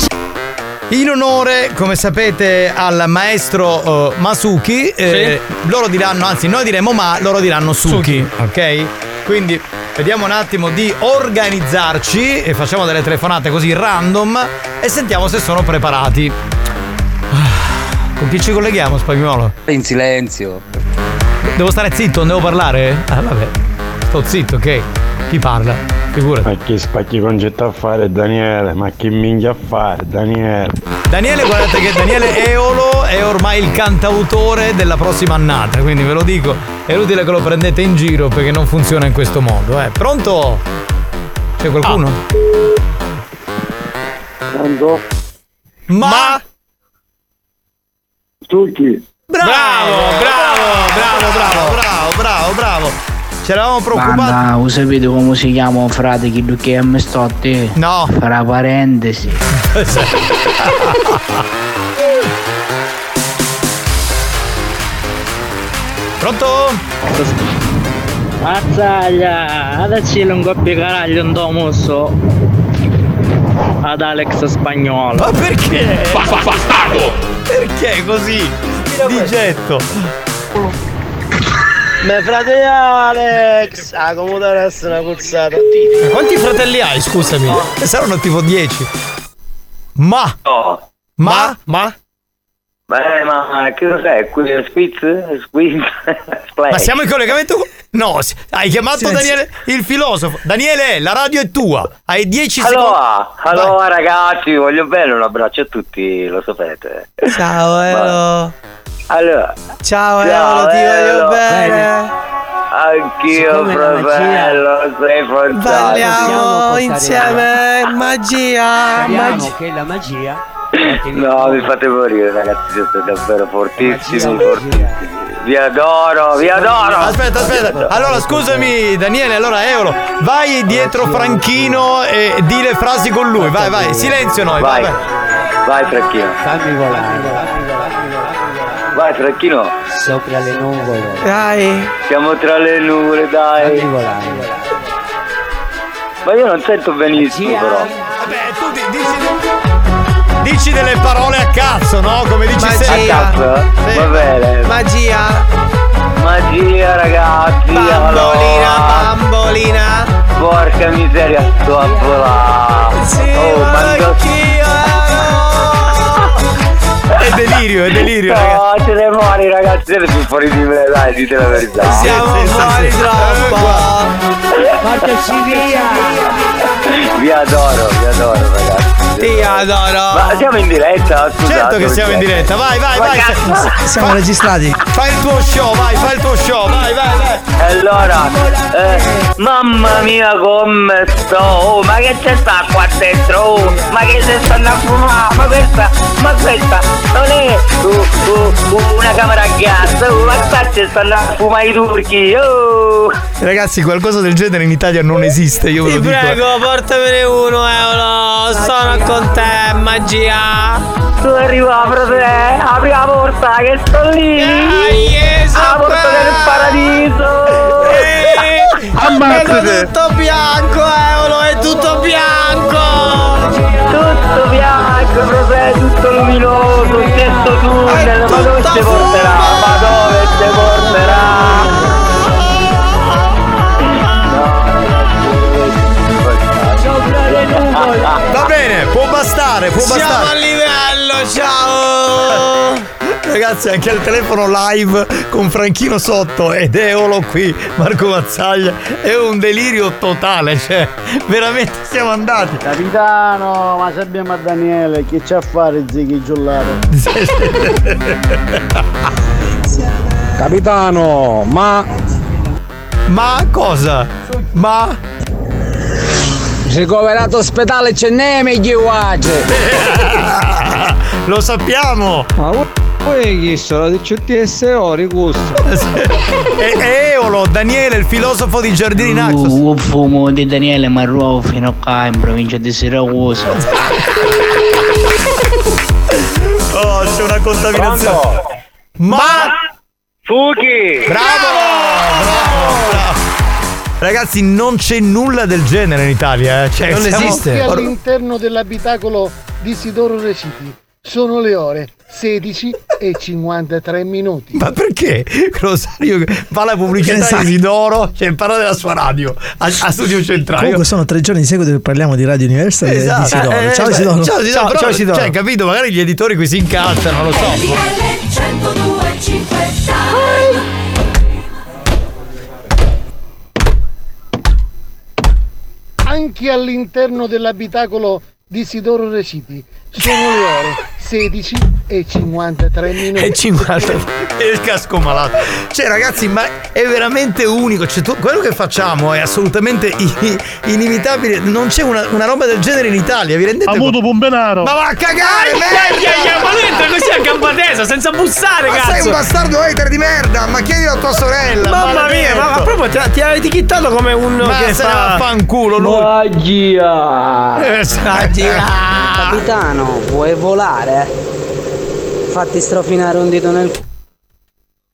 in onore, come sapete, al maestro eh, Masuki, eh, loro diranno, anzi, noi diremo ma, loro diranno Suki, ok? Quindi vediamo un attimo di organizzarci e facciamo delle telefonate così random e sentiamo se sono preparati. Ah, Con chi ci colleghiamo, spagnolo? In silenzio. Devo stare zitto, non devo parlare? Ah, vabbè. Sto zitto, ok. Chi parla? Figurati. Ma che spacchi concetto a fare Daniele? Ma che minchia a fare Daniele? Daniele, guardate che Daniele Eolo è ormai il cantautore della prossima annata, quindi ve lo dico, è inutile che lo prendete in giro perché non funziona in questo modo. Eh. Pronto? C'è qualcuno? Pronto? Ma? Tutti. Bravo, bravo, bravo, bravo, bravo, bravo, bravo. Ci eravamo preoccupati. Banda, voi sapete come si chiama un frate che che è mestotti? No. Fra parentesi. Pronto? Mazzaglia, adesso non coppia caraglio un domosso ad Alex Spagnolo. Ma perché? Bastardo! Perché così? Di getto. Me frate Alex! Ah, come deve essere una cuzzata. Quanti fratelli hai, scusami? Eh, Saranno tipo 10. Ma? Ma? Ma? Beh, ma che cos'è? Qui Spitz? Squeeze? Ma siamo in collegamento? con- No, hai chiamato Silenzio. Daniele il filosofo. Daniele, la radio è tua. Hai 10 secondi. Allora, allora ragazzi, voglio bene un abbraccio a tutti, lo sapete. Ciao, Elo. Allora, Ciao, Ciao, Elo, ti voglio Elo. bene. anch'io fratello, sei forzato. Balliamo insieme. Magia. Speriamo magia. che la magia No, mi fate morire ragazzi, siete davvero fortissimi, fortissimi. Vi adoro, vi adoro. Aspetta, aspetta. Allora, scusami, Daniele, allora Eolo, vai dietro Franchino e di le frasi con lui. Vai, vai, silenzio noi, vai, Vai. vai. Vai Franchino. fammi volare Vai Franchino. sopra le nuvole. Dai. Siamo tra le nuvole, dai. Fammi volare. Ma io non sento benissimo però. Vabbè, tu di- dici, dici delle parole a cazzo, no? Come dici Magia. sempre. A cazzo? Sì. Va bene. Magia. Magia ragazzi. Bambolina, allora. bambolina. Porca miseria, sto a volare. Sì, oh, ma. È delirio, è delirio, ragazzi. No, siete fuori ragazzi, siete più fuori di me, dai, dite la verità. Siamo fuori troppo. Portaci via. Vi adoro, vi adoro ragazzi. Ti adoro. Ma siamo in diretta, scusate. Certo che siamo in diretta, vai, vai, vai. Siamo registrati. Fai il tuo show, vai, fai il tuo show, vai, vai, vai. Allora, eh, mamma mia come sto, oh, ma che c'è sta qua dentro, oh, ma che se stanno a fumare, ma questa, ma questa non è uh, uh, uh, una camera a gas, oh, ma qua ci stanno a fumare i turchi, oh. Ragazzi, qualcosa del genere in Italia non esiste, io ve Ti lo dico. prego, portamene uno, Eolo. Sono con te, magia. Tu arriva, frate, apri la porta che sto lì, Dai, Gesù, la porta del paradiso. Eh, Ammazzate. È tutto bianco, Eolo, è tutto bianco. Tutto bianco, frate, tutto luminoso, stesso tunnel, ma dove ci porterà? Ma dove ci porterà? Va bene, può bastare, può Siamo a bastare. livello, ciao. Ragazzi, anche al telefono live con Franchino sotto ed Eolo qui, Marco Mazzaglia. È un delirio totale, cioè, veramente siamo andati. Capitano, ma se abbiamo a Daniele, che c'è a fare Ziggy Giullare? Capitano, ma Ma cosa? Ma ricoverato ospedale ce n'è meglio guace. lo sappiamo! Ma poi chi sono di CTSO ricusto? E e Eolo, Daniele, il filosofo di Giardini Naxos. Uh, fumo di Daniele Marruo fino a qua in provincia di Siracusa. Oh, c'è una contaminazione. Ma Fuki! bravo! Bravo! Ragazzi, non c'è nulla del genere in Italia, eh. Cioè, siamo- Qui all'interno dell'abitacolo di Isidoro Reciti. Sono le ore 16 e 53 minuti. Ma perché? Rosario fa la pubblicità Esatto. di Isidoro, cioè parla della sua radio a, a Studio Centrale. Comunque sono tre giorni di seguito che parliamo di Radio Universal e di Esatto. Isidoro. Eh, Ciao eh, Isidoro. Ciao Isidoro, però, ciao Isidoro. Cioè, capito, magari gli editori qui si incazzano, non lo so. Anche all'interno dell'abitacolo di Isidoro Reciti. Sono le ore 16 e 53 minuti. E 50 e il casco malato. Cioè, ragazzi, ma è veramente unico. Cioè, tu- quello che facciamo è assolutamente i- inimitabile. Non c'è una, una roba del genere in Italia, vi rendete Avuto conto? Pombenaro. Ma va a cagare, ai, ma lui entra così a gamba tesa, senza bussare, Ma cazzo. sei un bastardo hater di merda, ma chiedilo a tua sorella. Mamma mia, ma, ma proprio ti, ti ha etichettato come uno Ma che se ne fa... va a fanculo lui. Magia! Esatto. Capitano, vuoi volare? Fatti strofinare un dito nel c***o.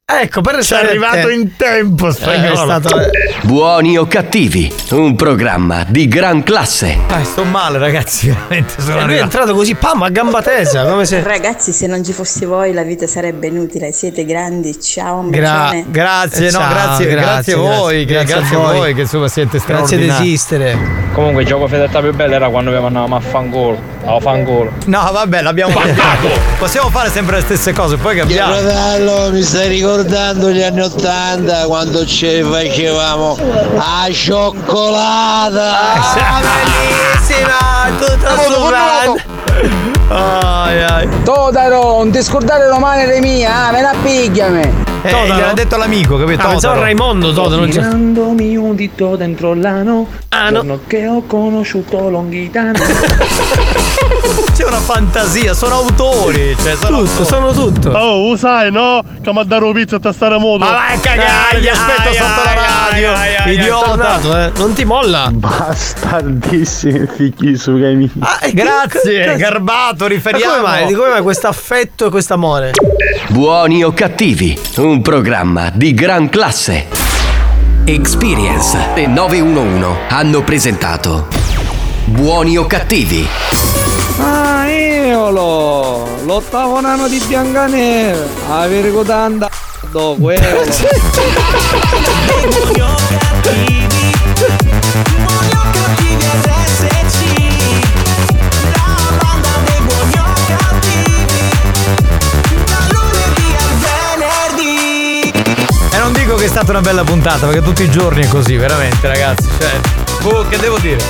Ecco, per Ci è restare arrivato te- in tempo, spagnolo. Eh, è stato- Buoni o cattivi, un programma di gran classe. Dai, sto male, ragazzi. Veramente sono E lui è entrato così, pam, a gamba tesa, come se... Ragazzi, se non ci fosse voi la vita sarebbe inutile. Siete grandi. Ciao, un Gra- bacione. grazie, no, Ciao, grazie, grazie, grazie, a voi, grazie, a voi. voi che insomma siete Grazie di straordinari. esistere. Comunque il gioco fedetta più bello era quando andavamo a fangolo. A fangolo. No, vabbè, l'abbiamo fatto. Possiamo fare sempre le stesse cose, poi cambiamo. Fratello, mi stai ricordando gli anni 80 quando ci facevamo a cioccolata? Ah, bellissima, tutto Ai, ai. Totaro, non ti scordare domani le mie, ah, me la pigliami! Eh, gliel'ha detto l'amico, capito? Ah, pensavo Totaro. a Raimondo, c'è... Tirandomi un dito dentro l'ano Ah, no. Giorno che ho conosciuto Longhitano C'è una fantasia, sono autori. Cioè, sono Tutto, autori. sono tutto. Oh, sai, no? Che mi ha dato pizza a tastare a moto. Ma vai a cagare, aspetto Ai, sotto ai, la radio. ai, idiota. tornato, eh. Non ti molla. Bastardissimi figli su gaming. Ah, e che- Grazie, che- garbato, Ma riferiamo. come mai? Di come mai questo affetto e questo amore? Buoni o cattivi, un programma di gran classe. Experience e 911 hanno presentato Buoni o cattivi. Ah, eolo! L'ottavo nano di Biancaneve! Avere cotanda do quello! che è stata una bella puntata, perché tutti i giorni è così, veramente, ragazzi. Cioè, boh, che devo dire?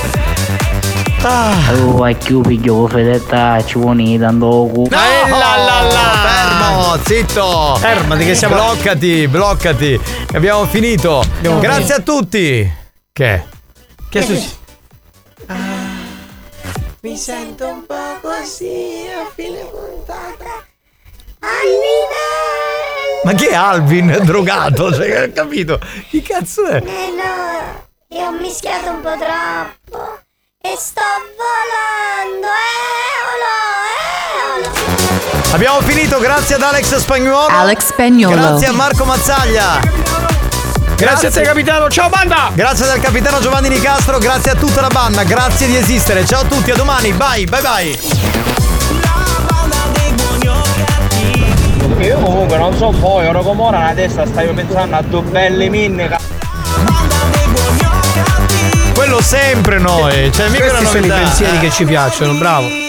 Ah. Oh, a chi piglio fedetta ci vuoi dando cu No, la, la, la. Fermo, zitto. Fermati, che siamo- Bloccati, bloccati. Abbiamo finito. Abbiamo Grazie finito. a tutti. Che? Che è successo? Mi sento un po' così a fine puntata. Ma che è Alvin drogato? Cioè, capito? Chi cazzo è? Eh no, io ho mischiato un po' troppo. E sto volando, eolo, eolo. Abbiamo finito, grazie ad Alex Spagnuolo. Alex Spagnuolo. Grazie a Marco Mazzaglia. Grazie a te, capitano. Ciao, banda. Grazie al capitano Giovanni Nicastro, grazie a tutta la banda, grazie di esistere. Ciao a tutti, a domani. Bye, bye bye. Io comunque non so voi, ora come ora la testa stai pensando a due belle minne ca- Quello sempre noi, cioè mica Questi sono i novità. pensieri eh. che ci piacciono, bravo.